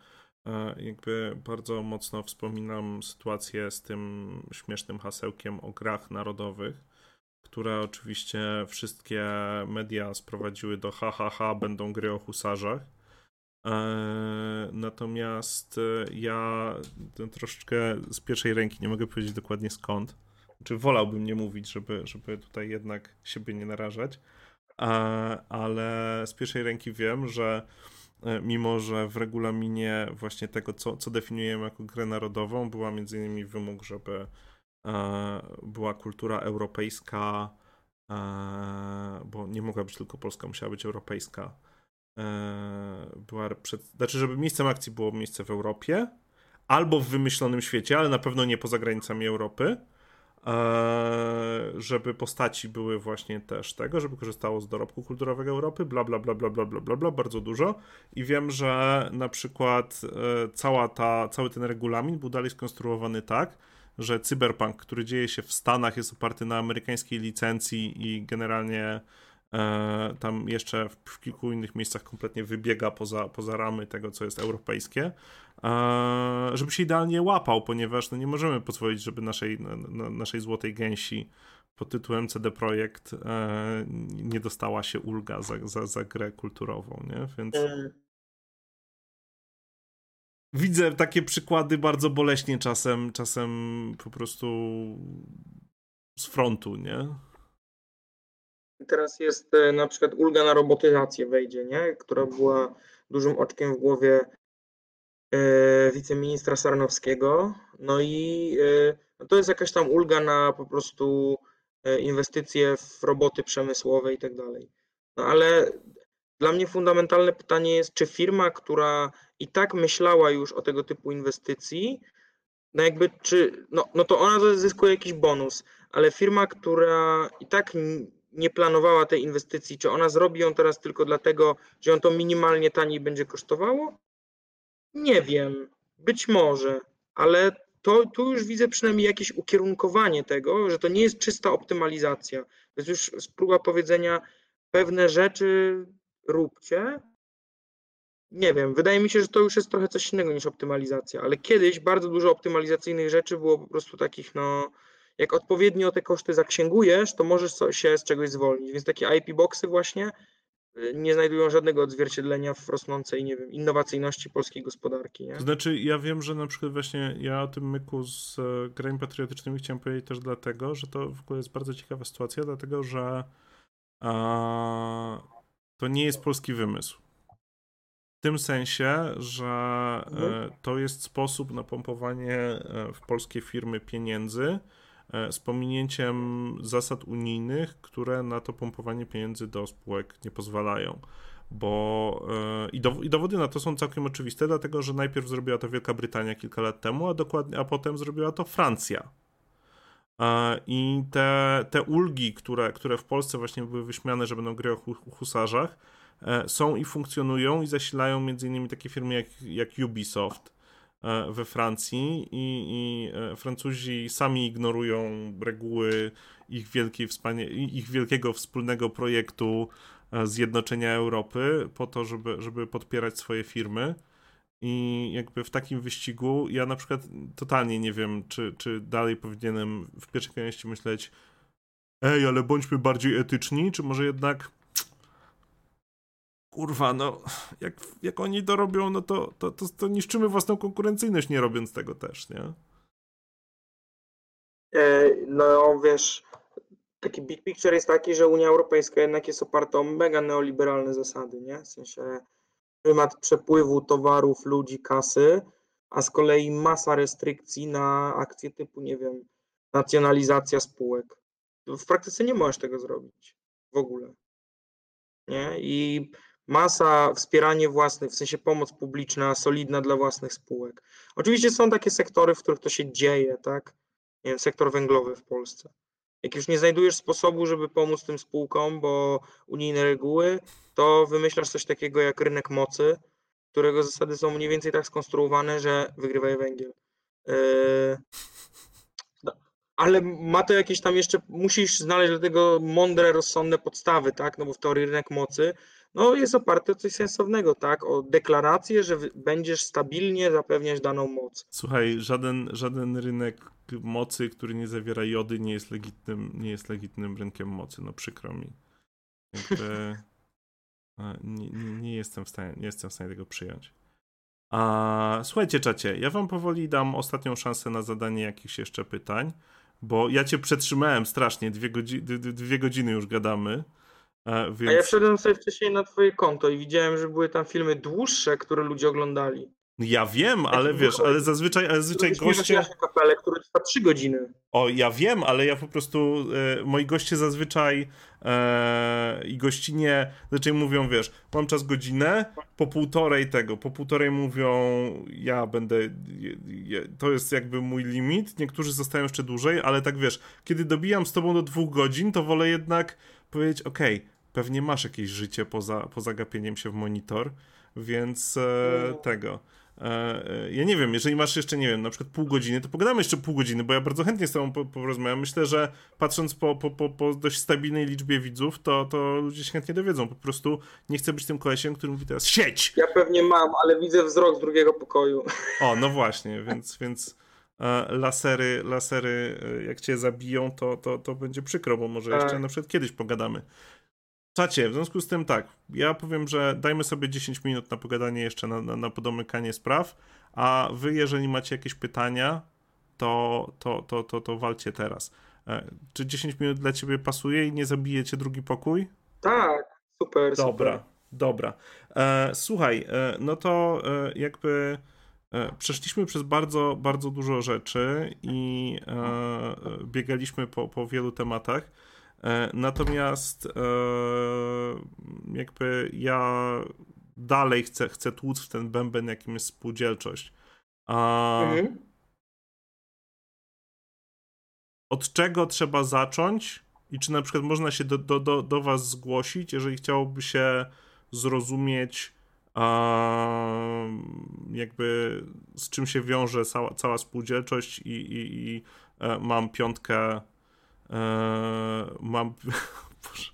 e, jakby bardzo mocno wspominam sytuację z tym śmiesznym hasełkiem o grach narodowych, które oczywiście wszystkie media sprowadziły do ha, ha, ha będą gry o husarzach. E, natomiast e, ja troszeczkę z pierwszej ręki nie mogę powiedzieć dokładnie skąd. Czy wolałbym nie mówić, żeby, żeby tutaj jednak siebie nie narażać, e, ale z pierwszej ręki wiem, że e, mimo że w regulaminie właśnie tego, co, co definiujemy jako grę narodową, była między innymi wymóg, żeby e, była kultura europejska, bo nie mogła być tylko polska, musiała być europejska. Była przed, znaczy, żeby miejscem akcji było miejsce w Europie, albo w wymyślonym świecie, ale na pewno nie poza granicami Europy. Żeby postaci były właśnie też tego, żeby korzystało z dorobku kulturowego Europy, bla bla bla bla bla bla bla, bla bardzo dużo. I wiem, że na przykład e, cała ta, cały ten regulamin był dalej skonstruowany tak, że cyberpunk, który dzieje się w Stanach, jest oparty na amerykańskiej licencji i generalnie e, tam jeszcze w, kilku innych miejscach kompletnie wybiega poza, poza ramy tego, co jest europejskie, e, żeby się idealnie łapał, ponieważ no, nie możemy pozwolić, żeby naszej, na, naszej złotej gęsi pod tytułem CD Projekt e, nie dostała się ulga za, za, za grę kulturową, nie? Więc... Widzę takie przykłady bardzo boleśnie czasem, czasem po prostu z frontu, nie? Teraz jest e, na przykład ulga na robotyzację wejdzie, nie? Która była dużym oczkiem w głowie e, wiceministra Sarnowskiego. No i e, no to jest jakaś tam ulga na po prostu inwestycje w roboty przemysłowe i tak dalej. No ale dla mnie fundamentalne pytanie jest, czy firma, która i tak myślała już o tego typu inwestycji, no jakby czy, no, no to ona zyskuje jakiś bonus, ale firma, która i tak nie planowała tej inwestycji, czy ona zrobi ją teraz tylko dlatego, że ją to minimalnie taniej będzie kosztowało? Nie wiem, być może, ale to tu już widzę przynajmniej jakieś ukierunkowanie tego, że to nie jest czysta optymalizacja. To jest już próba powiedzenia, pewne rzeczy róbcie, nie wiem, wydaje mi się, że to już jest trochę coś innego niż optymalizacja, ale kiedyś bardzo dużo optymalizacyjnych rzeczy było po prostu takich, no, jak odpowiednio te koszty zaksięgujesz, to możesz się z czegoś zwolnić, więc takie IP boxy właśnie y, nie znajdują żadnego odzwierciedlenia w rosnącej, nie wiem, innowacyjności polskiej gospodarki. Nie? To znaczy, ja wiem, że na przykład właśnie ja o tym myku z e, grami patriotycznymi chciałem powiedzieć też dlatego, że to w ogóle jest bardzo ciekawa sytuacja, dlatego że a, to nie jest polski wymysł. W tym sensie, że mhm. e, to jest sposób na pompowanie e, w polskie firmy pieniędzy z pominięciem zasad unijnych, które na to pompowanie pieniędzy do spółek nie pozwalają. Bo i, i dowody na to są całkiem oczywiste, dlatego że najpierw zrobiła to Wielka Brytania kilka lat temu, a, dokładnie, a potem zrobiła to Francja. I te, te ulgi, które, które w Polsce właśnie były wyśmiane, że będą gry o husarzach, E, są i funkcjonują i zasilają między innymi takie firmy jak, jak Ubisoft e, we Francji i, i e, Francuzi sami ignorują reguły ich, wielkiej wspania- ich wielkiego wspólnego projektu zjednoczenia Europy po to, żeby, żeby podpierać swoje firmy. I jakby w takim wyścigu ja na przykład totalnie nie wiem, czy, czy dalej powinienem w pierwszej kolejności myśleć ej, ale bądźmy bardziej etyczni, czy może jednak kurwa, no, jak, jak oni to robią, no to, to, to, to niszczymy własną konkurencyjność, nie robiąc tego też, nie? E, no, wiesz, taki big picture jest taki, że Unia Europejska jednak jest oparta o mega neoliberalne zasady, nie? W sensie prymat przepływu towarów, ludzi, kasy, a z kolei masa restrykcji na akcje typu, nie wiem, nacjonalizacja spółek. W praktyce nie możesz tego zrobić w ogóle. Nie? I masa, wspieranie własnych, w sensie pomoc publiczna, solidna dla własnych spółek. Oczywiście są takie sektory, w których to się dzieje, tak? Nie wiem, sektor węglowy w Polsce. Jak już nie znajdujesz sposobu, żeby pomóc tym spółkom, bo unijne reguły, to wymyślasz coś takiego jak rynek mocy, którego zasady są mniej więcej tak skonstruowane, że wygrywa węgiel. Yy... No, ale ma to jakieś tam jeszcze, musisz znaleźć do tego mądre, rozsądne podstawy, tak? No bo w teorii rynek mocy no jest oparty o coś sensownego, tak? O deklarację, że będziesz stabilnie zapewniać daną moc. Słuchaj, żaden, żaden rynek mocy, który nie zawiera jody, nie jest legitnym, nie jest legitnym rynkiem mocy. No przykro mi. Jakby, nie, nie, nie, jestem w stanie, nie jestem w stanie tego przyjąć. A, słuchajcie, czacie, ja wam powoli dam ostatnią szansę na zadanie jakichś jeszcze pytań, bo ja cię przetrzymałem strasznie, dwie, godzi dwie godziny już gadamy. E, więc... A ja wszedłem sobie wcześniej na twoje konto i widziałem, że były tam filmy dłuższe, które ludzie oglądali. Ja wiem, ale wiesz, ale zazwyczaj, ale zazwyczaj goście... kapelę, który trwa 3 godziny. O, ja wiem, ale ja po prostu, e, moi goście zazwyczaj e, i gościnie zazwyczaj mówią, wiesz, mam czas godzinę, po półtorej tego, po półtorej mówią, ja będę, je, to jest jakby mój limit, niektórzy zostają jeszcze dłużej, ale tak wiesz, kiedy dobijam z tobą do dwóch godzin, to wolę jednak powiedzieć, okay, pewnie masz jakieś życie poza, poza gapieniem się w monitor, więc e, no. tego E, e, ja nie wiem, jeżeli masz jeszcze, nie wiem, na przykład pół godziny, to pogadamy jeszcze pół godziny, bo ja bardzo chętnie z tobą porozmawiam. Myślę, że patrząc po, po, po, po dość stabilnej liczbie widzów, to, to ludzie się chętnie dowiedzą. Po prostu nie chcę być tym kolesiem, który mówi teraz sieć! Ja pewnie mam, ale widzę wzrok z drugiego pokoju. O, no właśnie, więc, więc lasery, lasery jak cię zabiją, to, to, to będzie przykro, bo może jeszcze tak. na przykład kiedyś pogadamy. Czacie, w związku z tym tak, ja powiem, że dajmy sobie 10 minut na pogadanie jeszcze na, na, na podomykanie spraw, a wy, jeżeli macie jakieś pytania, to, to, to, to, to walcie teraz. E, czy 10 minut dla ciebie pasuje i nie zabijecie drugi pokój? Tak, super, Dobra, super. dobra. E, słuchaj, e, no to e, jakby e, przeszliśmy przez bardzo, bardzo dużo rzeczy i e, biegaliśmy po, po wielu tematach. E, natomiast e, jakby ja dalej chcę, chcę tłuc w ten bęben, jakim jest spółdzielczość. A mhm. Od czego trzeba zacząć? I czy na przykład można się do, do, do, do Was zgłosić, jeżeli chciałoby się zrozumieć, a, jakby z czym się wiąże cała, cała spółdzielczość, i, i, i e, mam piątkę Eee, mam. Boże.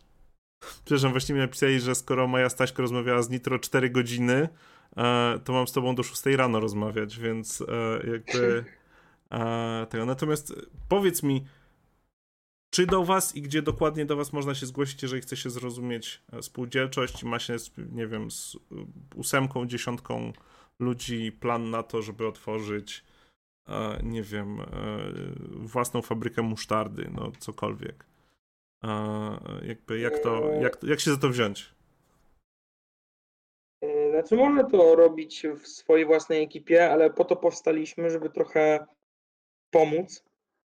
Przepraszam, właśnie mi napisali, że skoro moja Staśko rozmawiała z Nitro 4 godziny, e, to mam z tobą do 6 rano rozmawiać, więc e, jakby e, tego. Natomiast powiedz mi, czy do was i gdzie dokładnie do was można się zgłosić, jeżeli chce się zrozumieć spółdzielczość i ma się, nie wiem, z ósemką, dziesiątką ludzi plan na to, żeby otworzyć nie wiem, e, własną fabrykę musztardy, no cokolwiek. Jakby jak to, jak, jak się za to wziąć? E, znaczy można to robić w swojej własnej ekipie, ale po to powstaliśmy, żeby trochę pomóc,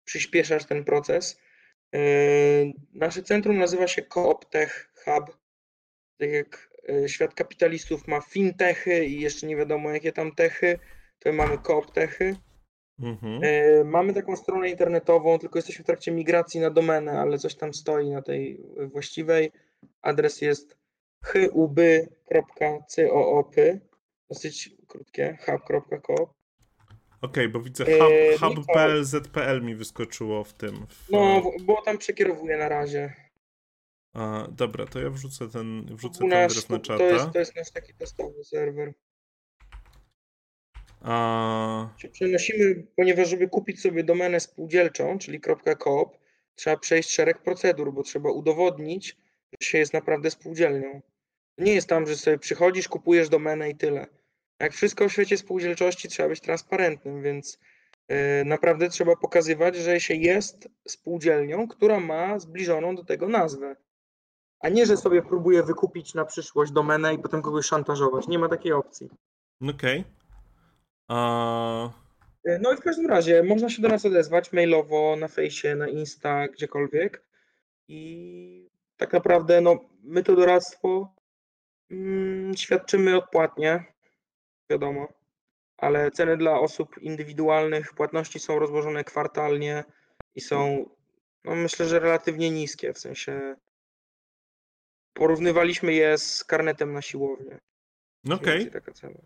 przyspieszać ten proces. E, nasze centrum nazywa się CoopTech Hub. Tak jak świat kapitalistów ma fintechy i jeszcze nie wiadomo jakie tam techy, to mamy CoopTechy. Mhm. E, mamy taką stronę internetową, tylko jesteśmy w trakcie migracji na domenę, ale coś tam stoi na tej właściwej. Adres jest hub.coop. Dosyć krótkie, hub.coop. Okej, okay, bo widzę e, hub, hub.pl, ZPL mi wyskoczyło w tym. W... No, bo tam przekierowuję na razie. A, dobra, to ja wrzucę ten, wrzucę ten adres na czata. To jest, to jest nasz taki testowy serwer. A... Przenosimy, ponieważ żeby kupić sobie domenę spółdzielczą, czyli .coop, trzeba przejść szereg procedur, bo trzeba udowodnić, że się jest naprawdę spółdzielnią. Nie jest tam, że sobie przychodzisz, kupujesz domenę i tyle. Jak wszystko w świecie spółdzielczości trzeba być transparentnym, więc yy, naprawdę trzeba pokazywać, że się jest spółdzielnią, która ma zbliżoną do tego nazwę. A nie, że sobie próbuje wykupić na przyszłość domenę i potem kogoś szantażować. Nie ma takiej opcji. Okej. Okay. A... No i w każdym razie można się do nas odezwać mailowo, na fejsie, na Insta, gdziekolwiek. I tak naprawdę no, my to doradztwo mm, świadczymy odpłatnie, wiadomo, ale ceny dla osób indywidualnych, płatności są rozłożone kwartalnie i są, no myślę, że relatywnie niskie, w sensie porównywaliśmy je z karnetem na siłownię. Okej. Okay. Taka cena.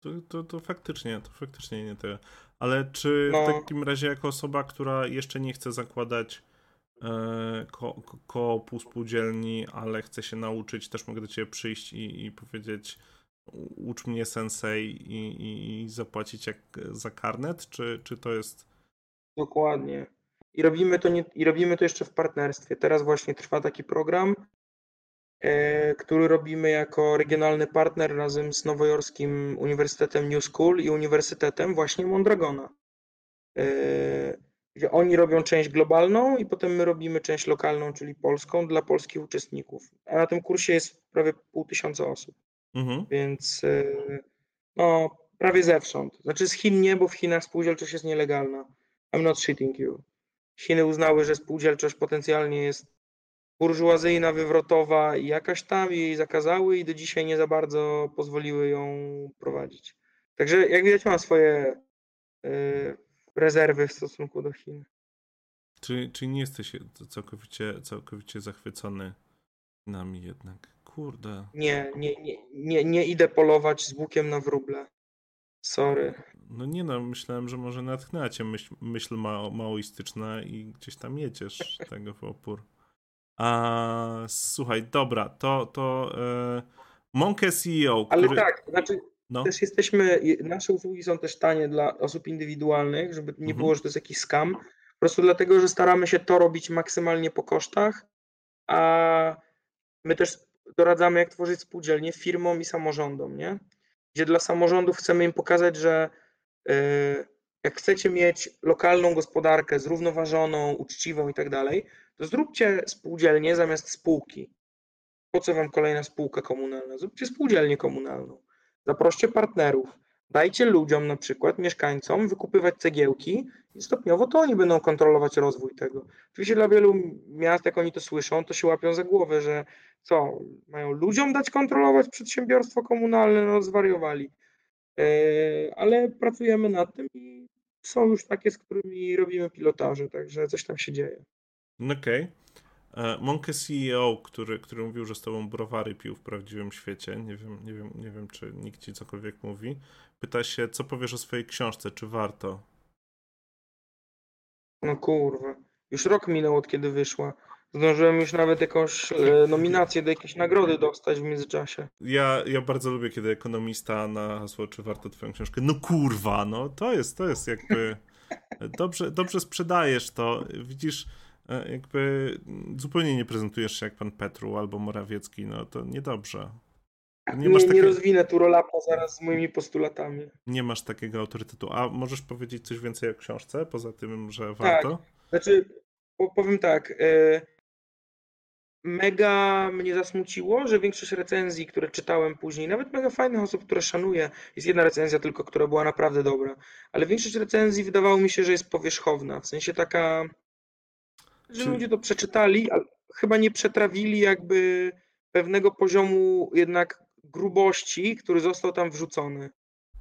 To, to, to faktycznie, to faktycznie nie tyle. Ale czy no. w takim razie jako osoba, która jeszcze nie chce zakładać e, ko, koopu spółdzielni, ale chce się nauczyć, też mogę do ciebie przyjść i, i powiedzieć ucz mnie sensei i, i, i zapłacić jak za karnet, czy, czy to jest... Dokładnie. I robimy, to nie, I robimy to jeszcze w partnerstwie. Teraz właśnie trwa taki program, E, który robimy jako regionalny partner razem z Nowojorskim Uniwersytetem New School i Uniwersytetem właśnie Mondragona. E, oni robią część globalną i potem my robimy część lokalną, czyli polską dla polskich uczestników. A na tym kursie jest prawie pół tysiąca osób, Mhm. więc y, no prawie zewsząd. Znaczy z Chin nie, bo w Chinach spółdzielczość jest nielegalna. I'm not shitting you. Chiny uznały, że spółdzielczość potencjalnie jest burżuazyjna, wywrotowa i jakaś tam jej zakazały i do dzisiaj nie za bardzo pozwoliły ją prowadzić. Także jak widać mam swoje y, rezerwy w stosunku do Chin. Czyli, czyli nie jesteś całkowicie, całkowicie zachwycony nami jednak. Kurde. Nie, nie, nie, nie, nie idę polować z łukiem na wróble. Sorry. No nie no, myślałem, że może natchnęła cię myśl, myśl mao, maoistyczna i gdzieś tam jedziesz tego w opór. A słuchaj, dobra, to, to e, Monke CEO, Ale który... tak, to znaczy No, też jesteśmy, nasze usługi są też tanie dla osób indywidualnych, żeby nie Mhm. było, że to jest jakiś scam. Po prostu dlatego, że staramy się to robić maksymalnie po kosztach, a my też doradzamy, jak tworzyć spółdzielnie firmom i samorządom, nie? Gdzie dla samorządów chcemy im pokazać, że yy, jak chcecie mieć lokalną gospodarkę zrównoważoną, uczciwą i tak dalej, to zróbcie spółdzielnię zamiast spółki. Po co wam kolejna spółka komunalna? Zróbcie spółdzielnię komunalną. Zaproście partnerów. Dajcie ludziom, na przykład mieszkańcom, wykupywać cegiełki i stopniowo to oni będą kontrolować rozwój tego. Oczywiście dla wielu miast, jak oni to słyszą, to się łapią za głowę, że co, mają ludziom dać kontrolować przedsiębiorstwo komunalne? No zwariowali. Yy, ale pracujemy nad tym i są już takie, z którymi robimy pilotaże, także coś tam się dzieje. no okej. E, Monke CEO, który, który mówił, że z tobą browary pił w prawdziwym świecie, nie wiem, nie wiem, nie wiem czy nikt ci cokolwiek mówi, pyta się, co powiesz o swojej książce, czy warto? No kurwa. Już rok minął od kiedy wyszła. Zdążyłem już nawet jakąś e, nominację do jakiejś nagrody dostać w międzyczasie. Ja, ja bardzo lubię, kiedy ekonomista na hasło, czy warto twoją książkę. No kurwa, no to jest, to jest jakby. Dobrze, dobrze sprzedajesz to. Widzisz, e, jakby zupełnie nie prezentujesz się jak pan Petru albo Morawiecki, no to niedobrze. Nie Nie, masz, nie rozwinę tu rolapa zaraz z moimi postulatami. nie masz takiego autorytetu. A możesz powiedzieć coś więcej o książce, poza tym, że Tak. warto? Znaczy, po- powiem tak. e, Mega mnie zasmuciło, że większość recenzji, które czytałem później, nawet mega fajnych osób, które szanuję, jest jedna recenzja tylko, która była naprawdę dobra, ale większość recenzji wydawało mi się, że jest powierzchowna, w sensie taka, że Czy- ludzie to przeczytali, ale chyba nie przetrawili jakby pewnego poziomu jednak grubości, który został tam wrzucony.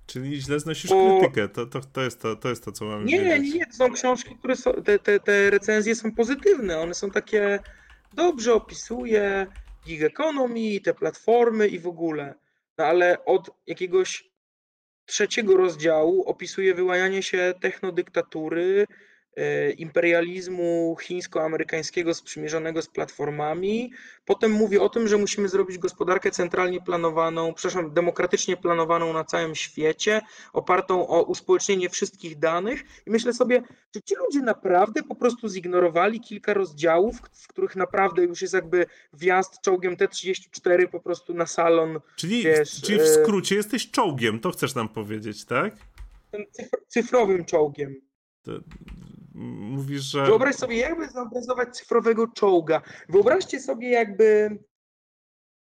Czyli źle znosisz Bo- krytykę. To, to, to, jest to, to jest to, co mamy Nie, wiedzieć. nie, nie, to są książki, które są, te, te, te recenzje są pozytywne, one są takie, dobrze opisuje gig economy, te platformy i w ogóle, no ale od jakiegoś trzeciego rozdziału opisuje wyłanianie się technodyktatury, imperializmu chińsko-amerykańskiego sprzymierzonego z platformami. Potem mówi o tym, że musimy zrobić gospodarkę centralnie planowaną, przepraszam, demokratycznie planowaną na całym świecie, opartą o uspołecznienie wszystkich danych. I myślę sobie, czy ci ludzie naprawdę po prostu zignorowali kilka rozdziałów, w których naprawdę już jest jakby wjazd czołgiem T-34 po prostu na salon, Czyli, wiesz, czyli w e- skrócie jesteś czołgiem, to chcesz nam powiedzieć, tak? cyfrowym czołgiem. To, mówisz, że. Wyobraź sobie, jakby zobrazować cyfrowego czołga. Wyobraźcie sobie, jakby,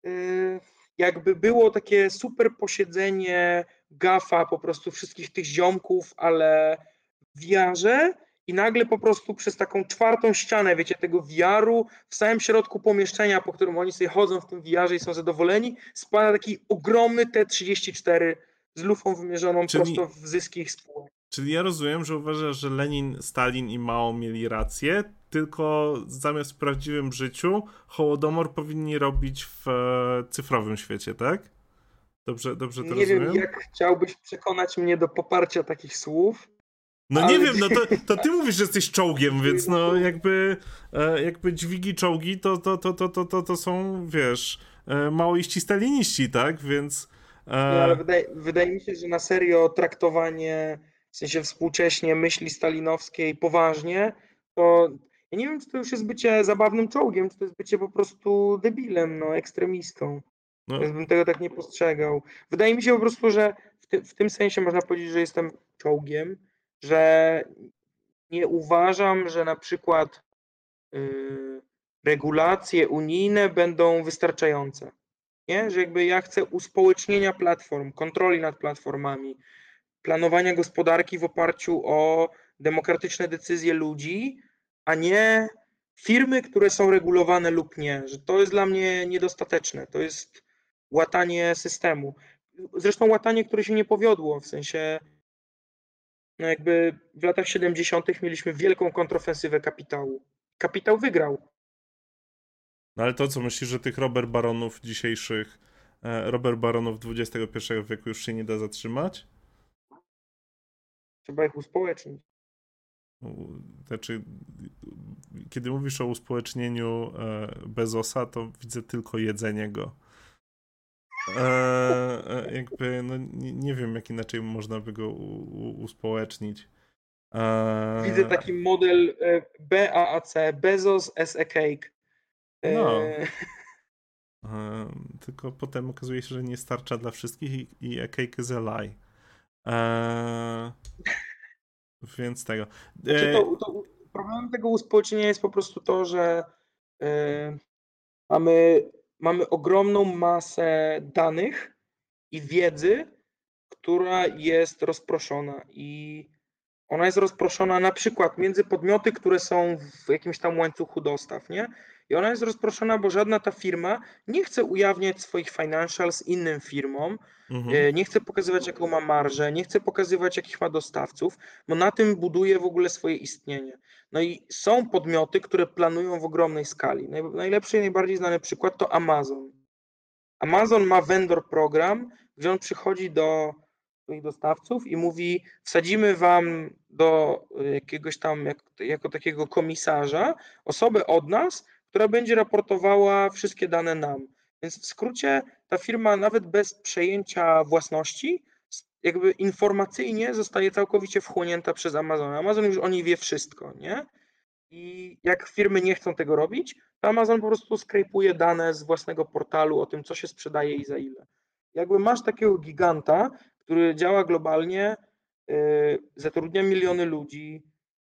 yy, jakby było takie super posiedzenie gafa po prostu wszystkich tych ziomków, ale w VR-ze i nagle po prostu przez taką czwartą ścianę, wiecie, tego VR-u w samym środku pomieszczenia, po którym oni sobie chodzą w tym VR-ze i są zadowoleni, spada taki ogromny T-34 z lufą wymierzoną Czyli- prosto w zyski ich spółek. Czyli ja rozumiem, że uważasz, że Lenin, Stalin i Mao mieli rację, tylko zamiast w prawdziwym życiu Hołodomor powinni robić w e, cyfrowym świecie, tak? Dobrze, dobrze to Nie rozumiem? wiem, jak chciałbyś przekonać mnie do poparcia takich słów. No nie ale- wiem, no to, to ty mówisz, że jesteś czołgiem, więc no jakby, e, jakby dźwigi czołgi to, to, to, to, to, to, to są, wiesz, e, maoiści staliniści, tak? Więc... Nie, ale E, wydaje, wydaje mi się, że na serio traktowanie, w sensie współcześnie myśli stalinowskiej poważnie, to ja nie wiem, czy to już jest bycie zabawnym czołgiem, czy to jest bycie po prostu debilem, no, ekstremistą. no, Więc bym tego tak nie postrzegał. Wydaje mi się po prostu, że w, ty, w tym sensie można powiedzieć, że jestem czołgiem, że nie uważam, że na przykład yy, regulacje unijne będą wystarczające. Nie? Że jakby ja chcę uspołecznienia platform, kontroli nad platformami, planowania gospodarki w oparciu o demokratyczne decyzje ludzi, a nie firmy, które są regulowane lub nie. Że to jest dla mnie niedostateczne. To jest łatanie systemu. Zresztą łatanie, które się nie powiodło, w sensie no jakby w latach 70. mieliśmy wielką kontrofensywę kapitału. Kapitał wygrał. No ale to co myślisz, że tych Robert Baronów dzisiejszych, e, Robert Baronów XXI wieku już się nie da zatrzymać? Trzeba ich uspołecznić. Znaczy, kiedy mówisz o uspołecznieniu e, Bezosa, to widzę tylko jedzenie go. E, jakby, no nie, nie, wiem, jak inaczej można by go u, u, uspołecznić. E... Widzę taki model BAAC, Bezos as a cake. No. E, tylko potem okazuje się, że nie starcza dla wszystkich i, i a cake is a lie. E, więc tego. Znaczy to, to, problemem tego uspołecznienia jest po prostu to, że e, mamy, mamy ogromną masę danych i wiedzy, która jest rozproszona i ona jest rozproszona na przykład między podmioty, które są w jakimś tam łańcuchu dostaw, nie? I ona jest rozproszona, bo żadna ta firma nie chce ujawniać swoich financials innym firmom, mhm. E, nie chce pokazywać, jaką ma marżę, nie chce pokazywać, jakich ma dostawców, bo na tym buduje w ogóle swoje istnienie. No i są podmioty, które planują w ogromnej skali. Najlepszy i najbardziej znany przykład to Amazon. Amazon ma vendor program, gdzie on przychodzi do swoich dostawców i mówi: Wsadzimy wam do jakiegoś tam, jak, jako takiego komisarza, osobę od nas, która będzie raportowała wszystkie dane nam. Więc w skrócie ta firma nawet bez przejęcia własności, jakby informacyjnie zostaje całkowicie wchłonięta przez Amazon. Amazon już o niej wie wszystko, nie? I jak firmy nie chcą tego robić, to Amazon po prostu skrejpuje dane z własnego portalu o tym, co się sprzedaje i za ile. Jakby masz takiego giganta, który działa globalnie, yy, zatrudnia miliony ludzi,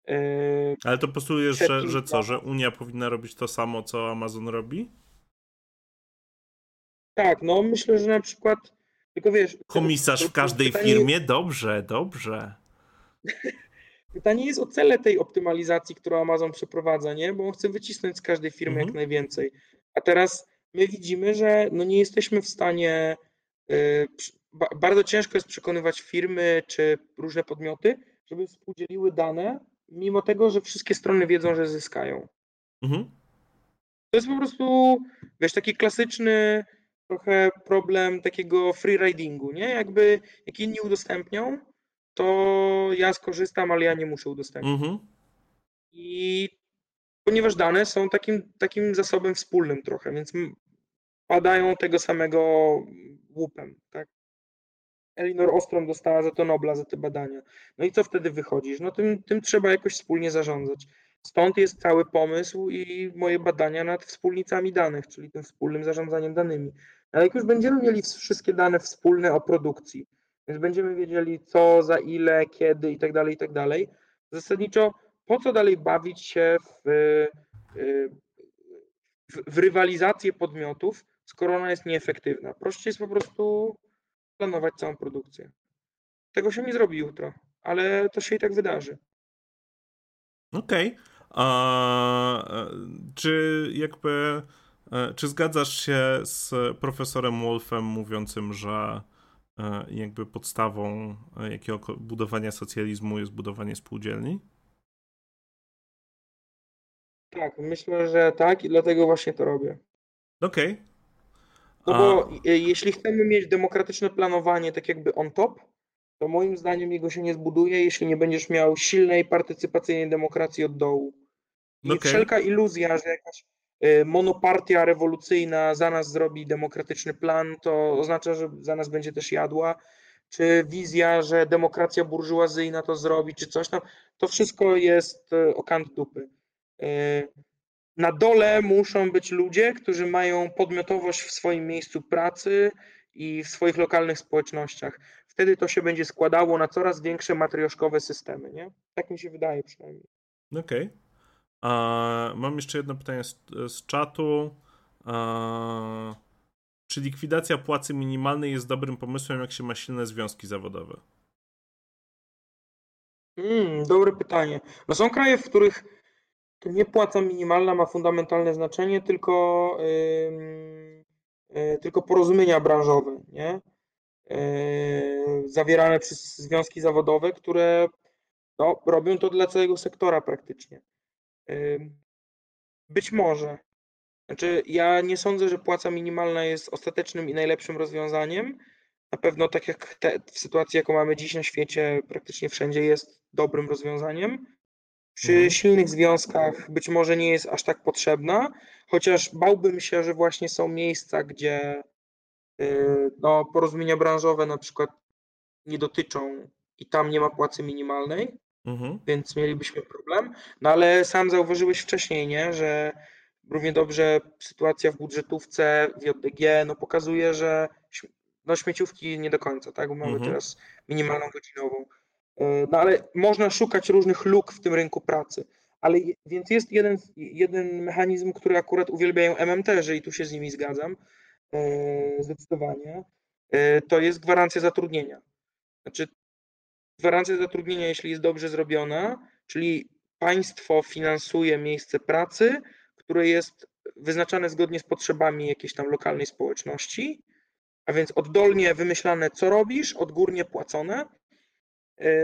Yy, Ale to postulujesz, że, że co, że Unia powinna robić to samo, co Amazon robi? Tak, no myślę, że na przykład, tylko wiesz... Komisarz w każdej firmie? Dobrze, dobrze. Pytanie jest o cele tej optymalizacji, którą Amazon przeprowadza, nie? Bo on chce wycisnąć z każdej firmy mhm. jak najwięcej. A teraz my widzimy, że no nie jesteśmy w stanie... Yy, bardzo ciężko jest przekonywać firmy czy różne podmioty, żeby współdzieliły dane mimo tego, że wszystkie strony wiedzą, że zyskają. Mhm. To jest po prostu, wiesz, taki klasyczny trochę problem takiego freeridingu, nie? Jakby jak inni udostępnią, to ja skorzystam, ale ja nie muszę udostępnić. Mhm. I ponieważ dane są takim, takim zasobem wspólnym trochę, więc padają tego samego łupem, tak? Elinor Ostrom dostała za to Nobla, za te badania. No i co wtedy wychodzisz? No tym, tym trzeba jakoś wspólnie zarządzać. Stąd jest cały pomysł i moje badania nad wspólnicami danych, czyli tym wspólnym zarządzaniem danymi. Ale jak już będziemy mieli wszystkie dane wspólne o produkcji, więc będziemy wiedzieli co, za ile, kiedy i tak dalej, i tak dalej, zasadniczo po co dalej bawić się w, w, w rywalizację podmiotów, skoro ona jest nieefektywna. Prościej jest po prostu planować całą produkcję. Tego się nie zrobi jutro, ale to się i tak wydarzy. Okej. Okay. A czy jakby e, czy zgadzasz się z profesorem Wolfem mówiącym, że e, jakby podstawą e, jakiego budowania socjalizmu jest budowanie spółdzielni? Tak, myślę, że tak i dlatego właśnie to robię. Okej. Okay. No bo A... jeśli chcemy mieć demokratyczne planowanie tak jakby on top, to moim zdaniem jego się nie zbuduje, jeśli nie będziesz miał silnej partycypacyjnej demokracji od dołu. I okay. wszelka iluzja, że jakaś y, monopartia rewolucyjna za nas zrobi demokratyczny plan, to oznacza, że za nas będzie też jadła, czy wizja, że demokracja burżuazyjna to zrobi, czy coś tam, to wszystko jest y, o kant dupy. Na dole muszą być ludzie, którzy mają podmiotowość w swoim miejscu pracy i w swoich lokalnych społecznościach. Wtedy to się będzie składało na coraz większe matrioszkowe systemy, nie? Tak mi się wydaje przynajmniej. Okej. Okay. Mam jeszcze jedno pytanie z, z czatu. A, czy likwidacja płacy minimalnej jest dobrym pomysłem, jak się ma silne związki zawodowe? Mm, dobre pytanie. No są kraje, w których to nie płaca minimalna ma fundamentalne znaczenie, tylko, yy, tylko porozumienia branżowe, nie? Yy, zawierane przez związki zawodowe, które no, robią to dla całego sektora praktycznie. Być może. Znaczy, ja nie sądzę, że płaca minimalna jest ostatecznym i najlepszym rozwiązaniem. Na pewno, tak jak te, w sytuacji, jaką mamy dziś na świecie, praktycznie wszędzie jest dobrym rozwiązaniem. Przy mhm. silnych związkach być może nie jest aż tak potrzebna, chociaż bałbym się, że właśnie są miejsca, gdzie y, no, porozumienia branżowe na przykład nie dotyczą i tam nie ma płacy minimalnej, mhm. więc mielibyśmy problem. No ale sam zauważyłeś wcześniej, nie, że równie dobrze sytuacja w budżetówce, w JDG, no pokazuje, że no śmieciówki nie do końca, tak, bo mamy mhm. teraz minimalną godzinową. E, no ale można szukać różnych luk w tym rynku pracy. Ale więc jest jeden, jeden mechanizm, który akurat uwielbiają MMT-że i tu się z nimi zgadzam e, zdecydowanie. E, to jest gwarancja zatrudnienia. Znaczy, gwarancja zatrudnienia, jeśli jest dobrze zrobiona, czyli państwo finansuje miejsce pracy, które jest wyznaczane zgodnie z potrzebami jakiejś tam lokalnej społeczności, a więc oddolnie wymyślane, co robisz, odgórnie płacone,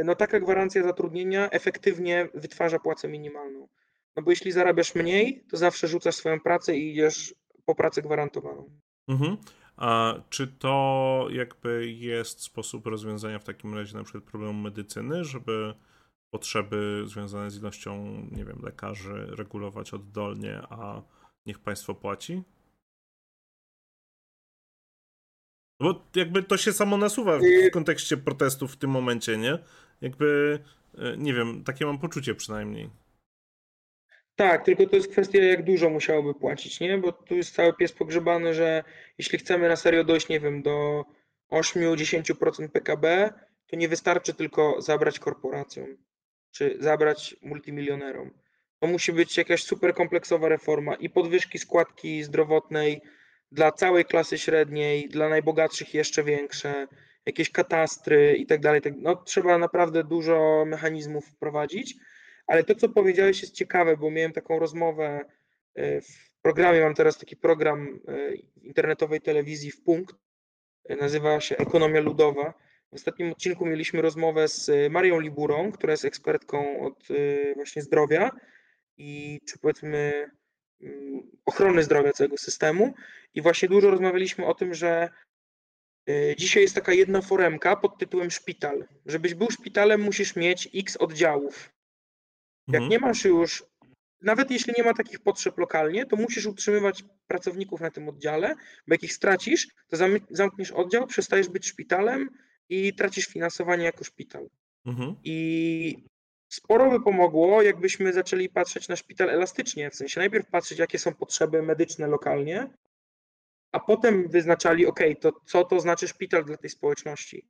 no taka gwarancja zatrudnienia efektywnie wytwarza płacę minimalną. No bo jeśli zarabiasz mniej, to zawsze rzucasz swoją pracę i idziesz po pracę gwarantowaną. Mhm. A czy to jakby jest sposób rozwiązania w takim razie na przykład problemu medycyny, żeby potrzeby związane z ilością, nie wiem, lekarzy regulować oddolnie, a niech państwo płaci? Bo jakby to się samo nasuwa w, w kontekście protestów w tym momencie, nie? Jakby, e, nie wiem, takie mam poczucie przynajmniej. Tak, tylko to jest kwestia, jak dużo musiałoby płacić, nie? Bo tu jest cały pies pogrzebany, że jeśli chcemy na serio dojść, nie wiem, do 8-10% PKB, to nie wystarczy tylko zabrać korporacjom, czy zabrać multimilionerom. To musi być jakaś super kompleksowa reforma i podwyżki składki zdrowotnej, dla całej klasy średniej, dla najbogatszych jeszcze większe, jakieś katastry i tak dalej. Tak, no, trzeba naprawdę dużo mechanizmów wprowadzić, ale to, co powiedziałeś, jest ciekawe, bo miałem taką rozmowę e, w programie, mam teraz taki program e, internetowej telewizji w punkt, e, nazywa się Ekonomia Ludowa. W ostatnim odcinku mieliśmy rozmowę z Marią Liburą, która jest ekspertką od właśnie zdrowia i czy powiedzmy ochrony zdrowia całego systemu. I właśnie dużo rozmawialiśmy o tym, że y, dzisiaj jest taka jedna foremka pod tytułem szpital. Żebyś był szpitalem, musisz mieć x oddziałów. Jak mhm. nie masz już, nawet jeśli nie ma takich potrzeb lokalnie, to musisz utrzymywać pracowników na tym oddziale, bo jak ich stracisz, to zamkniesz oddział, przestajesz być szpitalem i tracisz finansowanie jako szpital. Mhm. I sporo by pomogło, jakbyśmy zaczęli patrzeć na szpital elastycznie, w sensie najpierw patrzeć, jakie są potrzeby medyczne lokalnie, a potem wyznaczali, ok, to co to znaczy szpital dla tej społeczności.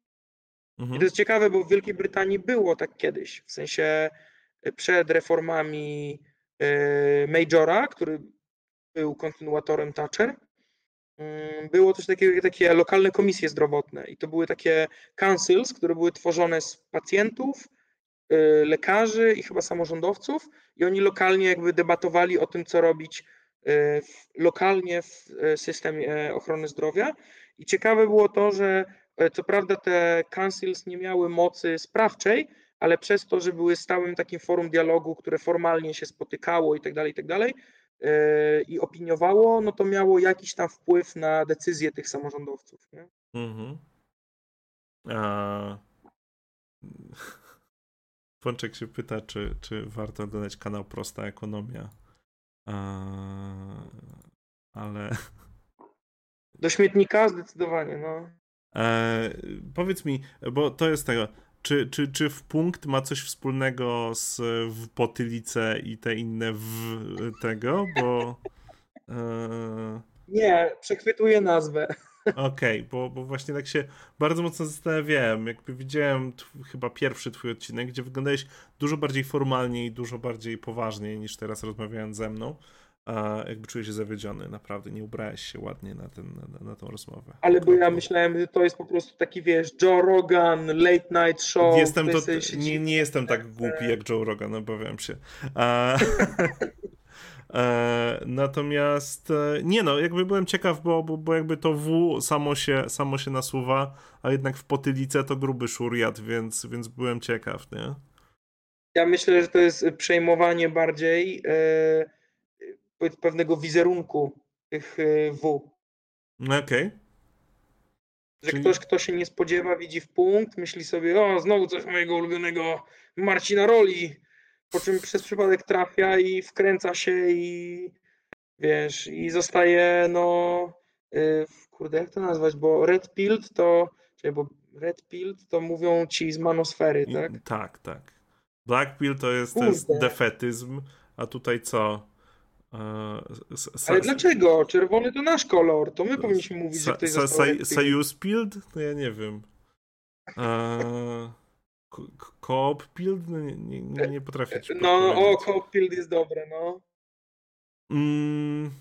Mhm. I to jest ciekawe, bo w Wielkiej Brytanii było tak kiedyś, w sensie e, przed reformami e, Majora, który był kontynuatorem Thatcher, mm, było też takie, takie lokalne komisje zdrowotne i to były takie councils, które były tworzone z pacjentów, lekarzy i chyba samorządowców i oni lokalnie jakby debatowali o tym, co robić E, lokalnie w e, systemie e, ochrony zdrowia. I ciekawe było to, że co prawda te councils nie miały mocy sprawczej, ale przez to, że były stałym takim forum dialogu, które formalnie się spotykało i tak dalej, i tak dalej, i opiniowało, no to miało jakiś tam wpływ na decyzje tych samorządowców. Nie? Mhm. Pączek się pyta, czy, czy warto oglądać kanał Prosta Ekonomia. Ale. Do śmietnika zdecydowanie, no. E, powiedz mi, bo to jest tego. Czy, czy, czy w punkt ma coś wspólnego z w potylice i te inne w tego? Bo. E... Nie, przechwytuję nazwę. Okej, okay, bo, bo właśnie tak się bardzo mocno zastanawiałem. Jakby widziałem chyba pierwszy twój odcinek, gdzie wyglądałeś dużo bardziej formalnie i dużo bardziej poważnie niż teraz rozmawiając ze mną. A jakby czuję się zawiedziony, naprawdę nie ubrałeś się ładnie na, ten, na, na tą rozmowę. Ale bo ja myślałem, że to jest po prostu taki, wiesz, Joe Rogan, late night show. Jestem to, nie, nie jestem tak głupi jak Joe Rogan, obawiam się. A... E, natomiast e, nie no, jakby byłem ciekaw, bo, bo, bo jakby to W samo się, samo się nasuwa, a jednak w potylicę to gruby szuriat, więc, więc byłem ciekaw, nie? Ja myślę, że to jest przejmowanie bardziej e, pewnego wizerunku tych W. Okej. Okay. Że Czyli... ktoś, kto się nie spodziewa, widzi w punkt, myśli sobie, o, znowu coś mojego ulubionego Marcina Roli, po czym przez przypadek trafia i wkręca się i wiesz, i zostaje no yy, kurde, jak to nazwać, bo red pilled to, czyli bo red pilled to mówią ci z manosfery, tak? I, tak, tak. Black pill to jest, to jest defetyzm, a tutaj co? E, Ale dlaczego? Czerwony to nasz kolor, to my powinniśmy mówić, że ktoś został pilled? No ja nie wiem. E, Coop Build? No nie, nie, nie, potrafię ci No, no o, Coop Build jest dobre, no. Mm,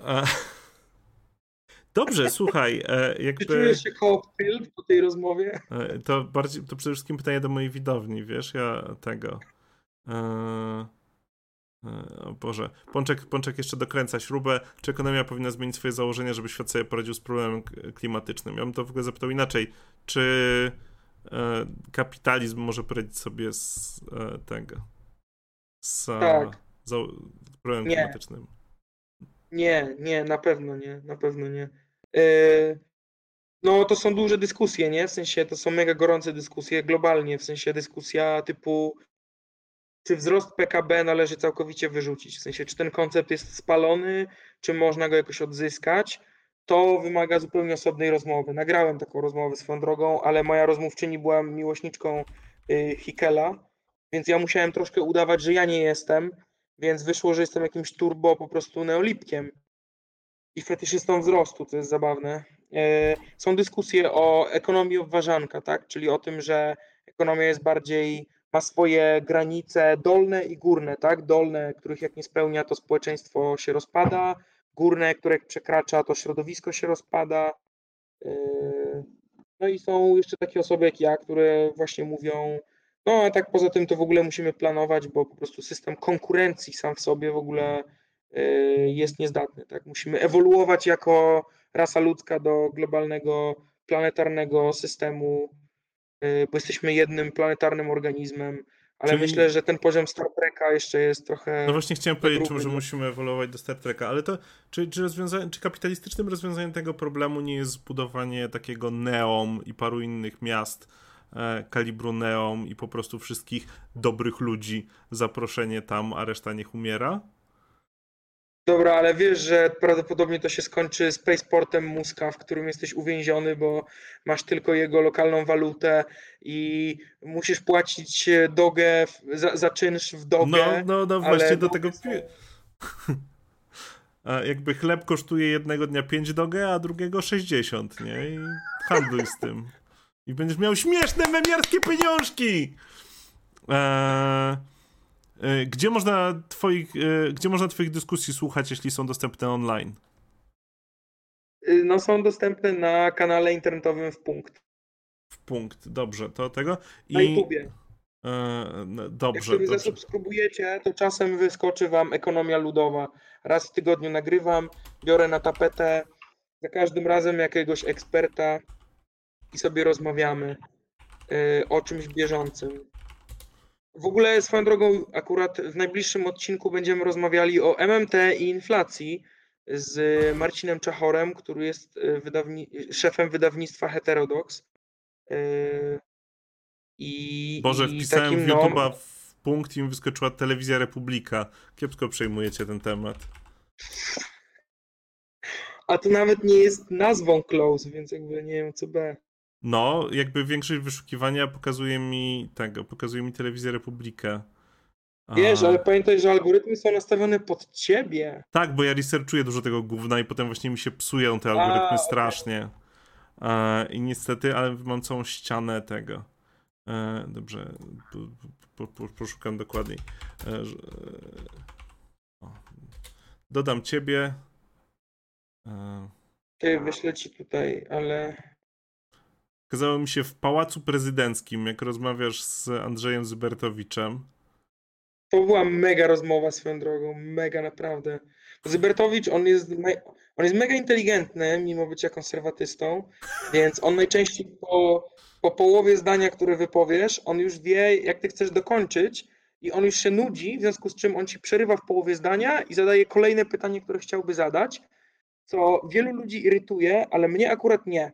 a... Dobrze, słuchaj, e, jakby... Czy czujesz się Coop Build po tej rozmowie? E, to bardziej, to przede wszystkim pytanie do mojej widowni, wiesz, ja tego... E, e... O Boże, Pączek, Pączek jeszcze dokręca śrubę. Czy ekonomia powinna zmienić swoje założenia, żeby świat sobie poradził z problemem klimatycznym? Ja bym to w ogóle zapytał inaczej. Czy E, kapitalizm może poradzić sobie z e, tego. Z, tak. z problemem nie. klimatycznym. Nie, nie, na pewno nie, na pewno nie. E, no to są duże dyskusje, nie? W sensie to są mega gorące dyskusje globalnie, w sensie dyskusja typu czy wzrost PKB należy całkowicie wyrzucić, w sensie czy ten koncept jest spalony, czy można go jakoś odzyskać to wymaga zupełnie osobnej rozmowy. Nagrałem taką rozmowę swoją drogą, ale moja rozmówczyni była miłośniczką y, Hikela, więc ja musiałem troszkę udawać, że ja nie jestem, więc wyszło, że jestem jakimś turbo po prostu neolipkiem i fetyszystą wzrostu, to jest zabawne. Y, są dyskusje o ekonomii obważanka, tak? czyli o tym, że ekonomia jest bardziej, ma swoje granice dolne i górne, tak? Dolne, których jak nie spełnia, to społeczeństwo się rozpada, górne, które przekracza, to środowisko się rozpada. Yy, no i są jeszcze takie osoby jak ja, które właśnie mówią, no a tak poza tym to w ogóle musimy planować, bo po prostu system konkurencji sam w sobie w ogóle yy, jest niezdatny. Tak? Musimy ewoluować jako rasa ludzka do globalnego, planetarnego systemu, yy, bo jesteśmy jednym planetarnym organizmem ale Czyli... myślę, że ten poziom Star Treka jeszcze jest trochę. No właśnie chciałem powiedzieć, że musimy ewoluować do Star Treka, ale to czy, czy, rozwiązanie, czy kapitalistycznym rozwiązaniem tego problemu nie jest zbudowanie takiego Neom i paru innych miast e, kalibru Neom i po prostu wszystkich dobrych ludzi zaproszenie tam, a reszta niech umiera? Dobra, ale wiesz, że prawdopodobnie to się skończy spaceportem Muska, w którym jesteś uwięziony, bo masz tylko jego lokalną walutę i musisz płacić dogę za, za czynsz w dogę. No, no, no właśnie do tego... Są... A jakby chleb kosztuje jednego dnia 5 dogę, a drugiego 60, nie? I handluj z tym. I będziesz miał śmieszne memiarskie pieniążki! Eee... E, gdzie można, twoich, e, gdzie można Twoich dyskusji słuchać, jeśli są dostępne online? Y, no, są dostępne na kanale internetowym w punkt. W punkt, dobrze, to tego. I... Na YouTubie. E, no, dobrze. Jak sobie dobrze. zasubskrybujecie, to czasem wyskoczy Wam ekonomia ludowa. Raz w tygodniu nagrywam, biorę na tapetę za każdym razem jakiegoś eksperta i sobie rozmawiamy y, o czymś bieżącym. W ogóle swoją drogą, akurat w najbliższym odcinku będziemy rozmawiali o MMT i inflacji z Marcinem Czachorem, który jest e, wydawni szefem wydawnictwa Heterodox. E, I, Boże, i wpisałem takim, w YouTube'a w punkt i mi wyskoczyła Telewizja Republika. Kiepsko przejmujecie ten temat. A to nawet nie jest nazwą Close, więc jakby nie wiem co B. No, jakby większość wyszukiwania pokazuje mi tego, pokazuje mi telewizję Republikę. Wiesz, A, ale pamiętaj, że algorytmy są nastawione pod ciebie. Tak, bo ja researchuję dużo tego gówna i potem właśnie mi się psują te A, algorytmy okej. strasznie. E, I niestety, ale mam całą ścianę tego. E, dobrze, po, po, po, poszukam dokładniej. E. Dodam ciebie. E, Ty wyślę ci tutaj, ale Okazało mi się w Pałacu Prezydenckim, jak rozmawiasz z Andrzejem Zybertowiczem. to była mega rozmowa swoją drogą, mega naprawdę. Zybertowicz, on jest, on jest mega inteligentny, mimo bycia konserwatystą, więc on najczęściej po, po połowie zdania, które wypowiesz, on już wie, jak ty chcesz dokończyć i on już się nudzi, w związku z czym on ci przerywa w połowie zdania i zadaje kolejne pytanie, które chciałby zadać, co wielu ludzi irytuje, ale mnie akurat nie.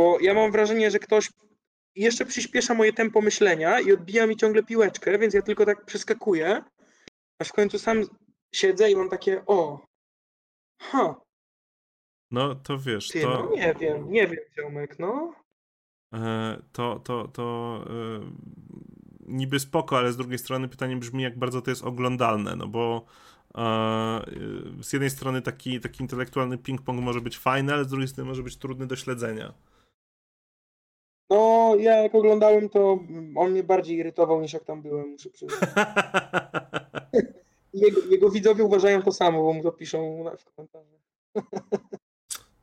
Bo ja mam wrażenie, że ktoś jeszcze przyspiesza moje tempo myślenia i odbija mi ciągle piłeczkę, więc ja tylko tak przeskakuję, aż w końcu sam siedzę i mam takie o, ha, No to wiesz, ty, to, no nie wiem, nie wiem, ziomek, no. e, to, to, to e, niby spoko, ale z drugiej strony pytanie brzmi, jak bardzo to jest oglądalne, no bo e, z jednej strony taki, taki intelektualny ping-pong może być fajny, ale z drugiej strony może być trudny do śledzenia. No, ja jak oglądałem, to on mnie bardziej irytował niż jak tam byłem, muszę przyznać. Jego, jego widzowie uważają to samo, bo mu to piszą w komentarzach.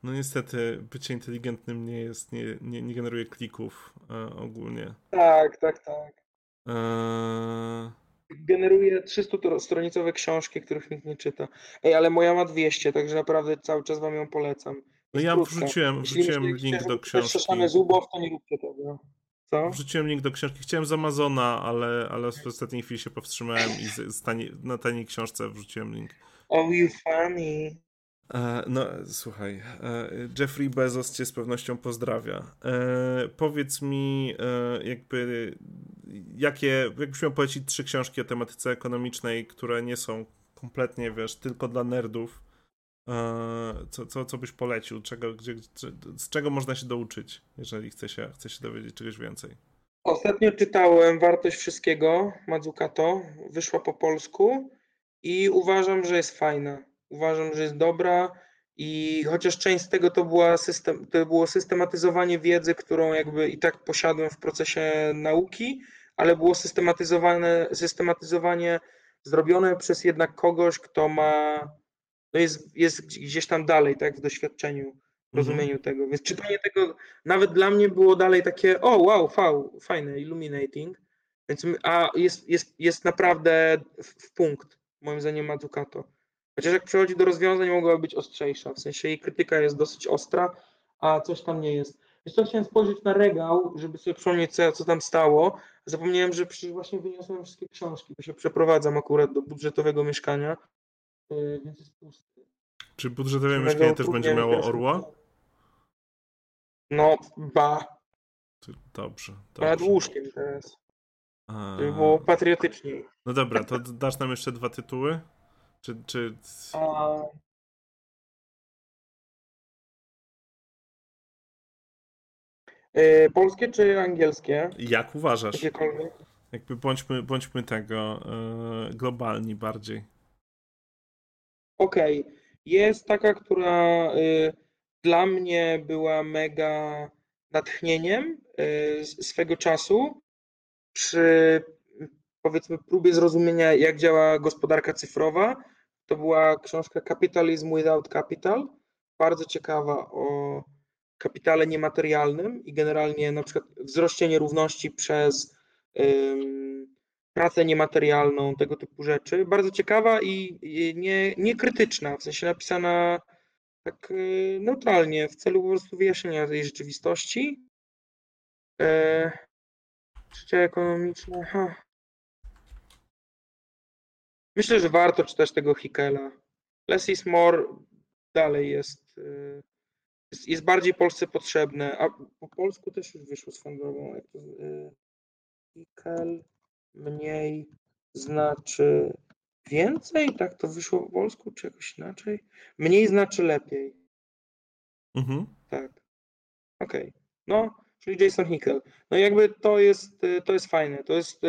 No niestety, bycie inteligentnym nie jest, nie, nie, nie generuje klików e, ogólnie. Tak, tak, tak. E, Generuje 300-stronicowe książki, których nikt nie czyta. Ej, ale moja ma 200, także naprawdę cały czas wam ją polecam. No ja wrzuciłem, Jeśli wrzuciłem link do książki. Szaszane Zubow, to nie róbcie tego. Co? Wrzuciłem link do książki. Chciałem z Amazona, ale, ale w ostatniej chwili się powstrzymałem i z, z tani, na taniej książce wrzuciłem link. Oh, you funny. E, no, słuchaj, e, Jeffrey Bezos cię z pewnością pozdrawia. E, powiedz mi, e, jakby, jakie, jakbyś miał polecić trzy książki o tematyce ekonomicznej, które nie są kompletnie, wiesz, tylko dla nerdów, co, co, co byś polecił? Czego, gdzie, z czego można się douczyć, jeżeli chce się, chce się dowiedzieć czegoś więcej? Ostatnio czytałem Wartość Wszystkiego Mazzucato. Wyszła po polsku i uważam, że jest fajna. Uważam, że jest dobra i chociaż część z tego to, była system, to było systematyzowanie wiedzy, którą jakby i tak posiadłem w procesie nauki, ale było systematyzowane, systematyzowanie zrobione przez jednak kogoś, kto ma, no jest, jest gdzieś tam dalej, tak, w doświadczeniu, w rozumieniu tego. Więc czytanie tego nawet dla mnie było dalej takie, o wow, fajne, illuminating. Więc, a jest, jest, jest naprawdę w, punkt, moim zdaniem, Mazzucato. Chociaż jak przychodzi do rozwiązań, mogłaby być ostrzejsza. W sensie jej krytyka jest dosyć ostra, a coś tam nie jest. Jeszcze chciałem spojrzeć na regał, żeby sobie przypomnieć, co, co tam stało. Zapomniałem, że przecież właśnie wyniosłem wszystkie książki, bo się przeprowadzam akurat do budżetowego mieszkania, więc jest pusty. Czy budżetowe mieszkanie też będzie mi miało orła? No, ba, Ty- Dobrze, nad dobrze. łóżkiem teraz. A, Żeby było patriotyczniej. No dobra, to dasz nam jeszcze dwa tytuły? Czy, czy... A... E, Polskie czy angielskie? Jak uważasz? Jakby bądźmy, bądźmy tego e, globalni bardziej. Okej. Jest taka, która y, dla mnie była mega natchnieniem y, swego czasu przy powiedzmy próbie zrozumienia, jak działa gospodarka cyfrowa. To była książka Capitalism Without Capital. Bardzo ciekawa o kapitale niematerialnym i generalnie na przykład wzroście nierówności przez ym, pracę niematerialną, tego typu rzeczy. Bardzo ciekawa i, nie, nie krytyczna, w sensie napisana tak y, neutralnie, w celu po prostu wyjaśnienia tej rzeczywistości. E, życie ekonomiczne. Ha. Myślę, że warto czytać tego Hickela. Less is more dalej jest, y, jest, jest bardziej Polsce potrzebne, a po polsku też już wyszło swoją drogą. Y, Hickel mniej znaczy więcej? Tak to wyszło po polsku, czy jakoś inaczej? Mniej znaczy lepiej. Mhm. Tak. Okej. No, czyli Jason Hickel. No jakby to jest, to jest fajne. To jest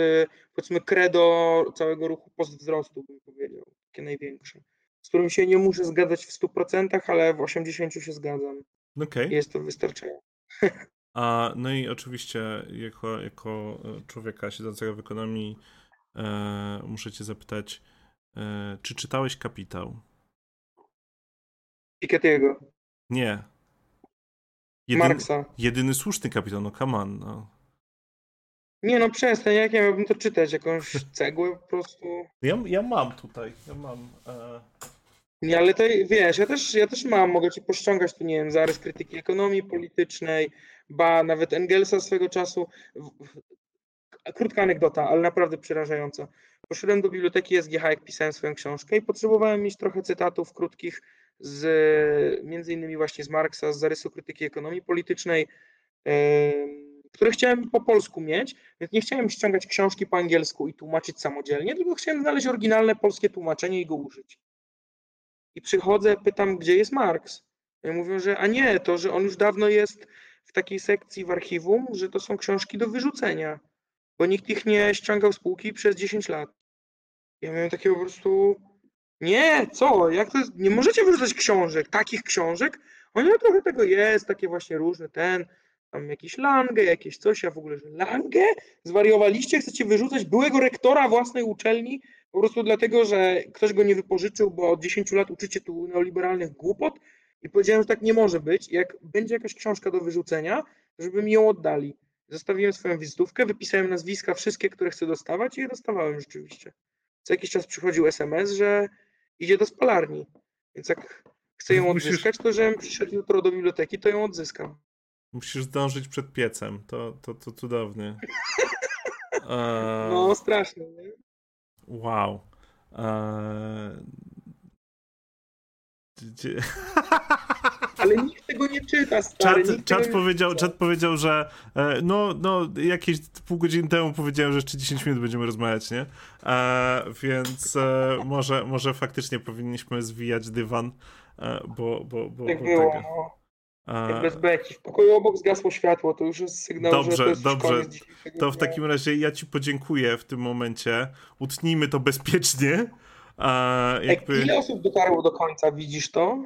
powiedzmy credo całego ruchu postwzrostu, bym powiedział, takie największe. Z którym się nie muszę zgadzać w 100%, ale w 80% się zgadzam. Okay. Jest to wystarczające. A, no i oczywiście jako, jako człowieka siedzącego w ekonomii e, muszę cię zapytać, e, czy czytałeś Kapitał? Piketty'ego. Nie. Jedyn, Marksa. Jedyny słuszny kapitał, no come on, no. Nie no przestań, jak ja miałbym to czytać? Jakąś cegłę po prostu? Ja, ja mam tutaj, ja mam... E... Nie, ale to wiesz, ja też, ja też mam, mogę ci pościągać tu, nie wiem, zarys krytyki ekonomii politycznej, ba, nawet Engelsa swego czasu. Krótka anegdota, ale naprawdę przerażająca. Poszedłem do biblioteki SGH, jak pisałem swoją książkę i potrzebowałem mieć trochę cytatów krótkich z między innymi właśnie z Marksa, z zarysu krytyki ekonomii politycznej, które chciałem po polsku mieć, więc nie chciałem ściągać książki po angielsku i tłumaczyć samodzielnie, tylko chciałem znaleźć oryginalne polskie tłumaczenie i go użyć. I przychodzę, pytam, gdzie jest Marks. I mówią, że a nie, to, że on już dawno jest w takiej sekcji w archiwum, że to są książki do wyrzucenia, bo nikt ich nie ściągał z półki przez 10 lat. Ja miałem takiego po prostu, nie, co? Jak to jest? Nie możecie wyrzucać książek, takich książek? Oni no trochę tego jest, takie właśnie różne, ten, tam jakiś Lange, jakieś coś, a w ogóle, że Lange? Zwariowaliście? Chcecie wyrzucać byłego rektora własnej uczelni po prostu dlatego, że ktoś go nie wypożyczył, bo od 10 lat uczycie tu neoliberalnych głupot? I powiedziałem, że tak nie może być. Jak będzie jakaś książka do wyrzucenia, żeby mi ją oddali. Zostawiłem swoją wizytówkę, wypisałem nazwiska wszystkie, które chcę dostawać i je dostawałem rzeczywiście. Co jakiś czas przychodził SMS, że idzie do spalarni. Więc jak chcę ją odzyskać, to żebym przyszedł jutro do biblioteki, to ją odzyskam. Musisz zdążyć przed piecem. To, to, to cudownie. Eee... No, strasznie, nie? Wow. Eee... Ale nikt tego nie czyta, stary. Czat, czat powiedział, czat powiedział, że e, no, no, jakieś pół godziny temu powiedziałem, że jeszcze 10 minut będziemy rozmawiać, nie? E, więc e, może, może faktycznie powinniśmy zwijać dywan, e, bo, bo, bo, tak bo było, tego. No. Jak bez beki. W pokoju obok zgasło światło, to już jest sygnał, dobrze, że to jest Dobrze, to w takim razie ja ci podziękuję w tym momencie. Utnijmy to bezpiecznie. A jakby... Ile osób dotarło do końca, widzisz to?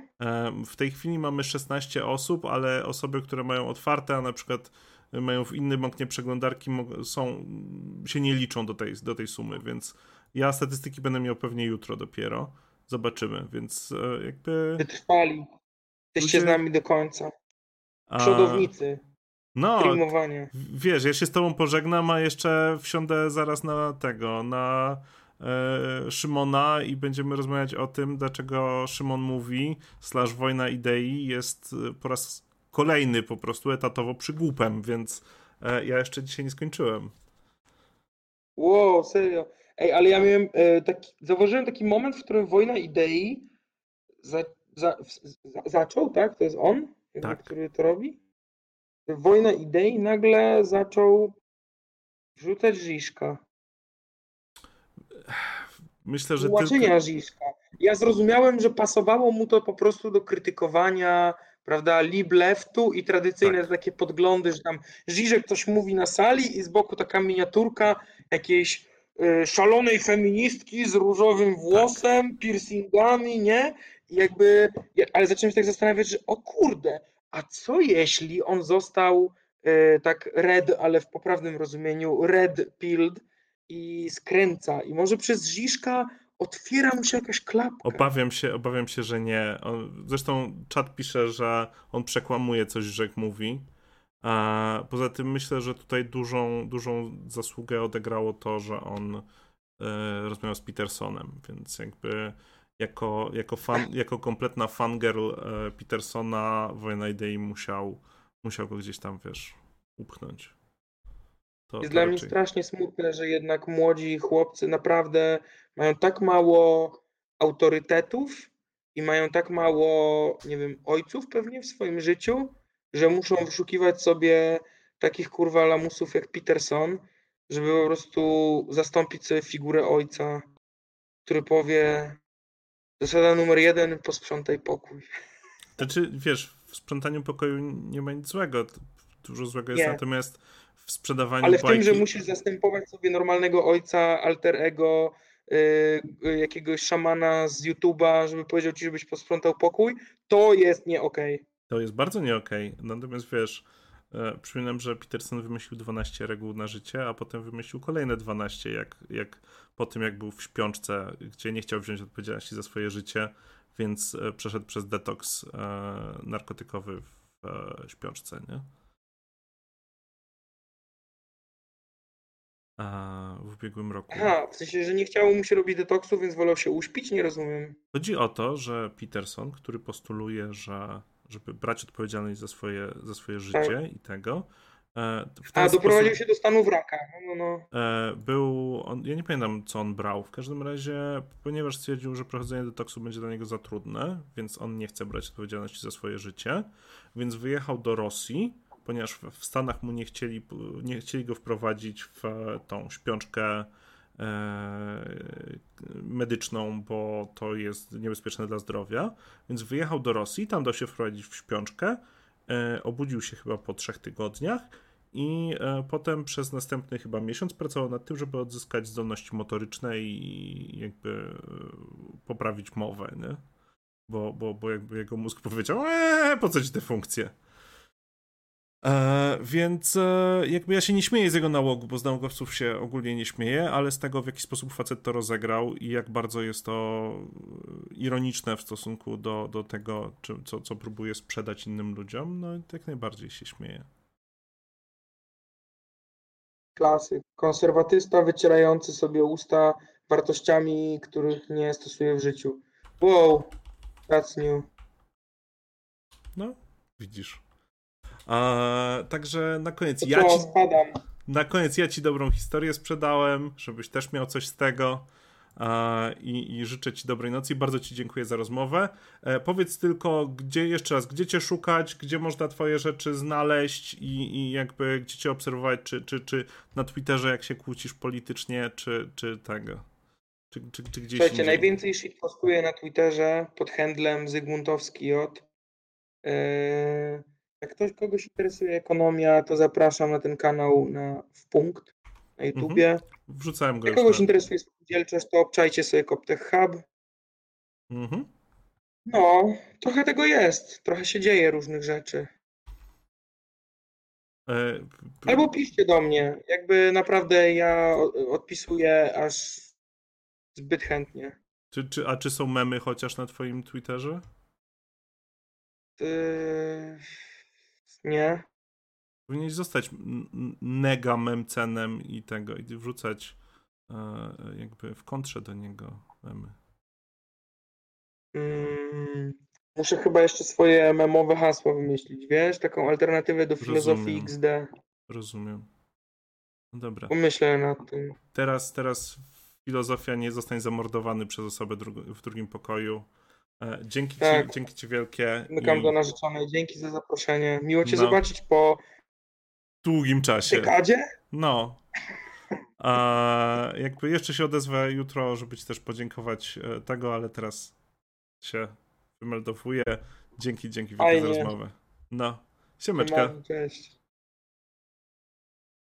W tej chwili mamy 16 osób, ale osoby, które mają otwarte, a na przykład mają w innym oknie przeglądarki, są, się nie liczą do tej, do tej sumy, więc ja statystyki będę miał pewnie jutro dopiero. Zobaczymy, więc e, jakby... Wytrwali. Jesteście Ludzie... z nami do końca. Przodownicy. A... No, wiesz, ja się z tobą pożegnam, a jeszcze wsiądę zaraz na tego, na E, Szymona i będziemy rozmawiać o tym, dlaczego Szymon mówi, slash wojna idei jest e, po raz kolejny po prostu etatowo przygłupem, więc e, ja jeszcze dzisiaj nie skończyłem. Wow, serio. Ej, ale ja miałem taki, zauważyłem taki moment, w którym wojna idei za, za, za, zaczął, tak? To jest on, tak. który to robi? Wojna idei nagle zaczął wrzucać Żiszka. Myślę, że Tłumaczenia tylko... Ja zrozumiałem, że pasowało mu to po prostu do krytykowania prawda, lib leftu i tradycyjne tak. takie podglądy, że tam Żyżek coś mówi na sali i z boku taka miniaturka jakiejś y, szalonej feministki z różowym włosem, tak. piercingami, nie? I jakby, ale zacząłem się tak zastanawiać, że o kurde, a co jeśli on został y, tak red, ale w poprawnym rozumieniu red pilled, i skręca. I może przez Ziszka otwiera mu się jakaś klapka. Obawiam się, obawiam się, że nie. On, zresztą czat pisze, że on przekłamuje coś, że mówi. A poza tym myślę, że tutaj dużą, dużą zasługę odegrało to, że on e, rozmawiał z Petersonem, więc jakby jako, jako, fan, jako kompletna fangirl e, Petersona Wojna Idei musiał, musiał go gdzieś tam, wiesz, upchnąć. To, jest to dla raczej. mnie strasznie smutne, że jednak młodzi chłopcy naprawdę mają tak mało autorytetów i mają tak mało, nie wiem, ojców pewnie w swoim życiu, że muszą wyszukiwać sobie takich kurwa lamusów jak Peterson, żeby po prostu zastąpić sobie figurę ojca, który powie zasada numer jeden, posprzątaj pokój. Znaczy, wiesz, w sprzątaniu pokoju nie ma nic złego dużo złego jest, Nie. natomiast w sprzedawaniu Ale w tym, bajki... że musisz zastępować sobie normalnego ojca, alter ego, y, y, jakiegoś szamana z YouTube'a, żeby powiedział ci, żebyś posprzątał pokój, to jest nie okej. To jest bardzo nie okej. Natomiast wiesz, e, przypominam, że Peterson wymyślił 12 reguł na życie, a potem wymyślił kolejne 12, jak, jak po tym, jak był w śpiączce, gdzie nie chciał wziąć odpowiedzialności za swoje życie, więc e, przeszedł przez detoks e, narkotykowy w e, śpiączce, nie? W ubiegłym roku. Aha, w sensie, że nie chciało mu się robić detoksu, więc wolał się uśpić? Nie rozumiem. Chodzi o to, że Peterson, który postuluje, że żeby brać odpowiedzialność za swoje, za swoje życie i tego. e, Tak. A, doprowadził się do stanu wraka. No, no, no. e, był, on, ja nie pamiętam co on brał, w każdym razie, ponieważ stwierdził, że prowadzenie detoksu będzie dla niego za trudne, więc on nie chce brać odpowiedzialności za swoje życie, więc wyjechał do Rosji, ponieważ w, Stanach mu nie chcieli, nie chcieli go wprowadzić w e, tą śpiączkę e, medyczną, bo to jest niebezpieczne dla zdrowia, więc wyjechał do Rosji, tam dał się wprowadzić w śpiączkę, e, obudził się chyba po trzech tygodniach i potem przez następny chyba miesiąc pracował nad tym, żeby odzyskać zdolności motoryczne i jakby poprawić mowę, nie? Bo, bo, bo jakby jego mózg powiedział, eee, po co ci te funkcje? E, więc e, jakby ja się nie śmieję z jego nałogu, bo z nałogowców się ogólnie nie śmieję, ale z tego, w jaki sposób facet to rozegrał i jak bardzo jest to e, ironiczne w stosunku do, do tego, czy, co, co próbuje sprzedać innym ludziom, no jak najbardziej się śmieję. Klasyk. Konserwatysta wycierający sobie usta wartościami, których nie stosuje w życiu. Wow, that's new. No, widzisz. Także na koniec To ja ci, spadam. na koniec ja ci dobrą historię sprzedałem, żebyś też miał coś z tego. I, I życzę Ci dobrej nocy i bardzo Ci dziękuję za rozmowę. E, powiedz tylko, gdzie jeszcze raz, gdzie Cię szukać, gdzie można Twoje rzeczy znaleźć i, i jakby gdzie Cię obserwować, czy, czy, czy na Twitterze, jak się kłócisz politycznie, czy, czy tego. Czy, czy, czy gdzieś Słuchajcie, najwięcej shit postuję na Twitterze pod handlem Zygmuntowski J. Yy, Jak ktoś kogoś interesuje ekonomia, to zapraszam na ten kanał na, w punkt na YouTubie. Wrzucałem go Jak kogoś na... interesuje spółdzielczość, to obczajcie sobie Koptech Hub. Mhm. No, trochę tego jest. Trochę się dzieje różnych rzeczy. E, Albo piszcie do mnie. Jakby naprawdę ja odpisuję aż zbyt chętnie. czy, czy, a czy są memy chociaż na Twoim Twitterze? Yy, Nie. Powinieneś zostać mega memcenem i tego, i wrzucać e, jakby w kontrze do niego memy. Mm, Muszę chyba jeszcze swoje memowe hasło wymyślić, wiesz? Taką alternatywę do filozofii Rozumiem. XD. Rozumiem. No dobra. Pomyślę nad tym. Teraz, teraz filozofia nie zostań zamordowany przez osobę w drugim pokoju. E, dzięki, Tak. ci, dzięki ci wielkie. Zmykam i do narzeczonej. Dzięki za zaproszenie. Miło Cię No. zobaczyć po długim czasie. dekadzie. No. A jakby jeszcze się odezwę jutro, żeby ci też podziękować e, tego, ale teraz się wymeldowuję. Dzięki, dzięki wielkie za Fajnie. rozmowę. No. Siemeczka. Cześć.